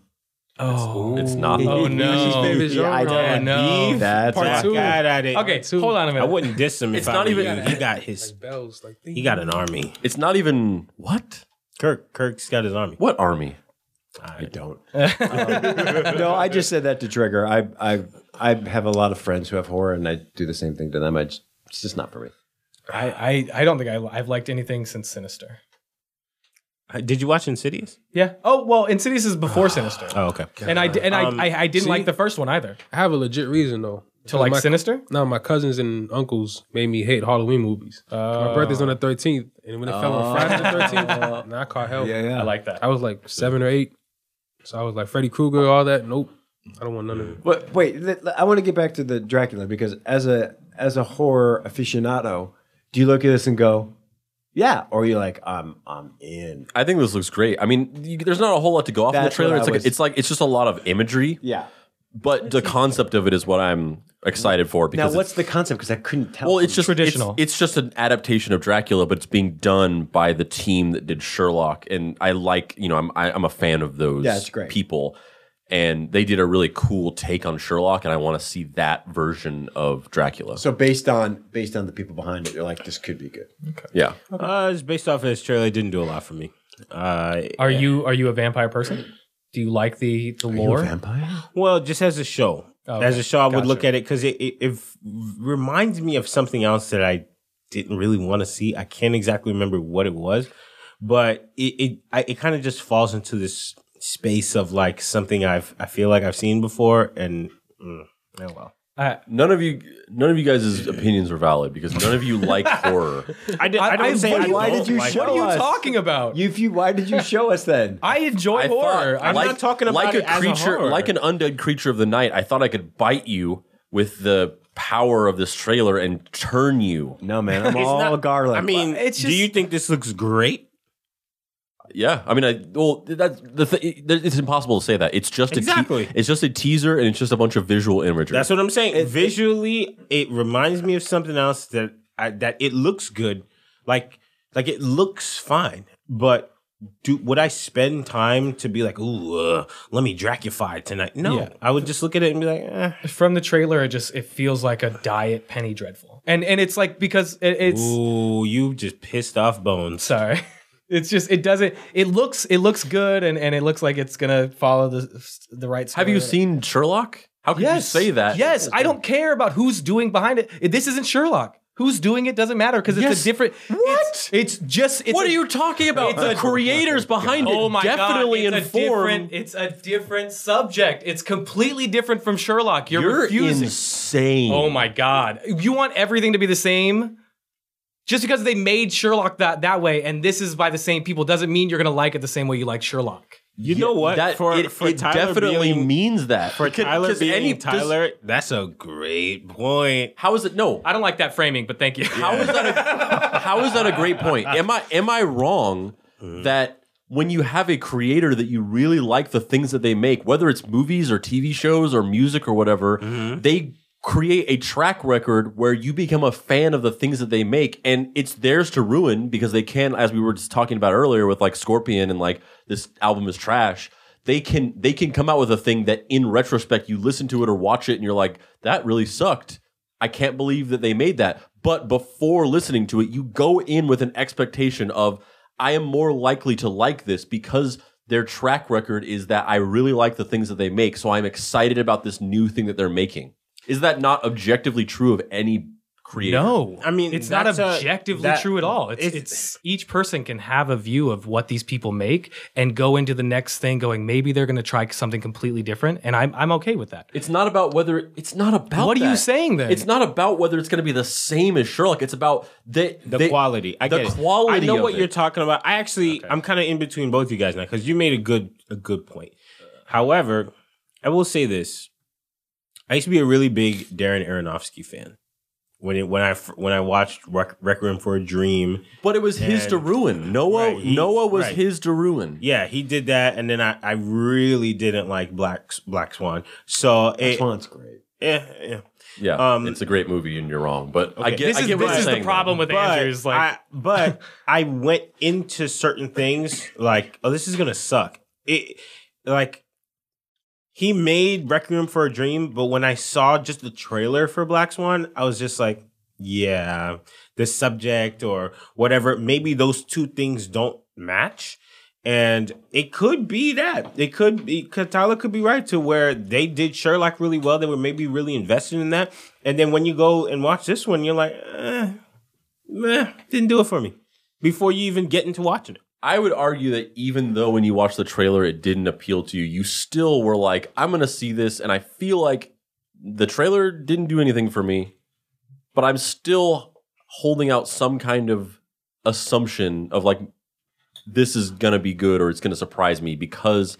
Speaker 2: Oh,
Speaker 1: It's not.
Speaker 2: Oh, no.
Speaker 6: favorite
Speaker 5: Yeah, I-
Speaker 6: genre.
Speaker 2: Oh, no.
Speaker 5: That's
Speaker 6: Part
Speaker 5: why.
Speaker 6: two.
Speaker 3: God, I didn't-
Speaker 2: Okay,
Speaker 6: Two.
Speaker 2: hold on a minute.
Speaker 3: I wouldn't diss him if
Speaker 1: It's
Speaker 3: I
Speaker 1: not
Speaker 3: were
Speaker 1: even-
Speaker 3: you. He got his.
Speaker 6: like bells, like
Speaker 3: He got an army.
Speaker 1: It's not even what?
Speaker 3: Kirk. Kirk's got his army.
Speaker 1: What army?
Speaker 3: I
Speaker 5: don't. Um, no, I just said that to trigger. I I I have a lot of friends who have horror, and I do the same thing to them. I just, it's just not for me.
Speaker 2: I, I, I don't think I, I've liked anything since Sinister.
Speaker 3: Did you watch Insidious?
Speaker 2: Yeah. Oh well, Insidious is before Sinister,
Speaker 3: Oh, okay.
Speaker 2: and I di- and
Speaker 3: Um,
Speaker 2: I, I I didn't
Speaker 6: see?
Speaker 2: like the first one either.
Speaker 6: I have a legit reason though.
Speaker 2: To like
Speaker 6: my,
Speaker 2: Sinister.
Speaker 6: No, my cousins and uncles made me hate Halloween movies. my birthday's on the 13th, and when it fell on Friday the 13th, and I caught hell.
Speaker 2: I like that.
Speaker 6: I was like seven or eight, so I was like Freddy Krueger, all that. Nope, I don't want none of it.
Speaker 5: But wait, th- I want to get back to the Dracula because as a as a horror aficionado, do you look at this and go, "Yeah," or you're you like, "I'm I'm in"?
Speaker 1: I think this looks great. I mean, you, there's not a whole lot to go off in the
Speaker 5: That's
Speaker 1: trailer.
Speaker 5: what I
Speaker 1: It's like
Speaker 5: was-
Speaker 1: it's like it's just a lot of imagery,
Speaker 5: Yeah.
Speaker 1: but the concept of it is what I'm excited for
Speaker 5: Now,
Speaker 1: because
Speaker 5: what's the concept? Because I couldn't tell.
Speaker 1: well, it's just
Speaker 2: Traditional.
Speaker 1: It's, it's just an adaptation of Dracula, but it's being done by the team that did Sherlock, and I like you know I'm I, I'm a fan of those
Speaker 5: Yeah, it's great.
Speaker 1: people, and they did a really cool take on Sherlock, and I want to see that version of Dracula.
Speaker 5: so based on based on the people behind it, you're like, this could be good.
Speaker 1: yeah,
Speaker 3: Uh, it's based off of his trailer. It didn't do a lot for me. Uh,
Speaker 2: Are you are you a vampire person? Do you like the the
Speaker 5: Are you
Speaker 2: lore?
Speaker 5: a vampire?
Speaker 3: well, just as a show.
Speaker 2: Oh,
Speaker 3: As a show, I would
Speaker 2: Gotcha.
Speaker 3: look at it because it, it, it reminds me of something else that I didn't really want to see. I can't exactly remember what it was, but it it, I- it kind of just falls into this space of like something I've I feel like I've seen before, and mm, oh well.
Speaker 2: Uh,
Speaker 1: None of you, none of you guys' opinions are valid because none of you like horror.
Speaker 3: I, did, I, don't say
Speaker 5: why-
Speaker 3: I
Speaker 5: why
Speaker 3: don't
Speaker 5: did you
Speaker 3: like
Speaker 5: show
Speaker 2: what are you talking about?
Speaker 5: You, if you, why did you show us then?
Speaker 2: I enjoy
Speaker 1: I
Speaker 2: horror.
Speaker 1: thought,
Speaker 2: I'm
Speaker 1: like,
Speaker 3: not talking about
Speaker 1: like
Speaker 3: it
Speaker 1: a
Speaker 3: as a
Speaker 1: creature, like an undead creature of the night. I thought I could bite you with the power of this trailer and turn you.
Speaker 5: No, man, I'm all
Speaker 3: not-
Speaker 5: garlic.
Speaker 3: I mean,
Speaker 2: It's
Speaker 3: do you think this looks great?
Speaker 1: Yeah, I mean, I well, that's the th- it's impossible to say that. It's just a
Speaker 3: Exactly.
Speaker 1: te- it's just a teaser and it's just a bunch of visual imagery.
Speaker 3: That's what I'm saying. Visually, it reminds me of something else that I, that it looks good, like like it looks fine. But do would I spend time to be like, ooh, uh, let me Dracufy tonight? No,
Speaker 2: Yeah.
Speaker 3: I would just look at it and be like, eh.
Speaker 2: from the trailer. It just it feels like a diet Penny Dreadful, and and it's like because it, it's
Speaker 3: ooh, you just pissed off Bones.
Speaker 2: sorry. It's just it doesn't. It looks it looks good, and, and it looks like it's gonna follow the the right. story.
Speaker 1: Have you seen Sherlock? How can
Speaker 2: Yes.
Speaker 1: you say that?
Speaker 2: Yes, I don't care about who's doing behind it. This isn't Sherlock. Who's doing it doesn't matter because it's
Speaker 1: Yes.
Speaker 2: a different.
Speaker 1: What?
Speaker 2: It's, it's just. It's
Speaker 1: what
Speaker 2: a-
Speaker 1: are you talking about?
Speaker 2: it's
Speaker 1: The creators behind it
Speaker 2: Oh my
Speaker 1: definitely
Speaker 2: god! It's a different. It's a different subject. It's completely different from Sherlock. You're,
Speaker 1: You're
Speaker 2: refusing.
Speaker 1: insane.
Speaker 2: Oh my god! You want everything to be the same? Just because they made Sherlock that that way, and this is by the same people, doesn't mean you're gonna like it the same way you like Sherlock.
Speaker 3: You know what?
Speaker 1: That
Speaker 3: for
Speaker 1: it,
Speaker 3: for
Speaker 1: it
Speaker 3: Tyler
Speaker 1: definitely
Speaker 3: being,
Speaker 1: means that
Speaker 3: for
Speaker 1: Because-
Speaker 3: Tyler
Speaker 1: 'cause
Speaker 3: being
Speaker 1: any- does-
Speaker 3: Tyler, that's a great point.
Speaker 1: how is it? No,
Speaker 2: I don't like that framing, but thank you.
Speaker 1: How is that? A, how is that a great point? Am I am I wrong that when you have a creator that you really like the things that they make, whether it's movies or TV shows or music or whatever, mm-hmm. they create a track record where you become a fan of the things that they make and it's theirs to ruin because they can as we were just talking about earlier with like Scorpion and like this album is trash they can they can come out with a thing that in retrospect you listen to it or watch it and you're like that really sucked I can't believe that they made that. But before listening to it, you go in with an expectation of I am more likely to like this because their track record is that I really like the things that they make. So I'm excited about this new thing that they're making. Is that not objectively true of any creator?
Speaker 2: No,
Speaker 3: I mean,
Speaker 2: it's not
Speaker 3: that's a-
Speaker 2: objectively
Speaker 3: that-
Speaker 2: true at all. It's,
Speaker 3: it's-
Speaker 2: it's each person can have a view of what these people make and go into the next thing going maybe they're going to try something completely different, and I'm I'm okay with that.
Speaker 1: It's not about whether it's not about
Speaker 2: What are you
Speaker 1: that.
Speaker 2: saying then?
Speaker 1: It's not about whether it's going to be the same as Sherlock. It's about the
Speaker 3: The quality. I
Speaker 1: the
Speaker 3: get it.
Speaker 1: quality
Speaker 3: I know
Speaker 1: of
Speaker 3: what
Speaker 1: it.
Speaker 3: you're talking about. I actually, I'm kind of in between both of you guys now because you made a good, a good point. However, I will say this: I used to be a really big Darren Aronofsky fan. When it, when I f- when I watched Rec- Requiem for a Dream,
Speaker 1: But it was his to ruin. Noah
Speaker 3: Right, he-
Speaker 1: Noah was
Speaker 3: right.
Speaker 1: his to ruin.
Speaker 3: yeah, he did that, and then I, I really didn't like Black Black Swan. So it,
Speaker 5: Swan's great.
Speaker 3: yeah, yeah.
Speaker 1: Yeah,
Speaker 3: Um,
Speaker 1: it's a great movie, and you're wrong. But I get,
Speaker 2: this
Speaker 1: I
Speaker 2: is
Speaker 1: get what
Speaker 2: this
Speaker 1: you're
Speaker 2: is the problem
Speaker 1: though.
Speaker 2: with Andrew's like
Speaker 3: I, but I went into certain things like, oh, this is gonna suck. It like he made Requiem for a Dream, but when I saw just the trailer for Black Swan, I was just like, yeah, the subject or whatever. Maybe those two things don't match. And it could be that. It could be, Tyler could be right to where they did Sherlock really well. They were maybe really invested in that. And then when you go and watch this one, you're like, eh, meh, didn't do it for me before you even get into watching it.
Speaker 1: I would argue that even though when you watched the trailer it didn't appeal to you, you still were like, I'm going to see this. And I feel like the trailer didn't do anything for me, but I'm still holding out some kind of assumption of like, this is going to be good or it's going to surprise me because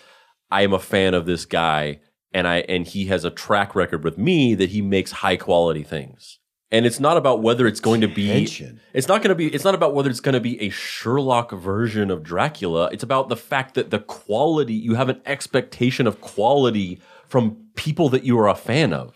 Speaker 1: I am a fan of this guy and I and he has a track record with me that he makes high quality things. And it's not about whether it's going to be
Speaker 5: Tension.
Speaker 1: it's not going to be it's not about whether it's going to be a Sherlock version of Dracula. It's about the fact that the quality you have an expectation of quality from people that you are a fan of.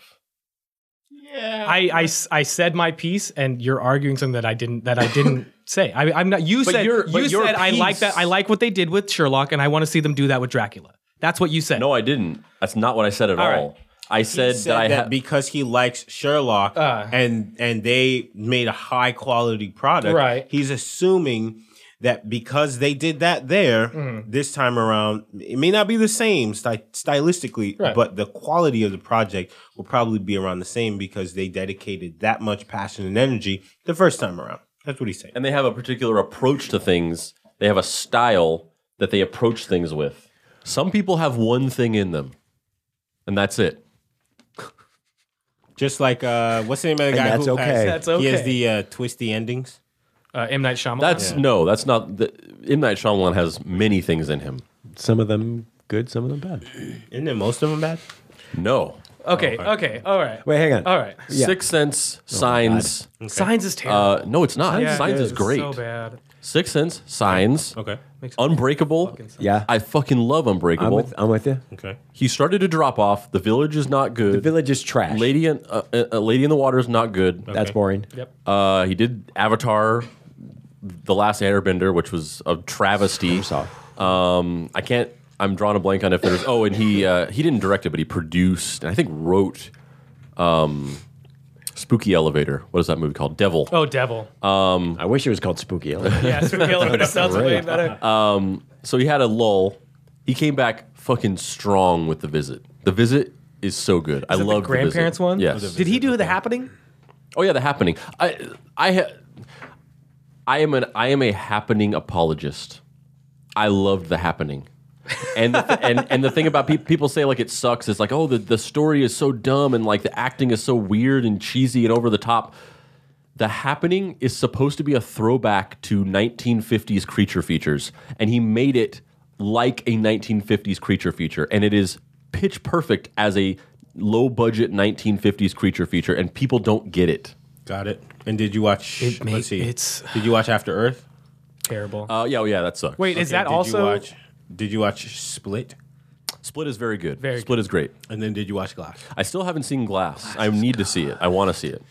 Speaker 2: Yeah, I I said my piece, and you're arguing something that I didn't that I didn't say. I, I'm not. You
Speaker 1: But
Speaker 2: said
Speaker 1: your-
Speaker 2: you
Speaker 1: but your
Speaker 2: said I like that. I like what they did with Sherlock, and I want to see them do that with Dracula. That's what you said.
Speaker 1: No, I didn't. That's not what I said at
Speaker 2: All
Speaker 1: all.
Speaker 2: right.
Speaker 1: I
Speaker 3: He
Speaker 1: said, that I have
Speaker 3: because he likes Sherlock
Speaker 2: Uh.
Speaker 3: and and they made a high quality product.
Speaker 2: Right.
Speaker 3: He's assuming that because they did that there
Speaker 2: Mm-hmm.
Speaker 3: this time around, it may not be the same sty- stylistically,
Speaker 2: Right.
Speaker 3: but the quality of the project will probably be around the same because they dedicated that much passion and energy the first time around. That's what he's saying.
Speaker 1: and they have a particular approach to things. They have a style that they approach things with. Some people have one thing in them, and that's it.
Speaker 3: Just like uh, what's the name of the
Speaker 5: And
Speaker 3: guy
Speaker 5: that's
Speaker 3: who
Speaker 5: okay.
Speaker 3: has,
Speaker 2: That's
Speaker 3: He has the uh, twisty endings.
Speaker 2: Uh, M Night Shyamalan.
Speaker 1: That's no, that's not. The, M Night Shyamalan has many things in him.
Speaker 5: Some of them good, some of them bad.
Speaker 3: Isn't it most of them bad?
Speaker 1: No,
Speaker 2: okay. Okay. All right.
Speaker 5: Wait, hang on.
Speaker 2: All right.
Speaker 5: Yeah.
Speaker 1: Sixth Sense, Signs.
Speaker 2: Signs is terrible.
Speaker 1: Uh, no, it's not.
Speaker 2: Yeah,
Speaker 1: Signs
Speaker 2: it
Speaker 1: is great.
Speaker 2: So bad.
Speaker 1: Sixth Sense, Signs,
Speaker 3: Okay.
Speaker 2: Makes
Speaker 1: Unbreakable.
Speaker 5: Yeah,
Speaker 1: I fucking love
Speaker 5: I'm
Speaker 1: Unbreakable.
Speaker 5: with, I'm with you.
Speaker 3: Okay.
Speaker 1: he started to drop off. The Village is not good.
Speaker 5: The village is trash.
Speaker 1: Lady in uh, uh, Lady in the Water is not good.
Speaker 5: That's
Speaker 3: Okay.
Speaker 5: boring.
Speaker 2: Yep.
Speaker 1: Uh, he did Avatar, The Last Airbender, which was a travesty.
Speaker 5: Saw.
Speaker 1: Um, I can't. I'm drawing a blank on if there's. Oh, and he uh, he didn't direct it, but he produced and I think wrote. Um, Spooky Elevator. What is that movie called? Devil.
Speaker 2: Oh, Devil.
Speaker 5: Um, I wish it was called Spooky. Elevator.
Speaker 2: yeah, Spooky Elevator sounds way
Speaker 5: Great.
Speaker 2: better.
Speaker 1: Um, so he had a lull. He came back fucking strong with the visit. The visit is so good. I
Speaker 2: Is it
Speaker 1: love
Speaker 2: the grandparents one.
Speaker 1: Yes.
Speaker 2: Did he do the happening?
Speaker 1: Oh yeah, the happening. I I ha- I am an I am a happening apologist. I loved the happening. And the th- and and the thing about pe- people say like it sucks is like oh the the story is so dumb and like the acting is so weird and cheesy and over the top. The happening is supposed to be a throwback to 1950s creature features and he made it like a 1950s creature feature and it is pitch perfect as a low budget 1950s creature feature and people don't get it.
Speaker 3: Got it. And did you watch?
Speaker 2: It ma-
Speaker 3: let's see.
Speaker 2: it's-
Speaker 3: Did you watch After Earth?
Speaker 2: Terrible.
Speaker 1: Uh, yeah, oh, yeah, that sucks.
Speaker 2: Wait, is
Speaker 3: Okay,
Speaker 2: that
Speaker 3: did
Speaker 2: also?
Speaker 3: You watch, did you watch Split?
Speaker 1: Split is very good.
Speaker 2: Very
Speaker 1: Split is great.
Speaker 3: And then did you watch Glass?
Speaker 1: I still haven't seen Glass. I need to see it. I want to see it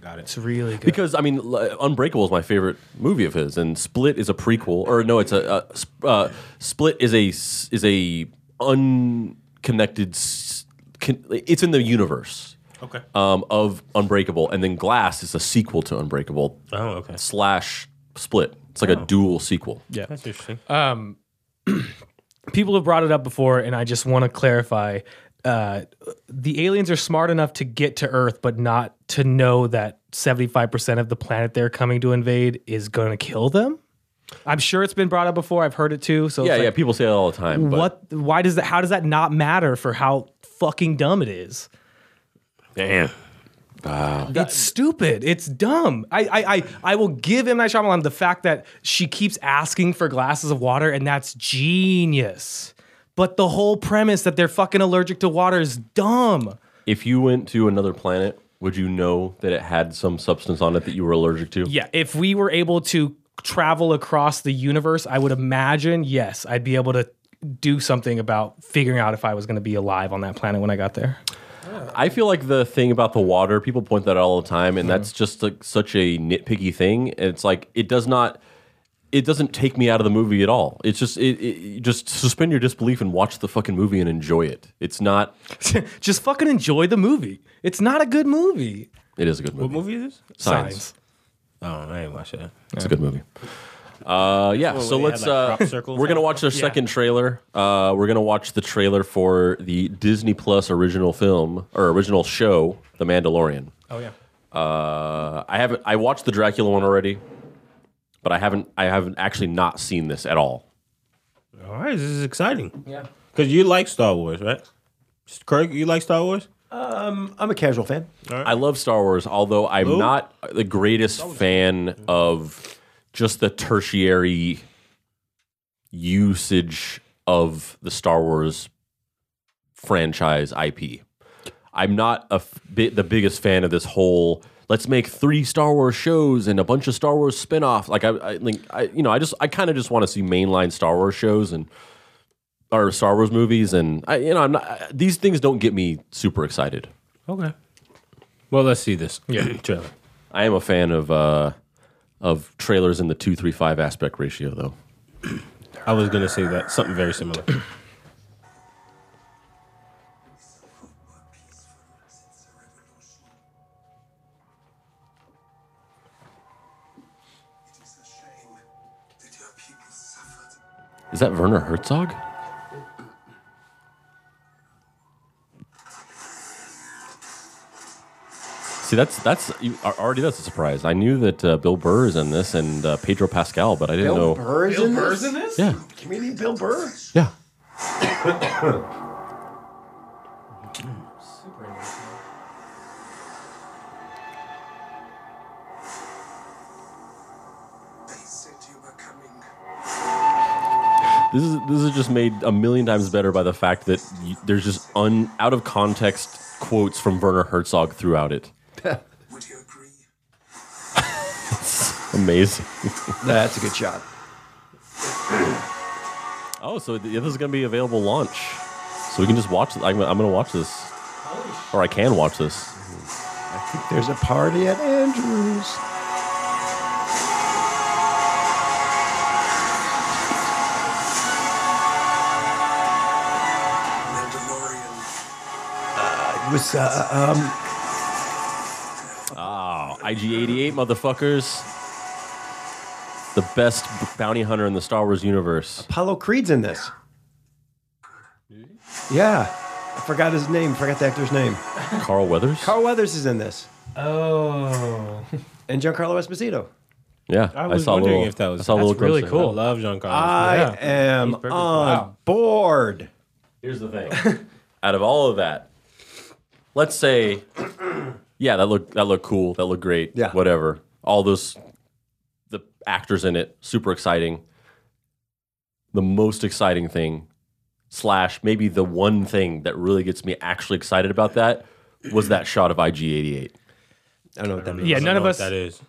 Speaker 3: Got it.
Speaker 2: It's really good.
Speaker 1: because I mean, l- Unbreakable is my favorite movie of his, and Split is a prequel, or no, it's a, a sp- uh, Split is a s- is a unconnected. s- Con- it's in the universe
Speaker 3: Okay.
Speaker 1: um, of Unbreakable, and then Glass is a sequel to Unbreakable
Speaker 3: oh, okay.
Speaker 1: slash Split. It's like a dual sequel.
Speaker 2: yeah.
Speaker 3: That's interesting.
Speaker 2: people have brought it up before, and I just want to clarify. Uh, the aliens are smart enough to get to Earth, but not to know that 75% of the planet they're coming to invade is going to kill them. I'm sure it's been brought up before. I've heard it too. So
Speaker 1: Yeah,
Speaker 2: it's
Speaker 1: yeah. People say it all the time.
Speaker 2: What? Why does that? How does that not matter for how fucking dumb it is?
Speaker 3: Damn.
Speaker 2: It's stupid. It's dumb. I, I, I, I will give M Night Shyamalan the fact that she keeps asking for glasses of water, and that's genius. But the whole premise that they're fucking allergic to water is dumb.
Speaker 1: if you went to another planet, would you know that it had some substance on it that you were allergic to?
Speaker 2: Yeah, if we were able to travel across the universe, I would imagine, yes, I'd be able to do something about figuring out if I was going to be alive on that planet when I got there.
Speaker 1: I feel like the thing about the water, people point that out all the time,
Speaker 2: Mm-hmm.
Speaker 1: and that's just like such a nitpicky thing. And it's like it does not, it doesn't take me out of the movie at all. It's just, it, it just suspend your disbelief and watch the fucking movie and enjoy it. It's not.
Speaker 2: Just fucking enjoy the movie. It's not a good movie.
Speaker 1: It is a good movie.
Speaker 3: What
Speaker 1: movie.
Speaker 3: movie is this?
Speaker 1: Signs.
Speaker 3: Oh, I ain't watched that.
Speaker 1: It's a good movie. Uh, yeah.
Speaker 3: Well,
Speaker 1: so let's.
Speaker 3: had, like,
Speaker 1: uh,
Speaker 3: circles
Speaker 1: we're gonna watch their second trailer. Uh, we're gonna watch the trailer for the Disney Plus original film or original show, The Mandalorian.
Speaker 2: Oh yeah.
Speaker 1: Uh, I haven't. I watched the Dracula one already, but I haven't. I haven't actually not seen this at all.
Speaker 3: All right, this is exciting.
Speaker 2: Yeah.
Speaker 3: Because you like Star Wars, right? Kirk, you like Star Wars?
Speaker 5: Um, I'm a casual fan.
Speaker 1: I love Star Wars, although I'm
Speaker 3: Who?
Speaker 1: not the greatest fan of just the tertiary usage of the Star Wars franchise IP. I'm not a f- bi- the biggest fan of this whole. Let's make three Star Wars shows and a bunch of Star Wars spin-off. Like I, I think I, you know, I just I kind of just want to see mainline Star Wars shows and or Star Wars movies, and I, you know, I'm not. I- These things don't get me super excited.
Speaker 3: Okay. Well, let's see this. Yeah. Trailer.
Speaker 1: I am a fan of uh, of trailers in the two three five aspect ratio, though.
Speaker 3: I was gonna say that something very similar.
Speaker 7: It is a shame that your people suffered.
Speaker 1: Is that Werner Herzog? See, that's that's already that's a surprise. I knew that uh, Bill Burr is in this and uh, Pedro Pascal, but I didn't Bill know
Speaker 5: Burr Bill in Burr's in
Speaker 2: this.
Speaker 1: Yeah,
Speaker 5: comedian Bill Burr.
Speaker 1: Yeah. This is this is just made a million times better by the fact that you, there's just un out of context quotes from Werner Herzog throughout it. Amazing.
Speaker 5: That's a good shot.
Speaker 1: Oh, so th- this is going to be available launch, so we can just watch. it. I'm, I'm going to watch this, or I can watch this.
Speaker 5: I think there's a party at Andrews.
Speaker 7: Mandalorian.
Speaker 5: It was uh, um,
Speaker 1: Oh, IG88 motherfuckers, the best bounty hunter in the Star Wars universe.
Speaker 5: Apollo Creed's in this. Yeah, I forgot his name. Forgot the actor's name.
Speaker 1: Carl Weathers.
Speaker 5: Carl Weathers is in this,
Speaker 2: Oh,
Speaker 5: and Giancarlo Esposito.
Speaker 1: Yeah,
Speaker 8: I was
Speaker 1: saw
Speaker 8: wondering
Speaker 1: little,
Speaker 8: if that was-
Speaker 1: I saw a
Speaker 2: That's
Speaker 1: little
Speaker 2: really cool.
Speaker 8: I love Giancarlo's.
Speaker 5: I
Speaker 2: Yeah.
Speaker 5: am
Speaker 2: He's
Speaker 5: on
Speaker 2: Wow.
Speaker 5: board.
Speaker 1: Here's the thing. Out of all of that, let's say, yeah, that looked that looked cool. That looked great.
Speaker 5: Yeah.
Speaker 1: Whatever. All those, the actors in it, super exciting. The most exciting thing, slash maybe the one thing that really gets me actually excited about that was that shot of IG88.
Speaker 5: I don't know what that means.
Speaker 2: yeah.
Speaker 8: I don't
Speaker 2: None
Speaker 8: know
Speaker 2: of
Speaker 8: what
Speaker 2: us.
Speaker 8: That is.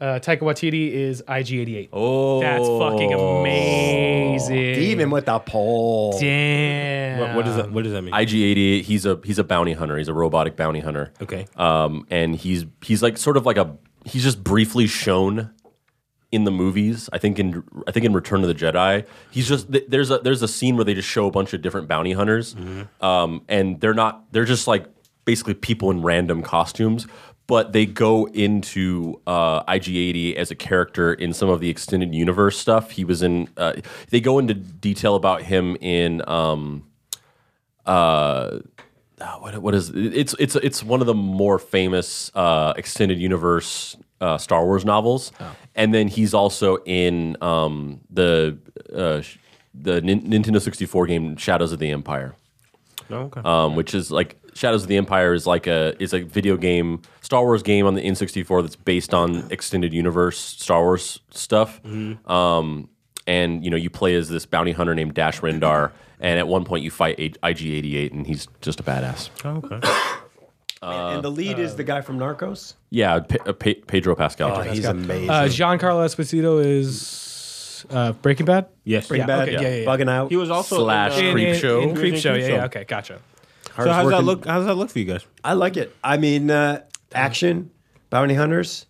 Speaker 2: Uh, Taika Waititi is IG88.
Speaker 1: Oh,
Speaker 2: That's fucking amazing.
Speaker 5: Even with the pole.
Speaker 2: Damn.
Speaker 8: What, what does that? What does that mean?
Speaker 1: IG88. He's a he's a bounty hunter. He's a robotic bounty hunter.
Speaker 8: okay.
Speaker 1: um, and he's he's like sort of like a he's just briefly shown in the movies. I think in I think in Return of the Jedi, he's just th- there's a there's a scene where they just show a bunch of different bounty hunters, um, and they're not they're just like basically people in random costumes. But they go into uh, IG80 as a character in some of the extended universe stuff. He was in. Uh, they go into detail about him in um, uh, what, what is it's it's it's one of the more famous uh, extended universe uh, Star Wars novels, and then he's also in um, the uh, the Nin- Nintendo sixty four game Shadows of the Empire,
Speaker 8: Oh, okay.
Speaker 1: um, which is like Shadows of the Empire is like a is a video game Star Wars game on the N sixty four that's based on extended universe Star Wars stuff. Um, and you know you play as this bounty hunter named Dash Rendar, and at one point you fight IG eighty eight, and he's just a badass.
Speaker 8: Oh, okay.
Speaker 5: and the lead is the guy from Narcos.
Speaker 1: Yeah, Pe- uh, Pe- Pedro Pascal.
Speaker 5: Oh, he's amazing.
Speaker 2: Uh, Giancarlo Esposito is uh, Breaking Bad.
Speaker 8: Yes.
Speaker 5: Breaking
Speaker 2: yeah,
Speaker 5: Bad,
Speaker 2: okay, yeah, yeah, yeah.
Speaker 5: bugging out.
Speaker 8: He was also
Speaker 1: Slash
Speaker 8: in, uh,
Speaker 1: Creepshow.
Speaker 2: In,
Speaker 8: He was Creepshow.
Speaker 2: Yeah, yeah. Okay, gotcha.
Speaker 8: So how's that
Speaker 5: working-
Speaker 8: look? How's that look for you guys?
Speaker 5: I like it. I mean, uh, action, bounty hunters.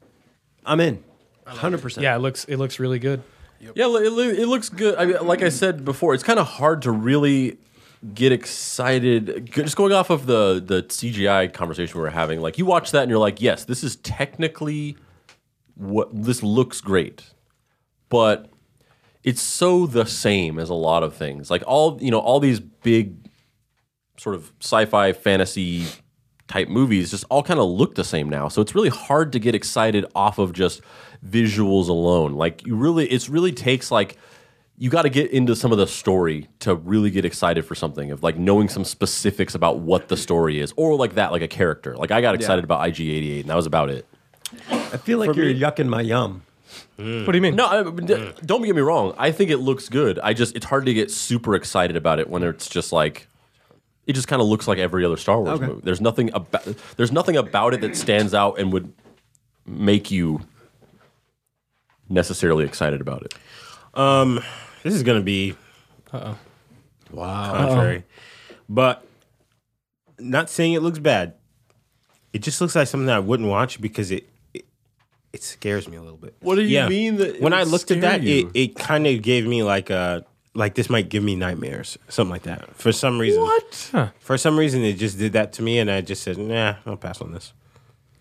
Speaker 5: I'm in. Hundred percent.
Speaker 2: Yeah, it looks it looks really good.
Speaker 1: Yeah, it, loo- it looks good. I mean, like I said before, it's kind of hard to really get excited. Just going off of the the CGI conversation we were having, like you watch that and you're like, yes, this is technically what this looks great, but it's so the same as a lot of things. Like all you know, all these big sort of sci-fi fantasy type movies just all kind of look the same now. So it's really hard to get excited off of just visuals alone. Like you really it's really takes like you got to get into some of the story to really get excited for something of like knowing some specifics about what the story is or like that like a character. Like I got excited about IG88 and that was about it.
Speaker 5: I feel like you're yucking my yum.
Speaker 2: What do you mean?
Speaker 1: No, I, d- don't get me wrong. I think it looks good. I just it's hard to get super excited about it when it's just like it just kind of looks like every other Star Wars
Speaker 5: Okay.
Speaker 1: movie. There's nothing about there's nothing about it that stands out and would make you necessarily excited about it.
Speaker 8: Um, this is gonna be Uh-oh.
Speaker 5: Wow.
Speaker 8: contrary, but not saying it looks bad. It just looks like something that I wouldn't watch because it it, it scares me a little bit.
Speaker 1: What do you
Speaker 8: Yeah.
Speaker 1: mean that it
Speaker 8: when I
Speaker 1: would
Speaker 8: looked at
Speaker 1: scare
Speaker 8: that,
Speaker 1: you?
Speaker 8: it, it kind of gave me like a like this might give me nightmares, something like that. For some reason,
Speaker 1: What?
Speaker 8: For some reason, it just did that to me, and I just said, "Nah, I'll pass on this."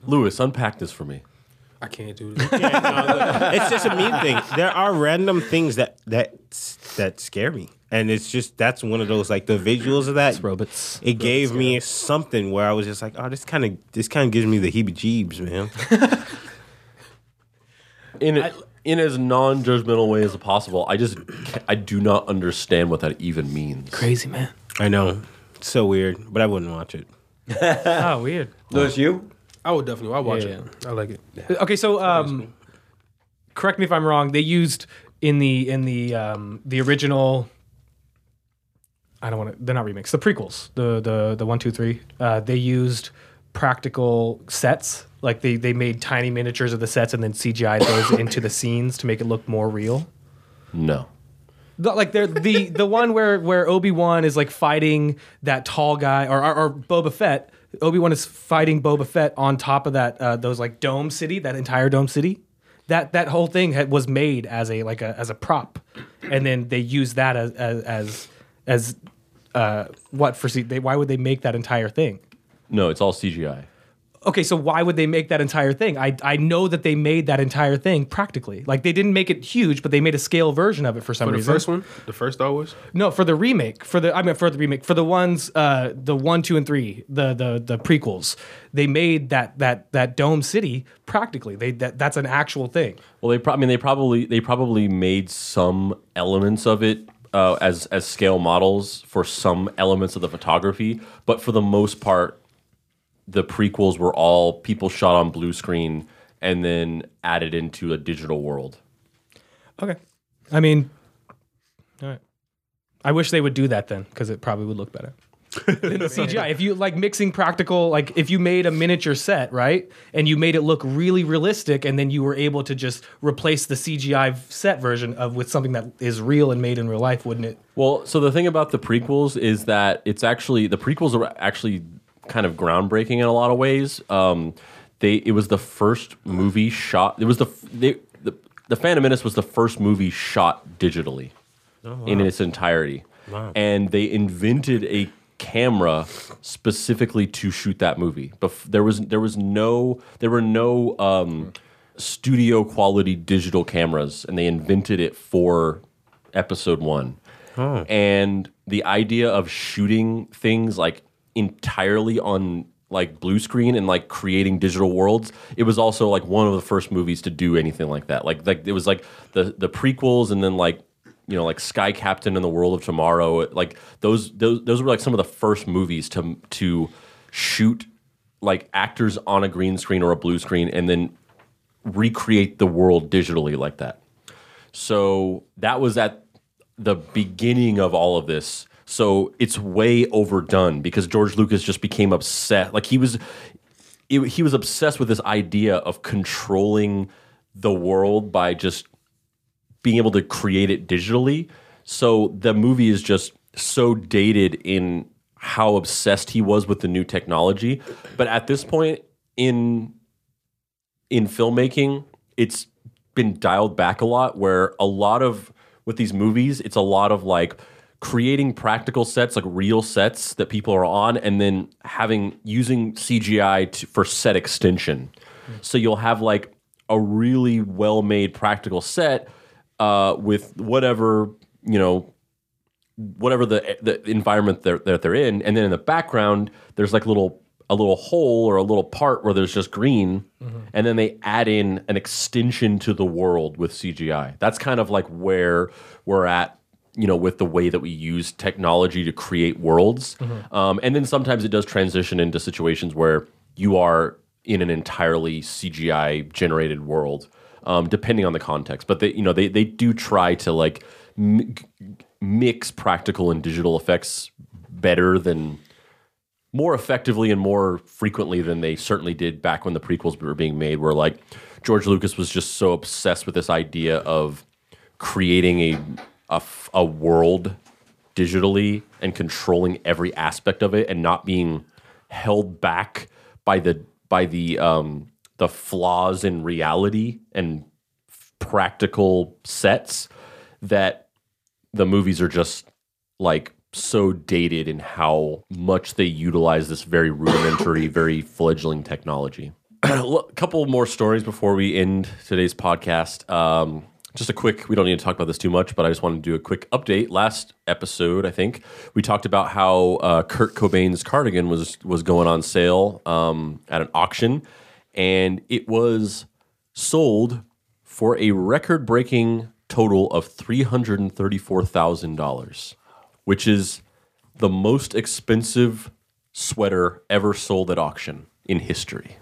Speaker 1: Louis, unpack this for me.
Speaker 6: I can't do this.
Speaker 8: it's just a mean thing. There are random things that that that scare me, and it's just that's one of those like the visuals of that.
Speaker 2: robots.
Speaker 8: It gave me something where I was just like, "Oh, this kind of this kind of gives me the heebie-jeebs, man."
Speaker 1: In a, in as non-judgmental way as possible, I just I do not understand what that even means.
Speaker 2: Crazy man.
Speaker 8: I know, it's so weird, but I wouldn't watch it.
Speaker 2: Oh, weird.
Speaker 5: Louis, you?
Speaker 6: I would definitely. I'll watch
Speaker 2: Yeah,
Speaker 6: it. I like it.
Speaker 2: Okay, so um, correct me if I'm wrong. They used in the in the um, the original. I don't want to. They're not remakes. The prequels, the the the one, two, three. Uh, they used practical sets. Like they they made tiny miniatures of the sets and then CGI those into the scenes to make it look more real.
Speaker 1: No.
Speaker 2: The, like they're the the one where where Obi Wan is like fighting that tall guy or or, or Boba Fett. Obi Wan is fighting Boba Fett on top of that uh, those like dome city, that entire dome city. That that whole thing had, was made as a like a as a prop, and then they used that as as as, as uh, what for? They, why would they make that entire thing?
Speaker 1: No, it's all CGI.
Speaker 2: Okay, so why would they make that entire thing? I I know that they made that entire thing practically. Like they didn't make it huge, but they made a scale version of it for some
Speaker 6: For the
Speaker 2: reason.
Speaker 6: first one, the first Star Wars.
Speaker 2: No, for the remake, for the I mean for the remake, for the ones uh the 1, 2 and 3, the the the prequels. They made that that that dome city practically. They that that's an actual thing.
Speaker 1: Well, they pro- I mean they probably they probably made some elements of it uh, as as scale models for some elements of the photography, but for the most part, the prequels were all people shot on blue screen and then added into a digital world.
Speaker 2: Okay. I mean all right. I wish they would do that then cuz it probably would look better. than the CGI. If you like mixing practical, like if you made a miniature set, right, and you made it look really realistic, and then you were able to just replace the CGI set version of with something that is real and made in real life, wouldn't it?
Speaker 1: Well, so the thing about the prequels is that it's actually the prequels are actually kind of groundbreaking in a lot of ways. Um, they it was the first movie shot. It was the they, the the Phantom Menace was the first movie shot digitally in its entirety, and they invented a camera specifically to shoot that movie. But there was there was no there were no um, studio quality digital cameras, and they invented it for Episode One. And the idea of shooting things like entirely on like blue screen and like creating digital worlds, it was also like one of the first movies to do anything like that. Like like it was like the the prequels and then like you know like Sky Captain and the World of Tomorrow. Like those those those were like some of the first movies to to shoot like actors on a green screen or a blue screen and then recreate the world digitally like that. So that was at the beginning of all of this. So it's way overdone because George Lucas just became obsessed. Like he was, it, he was obsessed with this idea of controlling the world by just being able to create it digitally. So the movie is just so dated in how obsessed he was with the new technology. But at this point in in filmmaking, it's been dialed back a lot where a lot of with these movies, it's a lot of like creating practical sets, like real sets that people are on, and then having using CGI to, for set extension. So you'll have like a really well made practical set uh, with whatever you know whatever the the environment they're, that they're in, and then in the background there's like little a little hole or a little part where there's just green, and then they add in an extension to the world with CGI. That's kind of like where we're at, you know, with the way that we use technology to create worlds, um, and then sometimes it does transition into situations where you are in an entirely CGI generated world. Um, depending on the context, but they, you know, they they do try to like mi- mix practical and digital effects better than more effectively and more frequently than they certainly did back when the prequels were being made where like George Lucas was just so obsessed with this idea of creating a a, world digitally and controlling every aspect of it and not being held back by the by the um the flaws in reality and practical sets that the movies are just like so dated in how much they utilize this very rudimentary, very fledgling technology. a couple more stories before we end today's podcast. Um, just a quick, we don't need to talk about this too much, but I just wanted to do a quick update. Last episode, I think, we talked about how uh, Kurt Cobain's cardigan was was going on sale um, at an auction, and it was sold for a record breaking total of $334,000, which is the most expensive sweater ever sold at auction in history.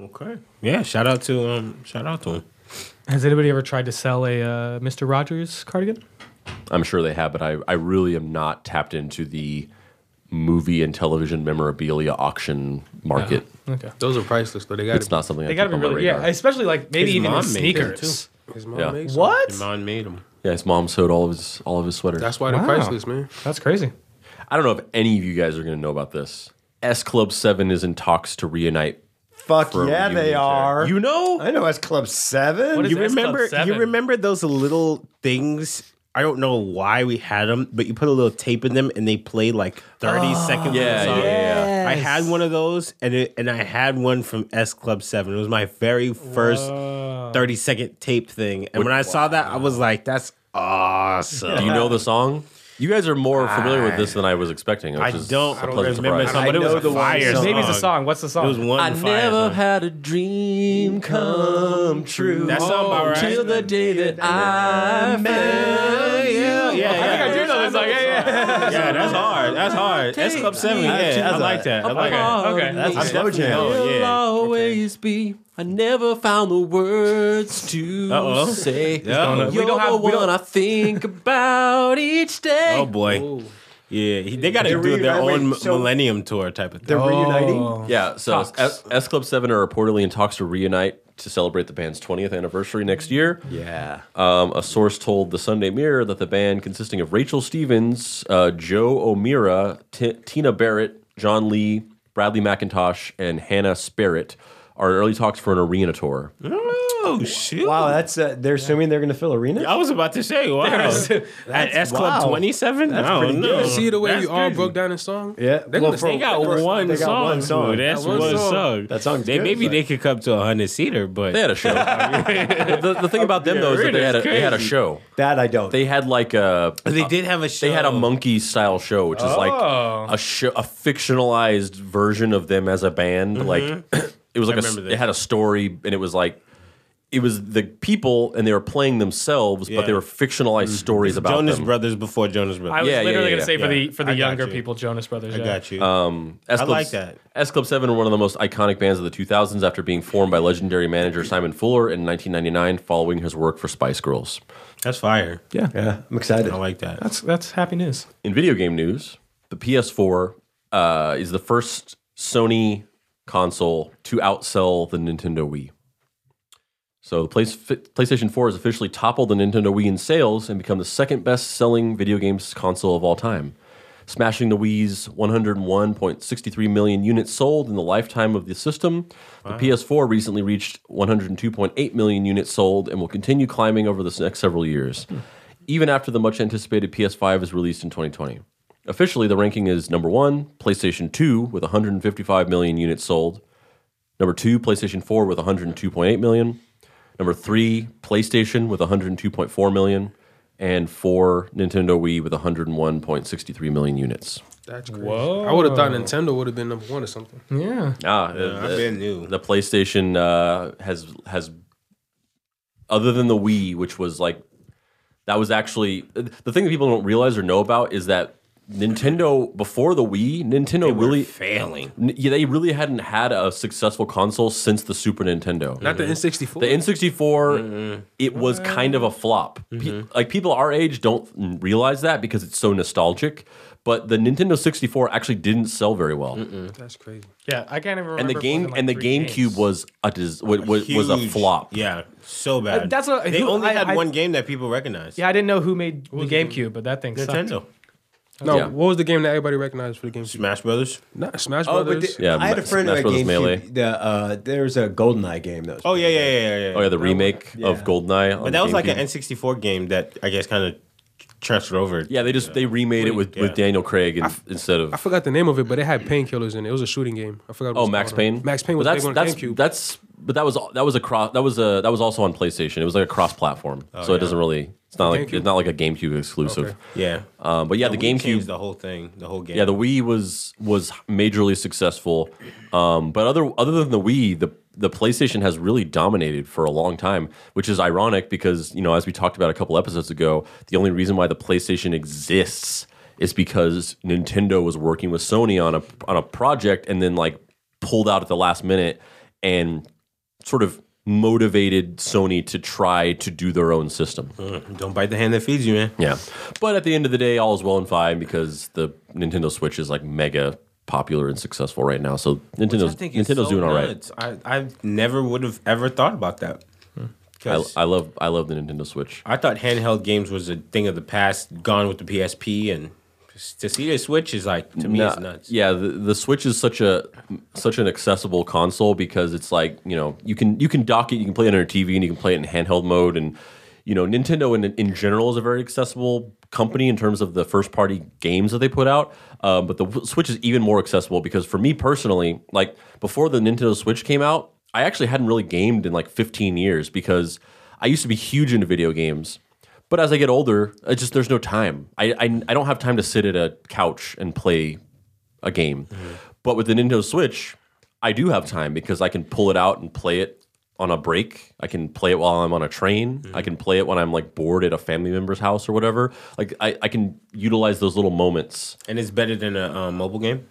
Speaker 8: Okay. Yeah. Shout out to um. Shout out to him.
Speaker 2: Has anybody ever tried to sell a uh, Mr. Rogers cardigan?
Speaker 1: I'm sure they have, but I, I really am not tapped into the movie and television memorabilia auction market.
Speaker 2: Okay.
Speaker 6: Those are priceless though. They got
Speaker 1: It's not something
Speaker 2: They got to be
Speaker 1: on my
Speaker 2: really, yeah, especially like maybe
Speaker 3: His
Speaker 2: even in
Speaker 3: mom made them,
Speaker 2: sneakers.
Speaker 6: His mom
Speaker 1: Yeah.
Speaker 6: made some.
Speaker 2: What?
Speaker 3: Your mom made them.
Speaker 1: Yeah, his mom sewed all of his all of his sweaters.
Speaker 6: That's why they're
Speaker 2: Wow.
Speaker 6: priceless, man.
Speaker 2: That's crazy.
Speaker 1: I don't know if any of you guys are going to know about this. S Club Seven is in talks to reunite.
Speaker 5: Fuck
Speaker 1: for
Speaker 5: yeah, they
Speaker 1: tour.
Speaker 5: are.
Speaker 1: You know?
Speaker 5: I know S Club Seven.
Speaker 2: What is
Speaker 3: You
Speaker 2: S Club
Speaker 3: remember?
Speaker 2: seven?
Speaker 3: You remember those little things? I don't know why we had them, but you put a little tape in them and they play like thirty oh, seconds.
Speaker 1: Yeah,
Speaker 3: of the song.
Speaker 1: yeah, yeah.
Speaker 3: I had one of those, and it, and I had one from S Club Seven. It was my very first thirty second tape thing, and when I saw that, I was like, "That's awesome."
Speaker 1: Do you know the song? You guys are more familiar with this than I was expecting. Which
Speaker 3: I
Speaker 1: is
Speaker 3: don't
Speaker 1: a pleasant
Speaker 3: remember the
Speaker 1: surprise.
Speaker 3: song, but
Speaker 5: I
Speaker 3: it
Speaker 5: know
Speaker 3: was
Speaker 5: the
Speaker 3: a fire
Speaker 5: song.
Speaker 3: song.
Speaker 2: Maybe it's a song. What's the song?
Speaker 3: It was one
Speaker 1: I
Speaker 3: fire
Speaker 1: never
Speaker 3: song.
Speaker 1: had a dream come true.
Speaker 3: That song about right?
Speaker 1: Till the day that I met you.
Speaker 3: Yeah, yeah,
Speaker 2: I think I do know this song. Yeah, yeah.
Speaker 3: Yeah, that's hard. That's hard. S Club Seven. Yeah, I like that. I like
Speaker 2: Okay.
Speaker 3: that.
Speaker 2: Okay.
Speaker 5: That's a
Speaker 3: I
Speaker 5: slow
Speaker 3: definitely
Speaker 5: jam.
Speaker 1: You'll
Speaker 3: yeah.
Speaker 1: always be. I never found the words to
Speaker 3: Uh-oh.
Speaker 1: say.
Speaker 3: Yeah.
Speaker 1: You're
Speaker 2: We don't have-
Speaker 1: the
Speaker 2: we don't-
Speaker 1: one I think about each day.
Speaker 3: Oh boy. Yeah, he- they got to
Speaker 5: They're
Speaker 3: do their own
Speaker 5: wait, so-
Speaker 3: Millennium Tour type of thing.
Speaker 5: They're reuniting.
Speaker 2: Oh.
Speaker 1: Yeah, so S, S Club 7 are reportedly in talks to reunite to celebrate the band's 20th anniversary next year.
Speaker 5: Yeah.
Speaker 1: Um, a source told the Sunday Mirror that the band, consisting of Rachel Stevens, uh, Jo O'Meara, T- Tina Barrett, Jon Lee, Bradley McIntosh, and Hannah Spearritt, are in early talks for an arena tour.
Speaker 3: Oh shoot!
Speaker 5: Wow, that's uh, they're assuming they're going to fill arenas.
Speaker 3: I was about to say, wow. At S Club
Speaker 5: wow.
Speaker 3: 27?
Speaker 5: That's
Speaker 3: I
Speaker 5: pretty
Speaker 3: don't
Speaker 5: good.
Speaker 3: know.
Speaker 6: See the way
Speaker 3: That's
Speaker 6: we all
Speaker 3: crazy.
Speaker 6: broke down the song.
Speaker 5: Yeah,
Speaker 6: They're
Speaker 5: well,
Speaker 6: gonna
Speaker 5: for-
Speaker 3: They got one
Speaker 5: they got
Speaker 3: song.
Speaker 5: one song.
Speaker 3: dude. That's
Speaker 6: That one
Speaker 3: one
Speaker 6: song.
Speaker 3: song.
Speaker 5: That song's
Speaker 3: They,
Speaker 5: good,
Speaker 3: maybe
Speaker 5: but-
Speaker 3: they could come to a hundred seater, but
Speaker 1: They had a show. the, the thing about them, though, is that they had a, they had a show.
Speaker 5: That I don't.
Speaker 1: They had like a
Speaker 3: they did have a show.
Speaker 1: they had a monkey style show, which is
Speaker 2: Oh.
Speaker 1: like a show, a fictionalized version of them as a band. Like it was like a,
Speaker 3: remember
Speaker 1: it had a story, and it was like it was the people, and they were playing themselves, but they were fictionalized stories about
Speaker 3: Jonas
Speaker 1: them.
Speaker 3: Brothers before Jonas Brothers.
Speaker 2: I
Speaker 3: Brothers.
Speaker 2: was
Speaker 1: Yeah, yeah,
Speaker 2: literally
Speaker 1: yeah,
Speaker 2: going to say for
Speaker 3: yeah.
Speaker 2: the for the
Speaker 3: I got
Speaker 2: younger
Speaker 3: you.
Speaker 2: people, Jonas Brothers.
Speaker 3: I
Speaker 2: yeah.
Speaker 3: got you.
Speaker 1: Um, S
Speaker 3: I like that.
Speaker 1: S Club 7 were one of the most iconic bands of the 2000s after being formed by legendary manager Simon Fuller in 1999 following his work for Spice Girls.
Speaker 3: That's fire.
Speaker 5: Yeah. Yeah, I'm excited.
Speaker 3: I like that.
Speaker 2: That's that's happy news.
Speaker 1: In video game news, the PS4 uh, is the first Sony console to outsell the Nintendo Wii. So the PlayStation 4 has officially toppled the Nintendo Wii in sales and become the second best-selling video games console of all time, smashing the Wii's 101.63 million units sold in the lifetime of the system. The PS4 recently reached 102.8 million units sold and will continue climbing over the next several years, even after the much anticipated PS5 is released in 2020. Officially, the ranking is number one, PlayStation 2 with 155 million units sold. Number two, PlayStation 4 with 102.8 million. Number three, PlayStation with 102.4 million. And four, Nintendo Wii with 101.63 million units.
Speaker 6: That's crazy.
Speaker 2: Whoa.
Speaker 6: I would have thought Nintendo would have been number one or something.
Speaker 2: Yeah.
Speaker 1: Ah,
Speaker 3: I've
Speaker 1: the,
Speaker 3: been new.
Speaker 1: the PlayStation uh, has has other than the Wii, which was like that was actually the thing that people don't realize or know about is that Nintendo before the Wii, Nintendo
Speaker 3: They were
Speaker 1: really
Speaker 3: failing.
Speaker 1: N- Yeah, they really hadn't had a successful console since the Super Nintendo.
Speaker 6: Not the mm-hmm. N64.
Speaker 1: The N64, mm-hmm. it was mm-hmm. kind of a flop. Pe- like people our age don't realize that because it's so nostalgic. But the Nintendo 64 actually didn't sell very well,
Speaker 6: That's crazy.
Speaker 2: Yeah, I can't even remember.
Speaker 1: and the
Speaker 2: more
Speaker 1: game
Speaker 2: than, like,
Speaker 1: and the
Speaker 2: three
Speaker 1: GameCube
Speaker 2: games.
Speaker 1: was a dis- wa- wa- was a
Speaker 3: Huge.
Speaker 1: flop.
Speaker 3: Yeah, so bad.
Speaker 2: that's what-
Speaker 3: they
Speaker 2: who-
Speaker 3: only
Speaker 2: I-
Speaker 3: had
Speaker 2: I-
Speaker 3: one game that people recognized.
Speaker 2: Yeah, I didn't know who made the GameCube, but that thing sucked.
Speaker 3: Nintendo,
Speaker 6: No,
Speaker 1: Yeah.
Speaker 6: what was the game that everybody recognized for the game?
Speaker 3: Smash Brothers.
Speaker 6: Not Smash
Speaker 5: Oh, but
Speaker 6: Brothers.
Speaker 5: the-
Speaker 1: Yeah,
Speaker 5: I had a
Speaker 1: Ma-
Speaker 5: friend
Speaker 1: Smash
Speaker 5: who had
Speaker 1: Brothers Melee.
Speaker 5: GameCube. The, uh, there's a GoldenEye game that was.
Speaker 3: Oh yeah, yeah, yeah, yeah. yeah.
Speaker 1: Oh yeah, the remake
Speaker 5: Yeah.
Speaker 1: of GoldenEye. on
Speaker 3: But that was like
Speaker 1: GameCube.
Speaker 3: an N64 game that I guess kind of transferred over.
Speaker 1: yeah. They just they remade it with,
Speaker 3: Yeah.
Speaker 1: with Daniel Craig in, instead of
Speaker 6: I forgot the name of it, but it had painkillers in it. It was a shooting game. I forgot. What it
Speaker 1: Oh,
Speaker 6: was
Speaker 1: Max
Speaker 6: called.
Speaker 1: Payne.
Speaker 6: Max Payne was
Speaker 1: that's
Speaker 6: big on
Speaker 1: that's
Speaker 6: GameCube.
Speaker 1: that's but that was that was a cross that was a that was also on PlayStation. It was like a cross platform, so
Speaker 3: yeah.
Speaker 1: it doesn't really it's not like it's not like a GameCube exclusive.
Speaker 6: Okay.
Speaker 3: Yeah,
Speaker 1: Um, but yeah, the,
Speaker 3: Wii changed
Speaker 1: GameCube.
Speaker 3: the whole thing, the whole game.
Speaker 1: Yeah, the Wii was was majorly successful. Um, but other other than the Wii, the the PlayStation has really dominated for a long time, which is ironic because you know as we talked about a couple episodes ago, the only reason why the PlayStation exists is because Nintendo was working with Sony on a on a project and then like pulled out at the last minute and sort of motivated Sony to try to do their own system.
Speaker 8: Mm, don't bite the hand that feeds you, man.
Speaker 1: Yeah. But at the end of the day, all is well and fine because the Nintendo Switch is like mega popular and successful right now. So
Speaker 8: I
Speaker 1: Nintendo's Nintendo's
Speaker 8: so
Speaker 1: doing all right.
Speaker 8: I, I never would have ever thought about that. Hmm.
Speaker 1: I,
Speaker 8: 'Cause
Speaker 1: I love I love the Nintendo Switch.
Speaker 8: I thought handheld games was a thing of the past, gone with the PSP, and to see the Switch is like to me
Speaker 1: Nah,
Speaker 8: it's nuts.
Speaker 1: Yeah, the, the Switch is such a such an accessible console because it's like you know you can you can dock it, you can play it on your TV, and you can play it in handheld mode, and you know Nintendo in in general is a very accessible company in terms of the first party games that they put out. Um, but the Switch is even more accessible because for me personally, like before the Nintendo Switch came out, I actually hadn't really gamed in like 15 years because I used to be huge into video games. But as I get older, I just there's no time. I, I I don't have time to sit at a couch and play a game. Mm-hmm. But with the Nintendo Switch, I do have time because I can pull it out and play it on a break. I can play it while I'm on a train. Mm-hmm. I can play it when I'm like bored at a family member's house or whatever. Like I, I can utilize those little moments.
Speaker 8: And it's better than a um, mobile game.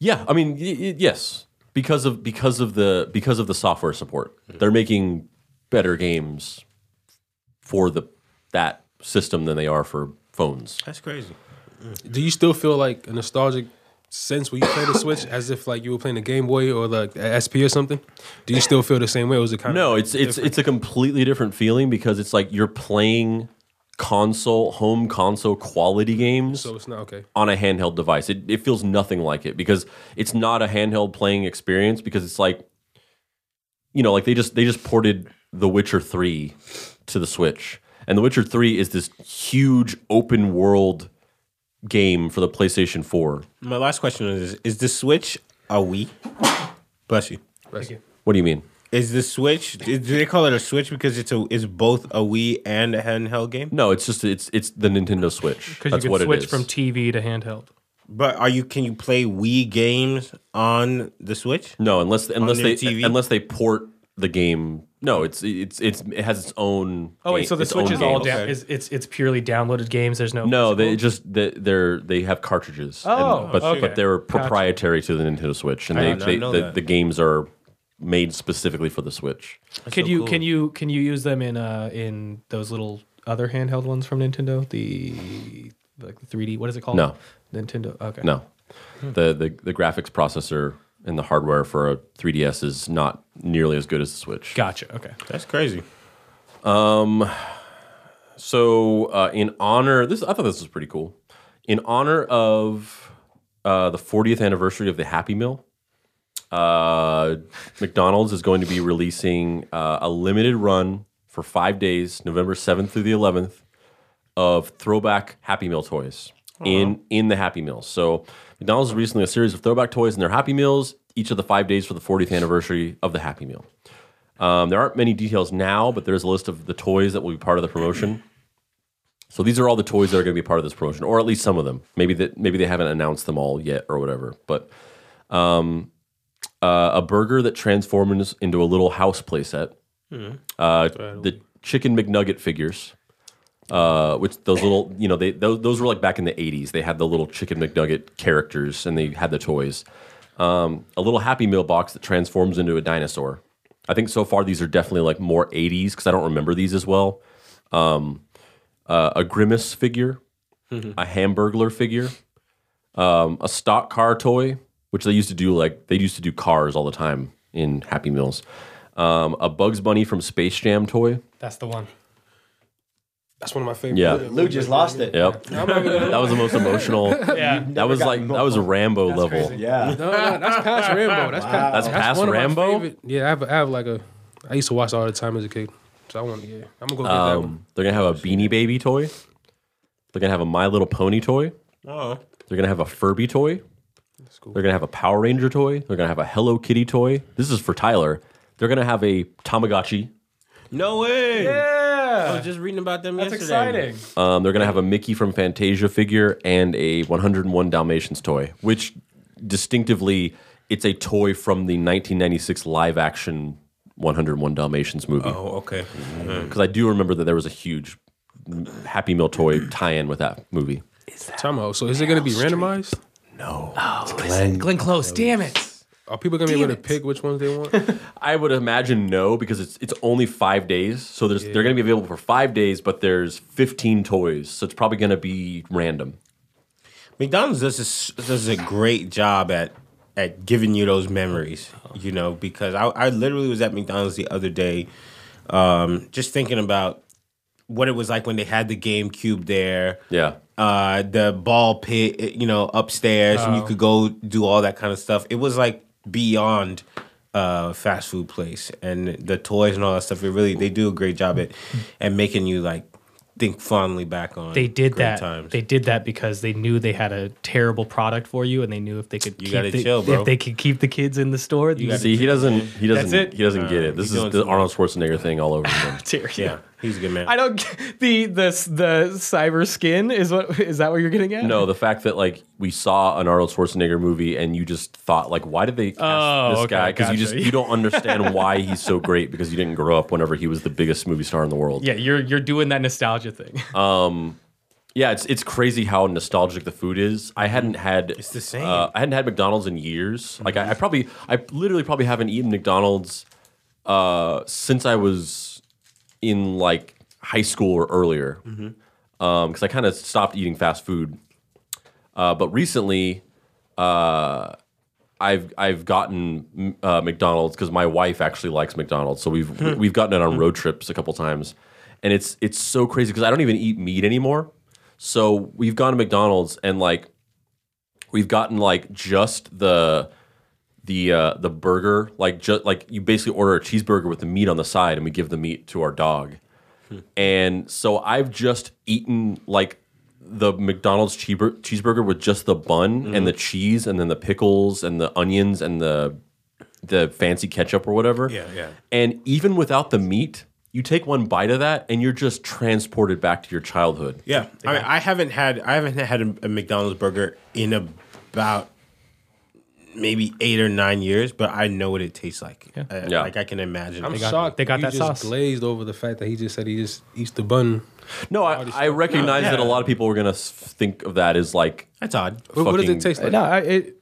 Speaker 1: Yeah, I mean, y- y- yes, because of because of the because of the software support, mm-hmm. they're making better games for the that system than they are for phones.
Speaker 8: That's crazy. Mm.
Speaker 6: Do you still feel like a nostalgic sense when you play the Switch, as if like you were playing a Game Boy or like SP or something? Do you still feel the same way? Or was it kind
Speaker 1: No,
Speaker 6: of
Speaker 1: it's it's it's a completely different feeling because it's like you're playing console home console quality games
Speaker 6: so it's not okay.
Speaker 1: on a handheld device. It it feels nothing like it because it's not a handheld playing experience because it's like you know, like they just they just ported The Witcher 3 to the Switch. And The Witcher 3 is this huge open world game for the PlayStation 4.
Speaker 8: My last question is: Is the Switch a Wii? Bless you. Bless you.
Speaker 1: What do you mean?
Speaker 8: Is the Switch? Do they call it a Switch because it's a is both a Wii and a handheld game?
Speaker 1: No, it's just it's it's the Nintendo Switch.
Speaker 2: Because you
Speaker 1: That's
Speaker 2: can
Speaker 1: what
Speaker 2: switch
Speaker 1: it is.
Speaker 2: from TV to handheld.
Speaker 8: But are you? Can you play Wii games on the Switch?
Speaker 1: No, unless unless
Speaker 8: their
Speaker 1: they
Speaker 8: TV?
Speaker 1: unless they port the game. No, it's it's it's it has its own.
Speaker 2: Oh wait,
Speaker 1: ga-
Speaker 2: so the Switch is all
Speaker 1: games.
Speaker 2: down. Is it's it's purely downloaded games. There's no
Speaker 1: No, they just they, they're they have cartridges.
Speaker 2: Oh,
Speaker 1: and- but
Speaker 2: okay.
Speaker 1: but they're
Speaker 2: Gotcha.
Speaker 1: proprietary to the Nintendo Switch, and
Speaker 8: I
Speaker 1: they, they the, the games are made specifically for the Switch.
Speaker 2: Can
Speaker 8: so
Speaker 2: you
Speaker 8: cool.
Speaker 2: can you can you use them in uh in those little other handheld ones from Nintendo? The like the 3D. What is it called?
Speaker 1: No.
Speaker 2: Nintendo. Okay.
Speaker 1: No, the, the the graphics processor and the hardware for a 3DS is not nearly as good as the Switch.
Speaker 2: Gotcha. Okay.
Speaker 8: That's crazy.
Speaker 1: Um, So, uh, in honor, this I thought this was pretty cool. In honor of uh, the 40th anniversary of the Happy Meal, uh, McDonald's is going to be releasing uh, a limited run for five days, November 7th through the 11th, of throwback Happy Meal toys in in the Happy Meals. So, McDonald's releasing a series of throwback toys in their Happy Meals each of the five days for the 40th anniversary of the Happy Meal. Um, there aren't many details now, but there's a list of the toys that will be part of the promotion. So these are all the toys that are going to be part of this promotion, or at least some of them. Maybe that maybe they haven't announced them all yet, or whatever. But um, uh, a burger that transforms into a little house playset. Uh, the chicken McNugget figures, uh, which those little you know they those, those were like back in the '80s. They had the little chicken McNugget characters, and they had the toys. Um, a little Happy Meal box that transforms into a dinosaur. I think so far these are definitely like more 80s because I don't remember these as well. Um, uh, a Grimace figure, a Hamburglar figure, um, a stock car toy, which they used to do like they used to do cars all the time in Happy Meals. Um, a Bugs Bunny from Space Jam toy.
Speaker 2: That's the one.
Speaker 6: That's one of my favorite.
Speaker 1: Yeah.
Speaker 5: Lou just lost it.
Speaker 1: Yep, that was the most emotional.
Speaker 2: Yeah.
Speaker 1: That was like that was a Rambo level.
Speaker 2: crazy.
Speaker 5: Yeah.
Speaker 6: No, no, that's past Rambo. That's past.
Speaker 1: That's past
Speaker 6: one of my
Speaker 1: Rambo?
Speaker 6: favorite- Yeah, I have, I have like a. I used to watch all the time as a kid, so I want to. Yeah, I'm gonna go get that one.
Speaker 1: Um, they're gonna have a Beanie Baby toy. They're gonna have a My Little Pony toy.
Speaker 8: Oh,
Speaker 1: They're gonna have a Furby toy.
Speaker 6: That's cool.
Speaker 1: They're gonna have a Power Ranger toy. They're gonna have a Hello Kitty toy. This is for Tyler. They're gonna have a Tamagotchi.
Speaker 8: no way! I was just reading about them
Speaker 2: That's
Speaker 8: yesterday.
Speaker 2: exciting.
Speaker 1: Um, they're gonna have a Mickey from Fantasia figure and a 101 Dalmatians toy, which distinctively it's a toy from the 1996 live action 101 Dalmatians movie.
Speaker 8: Oh, okay.
Speaker 1: Because I do remember that there was a huge Happy Meal toy tie-in with that movie.
Speaker 6: Time out. So is it gonna be randomized?
Speaker 1: No.
Speaker 2: Oh Glenn Close. Damn it.
Speaker 6: Are people gonna be able to pick which ones they want?
Speaker 1: I would imagine no because it's it's only five days, so there's they're going to be available for five days, but there's 15 toys, so it's probably going to be random.
Speaker 3: McDonald's does this, does a great job at at giving you those memories, you know, because I, I literally was at McDonald's the other day, um, just thinking about what it was like when they had the GameCube there,
Speaker 1: Yeah,
Speaker 3: uh, the ball pit, you know, upstairs, and you could go do all that kind of stuff. It was like beyond uh, fast food place, and the toys and all that stuff. It really they do a great job at at making you like think fondly back on.
Speaker 2: They did
Speaker 3: great
Speaker 2: that.
Speaker 3: Times.
Speaker 2: They did that because they knew they had a terrible product for you, and they knew if they could
Speaker 3: You
Speaker 2: keep
Speaker 3: gotta
Speaker 2: the,
Speaker 3: chill, bro.
Speaker 2: if they could keep the kids in the store,
Speaker 3: You gotta
Speaker 1: see, he doesn't he doesn't
Speaker 2: That's it?
Speaker 1: he doesn't get it. This is the Arnold Schwarzenegger thing all over again.
Speaker 3: yeah, he's a good man.
Speaker 2: I don't the the the cyber skin is what is that what you're getting at?
Speaker 1: No, the fact that like we saw an Arnold Schwarzenegger movie and you just thought like, why did they cast
Speaker 2: Oh,
Speaker 1: this
Speaker 2: okay,
Speaker 1: guy? Because you just you don't understand why he's so great because you didn't grow up whenever he was the biggest movie star in the world.
Speaker 2: Yeah, you're you're doing that nostalgia thing.
Speaker 1: Um, Yeah, it's it's crazy how nostalgic the food is. I hadn't had
Speaker 3: It's the same.
Speaker 1: Uh, I hadn't had McDonald's in years. Like I, I probably I literally probably haven't eaten McDonald's uh, since I was in like high school or earlier. Because I kind of stopped eating fast food. Uh, but recently, uh, I've I've gotten uh, McDonald's because my wife actually likes McDonald's, so we've we've gotten it on road trips a couple times, and it's it's so crazy because I don't even eat meat anymore. So we've gone to McDonald's and like we've gotten like just the the uh, the burger, like just like you basically order a cheeseburger with the meat on the side, and we give the meat to our dog. And so I've just eaten like the McDonald's cheeseburger, with just the bun and the cheese, and then the pickles and the onions and the the fancy ketchup or whatever.
Speaker 3: Yeah, yeah.
Speaker 1: And even without the meat, you take one bite of that, and you're just transported back to your childhood.
Speaker 3: Yeah, I, mean, I haven't had I haven't had a, a McDonald's burger in about maybe eight or nine years, but I know what it tastes like.
Speaker 2: Yeah.
Speaker 3: Uh,
Speaker 1: Yeah.
Speaker 3: like I can imagine.
Speaker 6: I'm
Speaker 3: it.
Speaker 2: got-
Speaker 6: shocked.
Speaker 2: they got
Speaker 6: he
Speaker 2: that
Speaker 6: just
Speaker 2: sauce.
Speaker 6: glazed over the fact that he just said he just eats the bun.
Speaker 1: No, I, I recognize that a lot of people were gonna think of that as like
Speaker 3: That's odd.
Speaker 6: What, what does it taste like?
Speaker 2: no, I, it,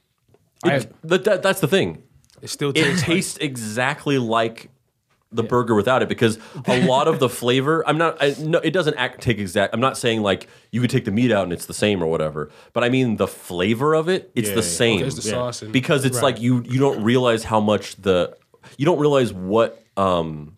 Speaker 2: I,
Speaker 1: it, that, that- that's the thing.
Speaker 6: It still
Speaker 1: It
Speaker 6: tastes.
Speaker 1: tastes exactly like the burger without it because a lot of the flavor. I'm not. I, no, it doesn't act take exact. I'm not saying like you could take the meat out and it's the same or whatever. But I mean the flavor of it. It's
Speaker 3: Yeah,
Speaker 1: the
Speaker 3: yeah, yeah.
Speaker 1: same.
Speaker 6: There's the sauce and
Speaker 1: because it's like you you don't realize how much the you don't realize what um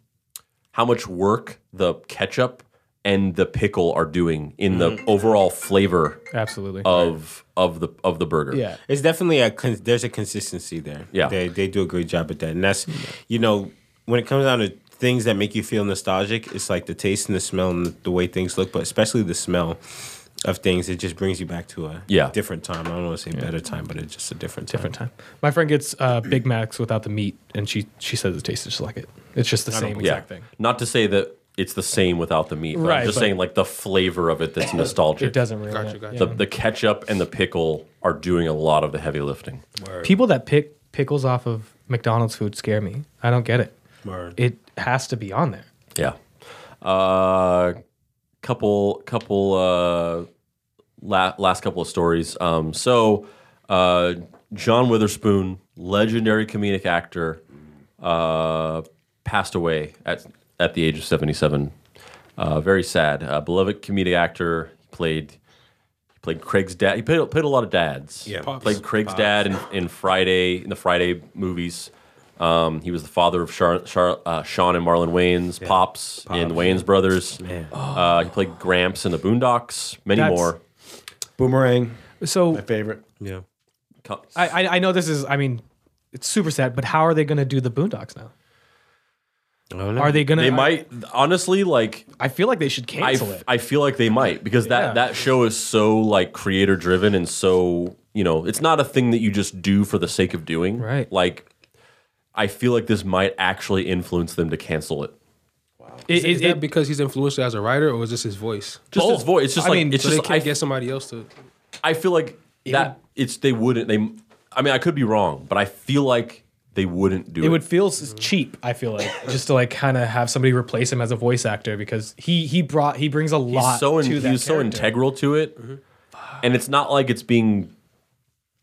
Speaker 1: how much work the ketchup and the pickle are doing in the overall flavor
Speaker 2: absolutely.
Speaker 1: of of the of the burger.
Speaker 2: yeah.
Speaker 3: It's definitely a con- there's a consistency there.
Speaker 1: Yeah.
Speaker 3: they they do a great job at that, and that's you know when it comes down to things that make you feel nostalgic, it's like the taste and the smell and the way things look, but especially the smell of things. It just brings you back to a
Speaker 1: Yeah.
Speaker 3: different time. I don't want to say better time, but it's just a different time.
Speaker 2: different time. My friend gets uh, Big Macs without the meat, and she she says it tastes just like it. It's just the same
Speaker 1: Yeah.
Speaker 2: exact thing.
Speaker 1: Not to say that it's the same without the meat, but
Speaker 2: Right,
Speaker 1: I'm just
Speaker 2: but-
Speaker 1: saying like the flavor of it that's nostalgic.
Speaker 2: It doesn't really.
Speaker 6: Gotcha, gotcha.
Speaker 1: The, the ketchup and the pickle are doing a lot of the heavy lifting.
Speaker 2: People that pick pickles off of McDonald's food scare me. I don't get it.
Speaker 3: Word.
Speaker 2: It has to be on there.
Speaker 1: Yeah. Uh, couple, couple, uh, la- last couple of stories. Um, so, uh, John Witherspoon, legendary comedic actor, uh, passed away at at the age of seventy seven. Uh, very sad. Uh, beloved comedic actor. He played. He played Craig's dad. He played, played a lot of dads.
Speaker 3: Yeah.
Speaker 6: Pops.
Speaker 1: Played Craig's dad in, in Friday in the Friday movies. Um, he was the father of Char, Char, uh, Sean and Marlon Wayans' pops, in Wayans Brothers. Uh, he played Gramps in the Boondocks. Many
Speaker 2: That's-
Speaker 1: more.
Speaker 5: Boomerang,
Speaker 2: So
Speaker 5: my favorite.
Speaker 3: Yeah.
Speaker 2: I, I I know this is. I mean, it's super sad. But how are they going to do the Boondocks now?
Speaker 3: I don't know.
Speaker 2: Are they going to?
Speaker 1: They might honestly like.
Speaker 2: I feel like they should
Speaker 1: I,
Speaker 2: cancel it.
Speaker 1: I feel like they might because that
Speaker 2: Yeah.
Speaker 1: that show is so like creator driven and so you know it's not a thing that you just do for the sake of doing.
Speaker 2: Right.
Speaker 1: Like, I feel like this might actually influence them to cancel it.
Speaker 2: It-
Speaker 6: Is,
Speaker 2: it-
Speaker 6: is that
Speaker 2: it-
Speaker 6: because he's influential as a writer, or is this his voice?
Speaker 1: Just
Speaker 2: Both.
Speaker 1: his voice. It's just
Speaker 2: I
Speaker 1: like
Speaker 2: mean,
Speaker 1: it's
Speaker 6: So they
Speaker 1: just
Speaker 6: can't
Speaker 1: I,
Speaker 6: get somebody else to.
Speaker 1: I feel like that it's they wouldn't they. I mean, I could be wrong, but I feel like they wouldn't do it.
Speaker 2: it would feel s- cheap. I feel like just to like kind of have somebody replace him as a voice actor because he he brought he brings a lot.
Speaker 1: he's so in,
Speaker 2: to that
Speaker 1: so
Speaker 2: character.
Speaker 1: integral to it, mm-hmm. and it's not like it's being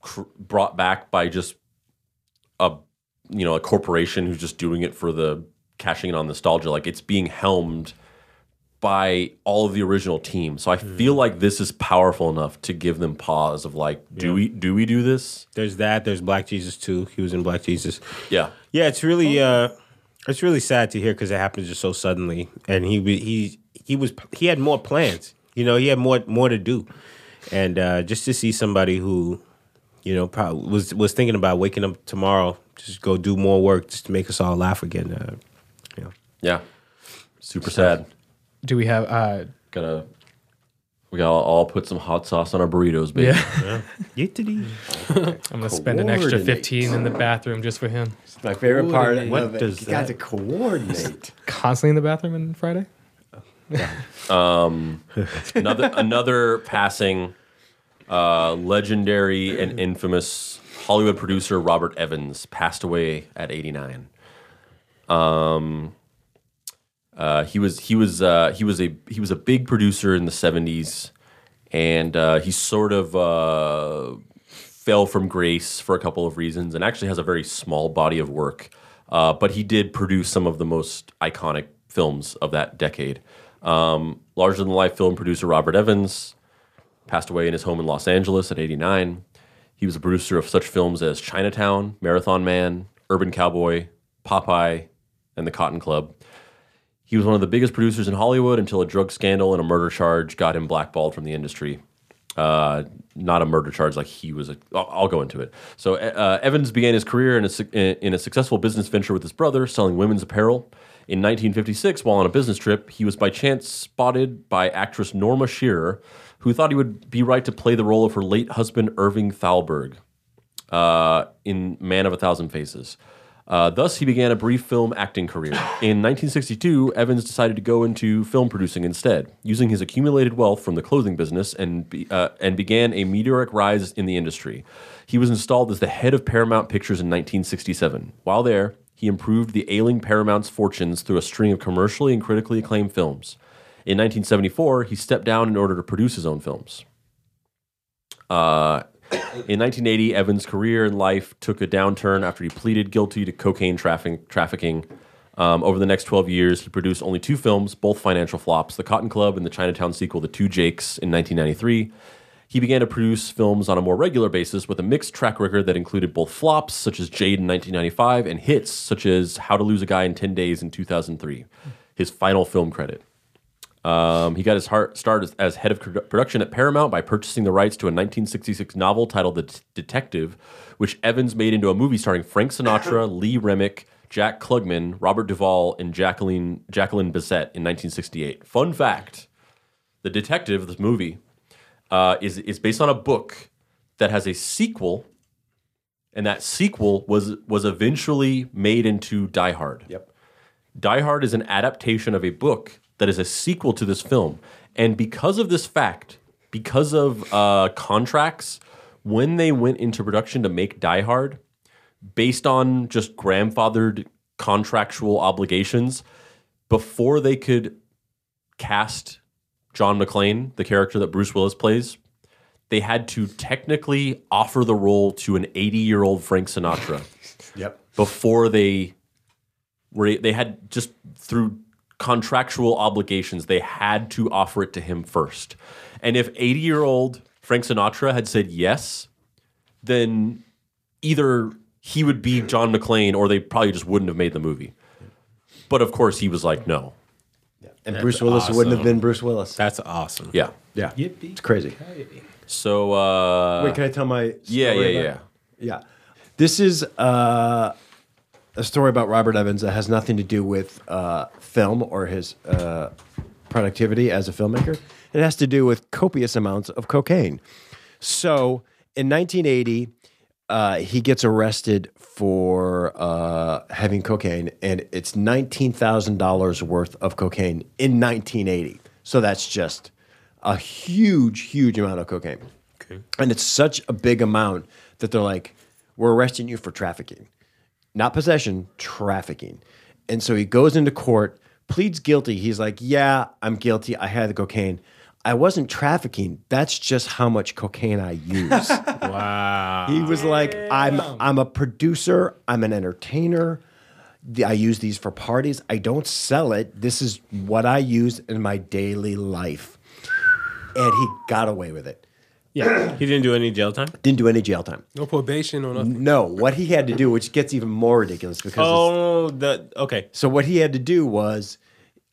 Speaker 1: cr- brought back by just a you know a corporation who's just doing it for the cashing in on nostalgia. Like it's being helmed by all of the original team. So I feel like this is powerful enough to give them pause of like, do we do we do this?
Speaker 8: There's that. There's Black Jesus too. He was in Black Jesus.
Speaker 1: Yeah.
Speaker 8: Yeah, it's really uh it's really sad to hear because it happened just so suddenly, and he he he was he had more plans. You know, he had more more to do, and uh, just to see somebody who, you know, probably was was thinking about waking up tomorrow, just go do more work, just to make us all laugh again. Uh, you know,
Speaker 1: Yeah. Super sad.
Speaker 2: Do we have? uh
Speaker 1: Gotta we gotta all put some hot sauce on our burritos, baby.
Speaker 2: Yeah,
Speaker 8: Yittity.
Speaker 2: I'm gonna spend an extra 15 in the bathroom just for him.
Speaker 5: It's My favorite part
Speaker 6: Coordinate.
Speaker 5: of
Speaker 8: What
Speaker 5: it.
Speaker 8: does
Speaker 5: you got to coordinate.
Speaker 2: Constantly in the bathroom on Friday.
Speaker 1: another another passing uh, legendary and infamous Hollywood producer Robert Evans passed away at 89. Um, uh, he was he was uh, he was a he was a big producer in the 70s, and uh, he sort of uh, fell from grace for a couple of reasons, and actually has a very small body of work. Uh, but he did produce some of the most iconic films of that decade. Um, larger than life film producer Robert Evans passed away in his home in Los Angeles at 89. He was a producer of such films as Chinatown, Marathon Man, Urban Cowboy, Popeye, and The Cotton Club. He was one of the biggest producers in Hollywood until a drug scandal and a murder charge got him blackballed from the industry. Uh, not a murder charge like he was. I'll, I'll go into it. So uh, Evans began his career in a, in a successful business venture with his brother, selling women's apparel. In 1956, while on a business trip, he was by chance spotted by actress Norma Shearer, who thought he would be right to play the role of her late husband Irving Thalberg uh, in Man of a Thousand Faces. Uh, thus, he began a brief film acting career. In 1962, Evans decided to go into film producing instead, using his accumulated wealth from the clothing business, and be, uh, and began a meteoric rise in the industry. He was installed as the head of Paramount Pictures in 1967. While there, he improved the ailing Paramount's fortunes through a string of commercially and critically acclaimed films. In 1974, he stepped down in order to produce his own films. Uh, in 1980, Evans' career and life took a downturn after he pleaded guilty to cocaine traffic- trafficking. Um, over the next 12 years, he produced only two films, both financial flops The Cotton Club and the Chinatown sequel, The Two Jakes, in 1993. He began to produce films on a more regular basis with a mixed track record that included both flops, such as Jade in 1995, and hits, such as How to Lose a Guy in 10 Days in 2003, his final film credit. Um, he got his heart start as, as head of production at Paramount by purchasing the rights to a 1966 novel titled The D- Detective, which Evans made into a movie starring Frank Sinatra, Lee Remick, Jack Klugman, Robert Duvall, and Jacqueline Jacqueline Bisset in 1968. Fun fact: The Detective, this movie, uh, is is based on a book that has a sequel, and that sequel was was eventually made into Die Hard.
Speaker 5: Yep.
Speaker 1: Die Hard is an adaptation of a book that is a sequel to this film. And because of this fact, because of uh, contracts, when they went into production to make Die Hard, based on just grandfathered contractual obligations, before they could cast John McClane, the character that Bruce Willis plays, they had to technically offer the role to an 80 year old Frank Sinatra
Speaker 5: Yep.
Speaker 1: before they were they had just through contractual obligations they had to offer it to him first and if 80 year old frank sinatra had said yes then either he would be john mcclane or they probably just wouldn't have made the movie but of course he was like no
Speaker 5: And Bruce Willis wouldn't have been Bruce Willis.
Speaker 8: That's awesome.
Speaker 1: yeah
Speaker 5: Yeah. It's crazy.
Speaker 1: so uh
Speaker 5: Wait, can I tell my
Speaker 1: yeah
Speaker 5: story
Speaker 1: yeah
Speaker 5: about-
Speaker 1: yeah
Speaker 5: Yeah. This is uh, a story about Robert Evans that has nothing to do with uh, film or his uh, productivity as a filmmaker. It has to do with copious amounts of cocaine. So in 1980, uh, he gets arrested for uh, having cocaine, and it's $19,000 worth of cocaine in 1980. So that's just a huge, huge amount of cocaine. Okay. And it's such a big amount that they're like, we're arresting you for trafficking, not possession, trafficking. And so he goes into court, pleads guilty. He's like, yeah, I'm guilty. I had the cocaine. I wasn't trafficking. That's just how much cocaine I use.
Speaker 8: Wow.
Speaker 5: he was like, I'm I'm a producer, I'm an entertainer. I use these for parties. I don't sell it. This is what I use in my daily life. And he got away with it.
Speaker 2: Yeah.
Speaker 8: He didn't do any jail time.
Speaker 5: Didn't do any jail time.
Speaker 6: No probation or nothing.
Speaker 5: No, what he had to do, which gets even more ridiculous because
Speaker 8: Oh, the okay.
Speaker 5: So what he had to do was,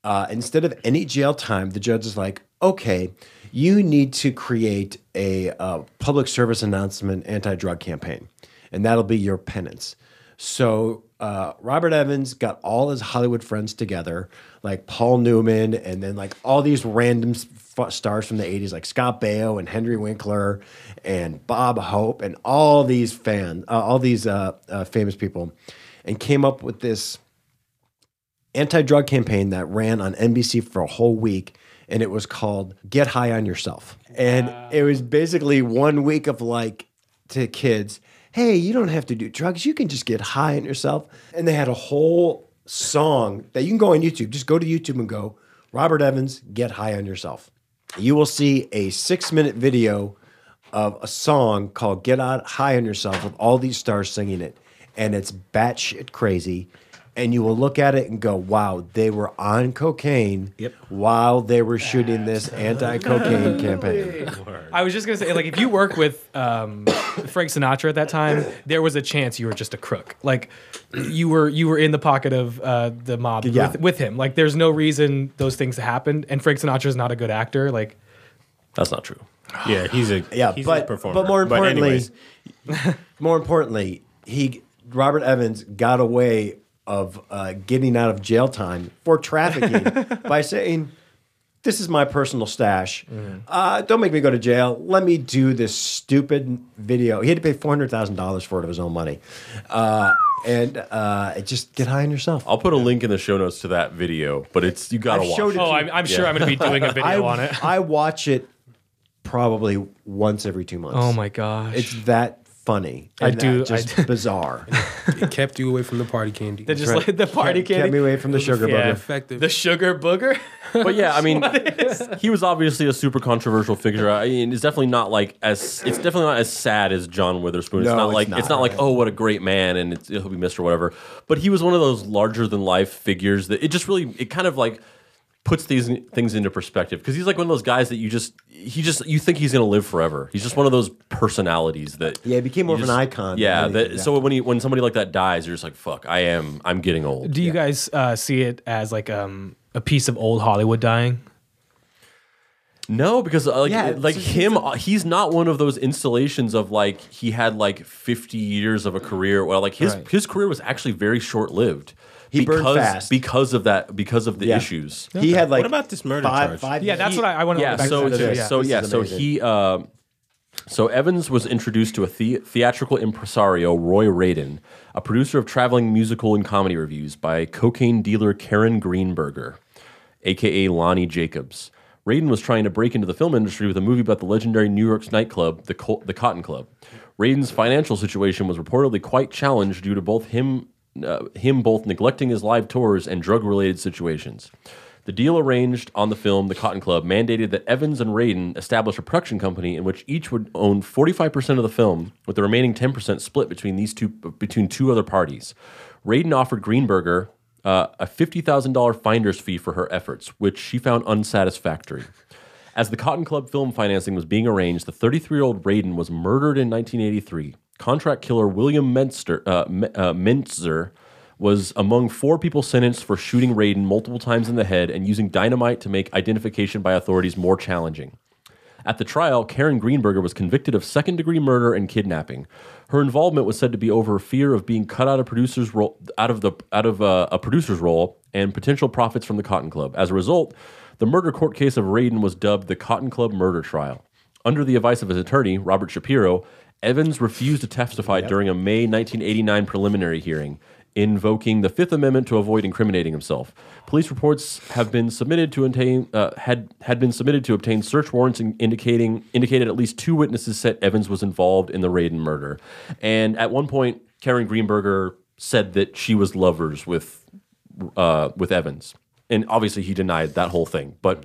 Speaker 5: uh, instead of any jail time, the judge is like, okay, you need to create a uh, public service announcement anti-drug campaign, and that'll be your penance. So uh, Robert Evans got all his Hollywood friends together, like Paul Newman, and then like all these random stars from the '80s, like Scott Baio and Henry Winkler, and Bob Hope, and all these fans, uh, all these uh, uh, famous people, and came up with this anti-drug campaign that ran on NBC for a whole week and it was called Get High on Yourself. And it was basically one week of like to kids, hey, you don't have to do drugs, you can just get high on yourself. And they had a whole song that you can go on YouTube. Just go to YouTube and go Robert Evans Get High on Yourself. You will see a 6-minute video of a song called Get Out High on Yourself with all these stars singing it. And it's batshit crazy. And you will look at it and go, wow, they were on cocaine
Speaker 8: Yep.
Speaker 5: while they were shooting this anti cocaine campaign.
Speaker 2: I was just gonna say, like, if you work with um, Frank Sinatra at that time, there was a chance you were just a crook. Like, you were you were in the pocket of uh, the mob
Speaker 5: Yeah.
Speaker 2: with, with him. Like, there's no reason those things happened. And Frank Sinatra's not a good actor. Like,
Speaker 1: That's not true.
Speaker 8: Yeah, he's a
Speaker 5: Yeah,
Speaker 8: he's a
Speaker 5: but,
Speaker 8: performer.
Speaker 5: but more importantly,
Speaker 8: anyways,
Speaker 5: more importantly, he Robert Evans got away of uh, getting out of jail time for trafficking by saying, "This is my personal stash. Uh, don't make me go to jail. Let me do this stupid video." He had to pay four hundred thousand dollars for it of his own money, uh, and uh, just get high on yourself.
Speaker 1: I'll put a link in the show notes to that video, but it's you gotta
Speaker 5: I've
Speaker 1: watch. it.
Speaker 5: it
Speaker 2: oh, I'm, I'm sure I'm gonna be doing a video
Speaker 5: I,
Speaker 2: on it.
Speaker 5: I watch it probably once every two months.
Speaker 2: Oh my gosh.
Speaker 5: It's that funny.
Speaker 2: I
Speaker 5: and
Speaker 2: uh,
Speaker 5: do- just
Speaker 2: I-
Speaker 5: bizarre.
Speaker 6: It kept you away from the party candy.
Speaker 2: They're just
Speaker 5: right.
Speaker 2: like the party
Speaker 5: Kept-
Speaker 2: candy.
Speaker 5: kept me away from the sugar
Speaker 2: Yeah.
Speaker 5: booger.
Speaker 6: effective.
Speaker 2: The sugar booger.
Speaker 1: But yeah, I mean, he was obviously a super controversial figure. I mean, it's definitely not like as it's definitely not as sad as John Witherspoon. It's
Speaker 5: No,
Speaker 1: not
Speaker 5: it's
Speaker 1: like
Speaker 5: not.
Speaker 1: it's not like oh what a great man and it's, he'll be missed or whatever. But he was one of those larger than life figures that it just really it kind of like puts these things into perspective because he's like one of those guys that you just he just you think he's gonna live forever. He's just one of those personalities that
Speaker 5: Yeah, he became more
Speaker 1: you
Speaker 5: of an icon
Speaker 1: Yeah,
Speaker 5: anything,
Speaker 1: that,
Speaker 5: yeah.
Speaker 1: so when he when somebody like that dies, you're just like fuck. I am I'm getting old.
Speaker 2: Do you guys uh, see it as like um, a piece of old Hollywood dying?
Speaker 1: No, because uh, like
Speaker 5: Yeah,
Speaker 1: like
Speaker 5: so
Speaker 1: him, uh, he's not one of those installations of like he had like fifty years of a career. Well, like his
Speaker 5: Right.
Speaker 1: his career was actually very short lived.
Speaker 5: He burned
Speaker 1: because,
Speaker 5: fast.
Speaker 1: because of that because of the
Speaker 5: Yeah.
Speaker 1: issues.
Speaker 5: He had like
Speaker 8: What about this murder
Speaker 5: five,
Speaker 8: charge?
Speaker 5: five
Speaker 2: Yeah, that's what I, I want to
Speaker 1: Yeah,
Speaker 2: back
Speaker 1: so
Speaker 2: to. yeah.
Speaker 1: so yeah, so he uh, so Evans was introduced to a the- theatrical impresario Roy Radin, a producer of traveling musical and comedy reviews by cocaine dealer Karen Greenberger, aka Lonnie Jacobs. Radin was trying to break into the film industry with a movie about the legendary New York's nightclub, the, Col- the Cotton Club. Radin's financial situation was reportedly quite challenged due to both him uh, him both neglecting his live tours and drug-related situations. The deal arranged on the film The Cotton Club mandated that Evans and Radin establish a production company in which each would own 45% of the film, with the remaining 10% split between these two between two other parties. Radin offered Greenberger uh, a $50,000 finder's fee for her efforts, which she found unsatisfactory. As the Cotton Club film financing was being arranged, the 33 year old Radin was murdered in 1983. Contract killer William Menster, uh, uh, Mentzer was among four people sentenced for shooting Radin multiple times in the head and using dynamite to make identification by authorities more challenging. At the trial, Karen Greenberger was convicted of second degree murder and kidnapping. Her involvement was said to be over fear of being cut out of producer's out of the out of uh, a producer's role and potential profits from the Cotton Club. As a result, the murder court case of Radin was dubbed the Cotton Club murder trial. Under the advice of his attorney, Robert Shapiro, Evans refused to testify during a May 1989 preliminary hearing, invoking the Fifth Amendment to avoid incriminating himself. Police reports have been submitted to obtain uh, had had been submitted to obtain search warrants in- indicating indicated at least two witnesses said Evans was involved in the Radin murder, and at one point, Karen Greenberger said that she was lovers with uh, with Evans, and obviously he denied that whole thing, but.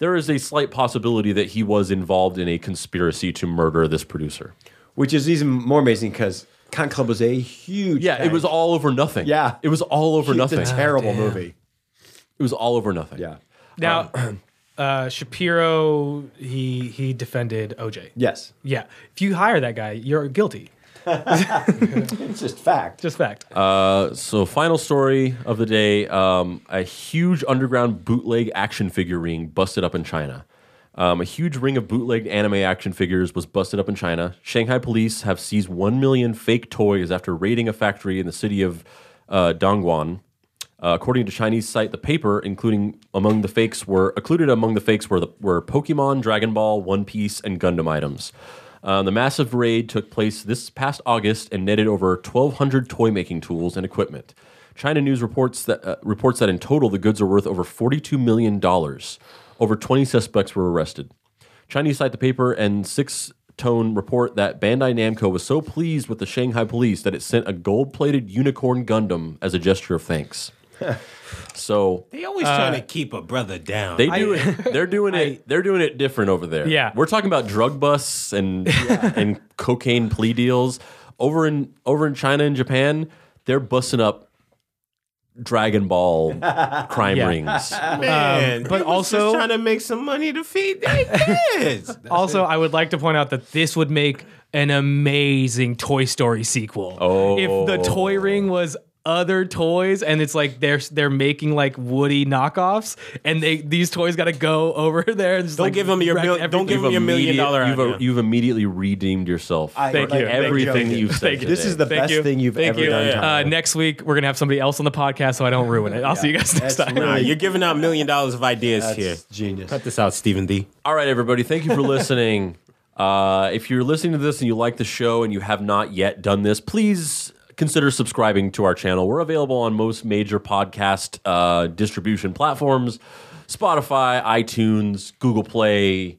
Speaker 1: there is a slight possibility that he was involved in a conspiracy to murder this producer.
Speaker 5: Which is even more amazing because Con Club was a huge.
Speaker 1: Yeah, it was all over nothing.
Speaker 5: Yeah.
Speaker 1: it was all over
Speaker 5: It's
Speaker 1: nothing.
Speaker 5: a terrible
Speaker 2: damn.
Speaker 5: movie.
Speaker 1: it was all over nothing.
Speaker 5: Yeah.
Speaker 2: Now, uh, Shapiro he he defended OJ.
Speaker 5: Yes.
Speaker 2: Yeah, if you hire that guy, you're guilty.
Speaker 5: It's just fact.
Speaker 2: Just fact.
Speaker 1: Uh, so, final story of the day: um, a huge underground bootleg action figure ring busted up in China. Um, a huge ring of bootlegged anime action figures was busted up in China. Shanghai police have seized one million fake toys after raiding a factory in the city of uh, Dongguan. Uh, according to Chinese site The Paper, including among the fakes were included among the fakes were the, were Pokemon, Dragon Ball, One Piece, and Gundam items. Um, the massive raid took place this past August and netted over 1,200 toy making tools and equipment. China News reports that uh, reports that in total the goods are worth over 42 million dollars. Over 20 suspects were arrested. Chinese site The Paper and Sixth Tone report that Bandai Namco was so pleased with the Shanghai police that it sent a gold-plated unicorn Gundam as a gesture of thanks. so
Speaker 8: They always trying uh, to keep a brother down.
Speaker 1: they do it. They're doing it. They're doing it different over there.
Speaker 2: Yeah.
Speaker 1: we're talking about drug busts and and cocaine plea deals over in over in China and Japan. They're busting up Dragon Ball crime
Speaker 2: Yeah.
Speaker 1: rings.
Speaker 8: Man, um,
Speaker 2: but
Speaker 8: they was
Speaker 2: also-
Speaker 8: just trying to make some money to feed their kids.
Speaker 2: also, I would like to point out that this would make an amazing Toy Story sequel.
Speaker 1: Oh.
Speaker 2: If the toy oh. ring was other toys and it's like they're they're making like Woody knockoffs and they these toys got to go over there and just
Speaker 8: Don't
Speaker 2: like
Speaker 8: them your
Speaker 2: wreck
Speaker 8: mil- don't give them your million dollar
Speaker 1: You've,
Speaker 8: idea.
Speaker 1: you've immediately redeemed yourself.
Speaker 5: I-
Speaker 2: Thank
Speaker 5: like,
Speaker 2: you.
Speaker 5: big
Speaker 1: Everything
Speaker 5: joke.
Speaker 1: you've said.
Speaker 5: This is the
Speaker 2: Thank
Speaker 5: best
Speaker 2: you.
Speaker 5: thing you've
Speaker 2: Thank
Speaker 5: ever
Speaker 2: you.
Speaker 5: done.
Speaker 8: Yeah.
Speaker 2: Uh, next week we're gonna have somebody else on the podcast so I don't ruin it. I'll see you guys next
Speaker 5: That's
Speaker 2: time.
Speaker 5: Really-
Speaker 8: you're giving out million dollars of ideas
Speaker 5: That's
Speaker 8: here.
Speaker 5: genius.
Speaker 8: Cut this out, Steven D.
Speaker 1: All right, everybody. Thank you for listening. uh, if you're listening to this and you like the show and you have not yet done this, please consider subscribing to our channel. We're available on most major podcast uh, distribution platforms Spotify, iTunes, Google Play,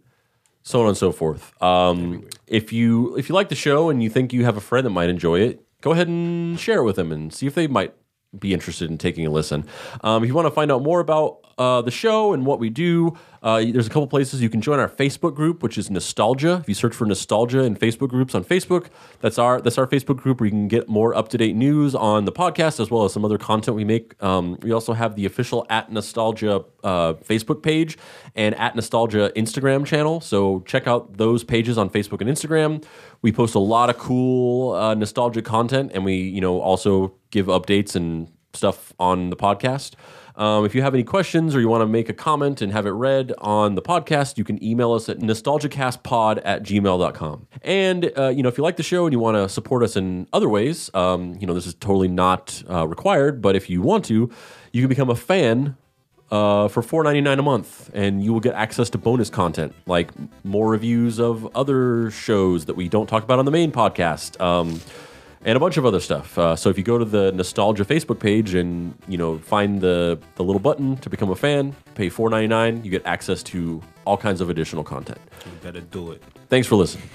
Speaker 1: so on and so forth. Um, if you if you like the show and you think you have a friend that might enjoy it, go ahead and share it with them and see if they might be interested in taking a listen. Um, if you want to find out more about uh, the show and what we do, uh, there's a couple places you can join our Facebook group, which is Nostalgia. If you search for Nostalgia in Facebook groups on Facebook, that's our that's our Facebook group where you can get more up to date news on the podcast as well as some other content we make. Um, we also have the official at Nostalgia uh, Facebook page and at Nostalgia Instagram channel. So check out those pages on Facebook and Instagram. We post a lot of cool uh, nostalgia content, and we you know also give updates and stuff on the podcast. Um, if you have any questions or you want to make a comment and have it read on the podcast, you can email us at nostalgicastpod at gmail.com. And, uh, you know, if you like the show and you want to support us in other ways, um, you know, this is totally not uh, required, but if you want to, you can become a fan uh, for four ninety nine a month, and you will get access to bonus content like more reviews of other shows that we don't talk about on the main podcast, um, and a bunch of other stuff. Uh, so if you go to the Nostalgia Facebook page and you know find the the little button to become a fan, pay four ninety nine, you get access to all kinds of additional content.
Speaker 8: You gotta do it.
Speaker 1: Thanks for listening.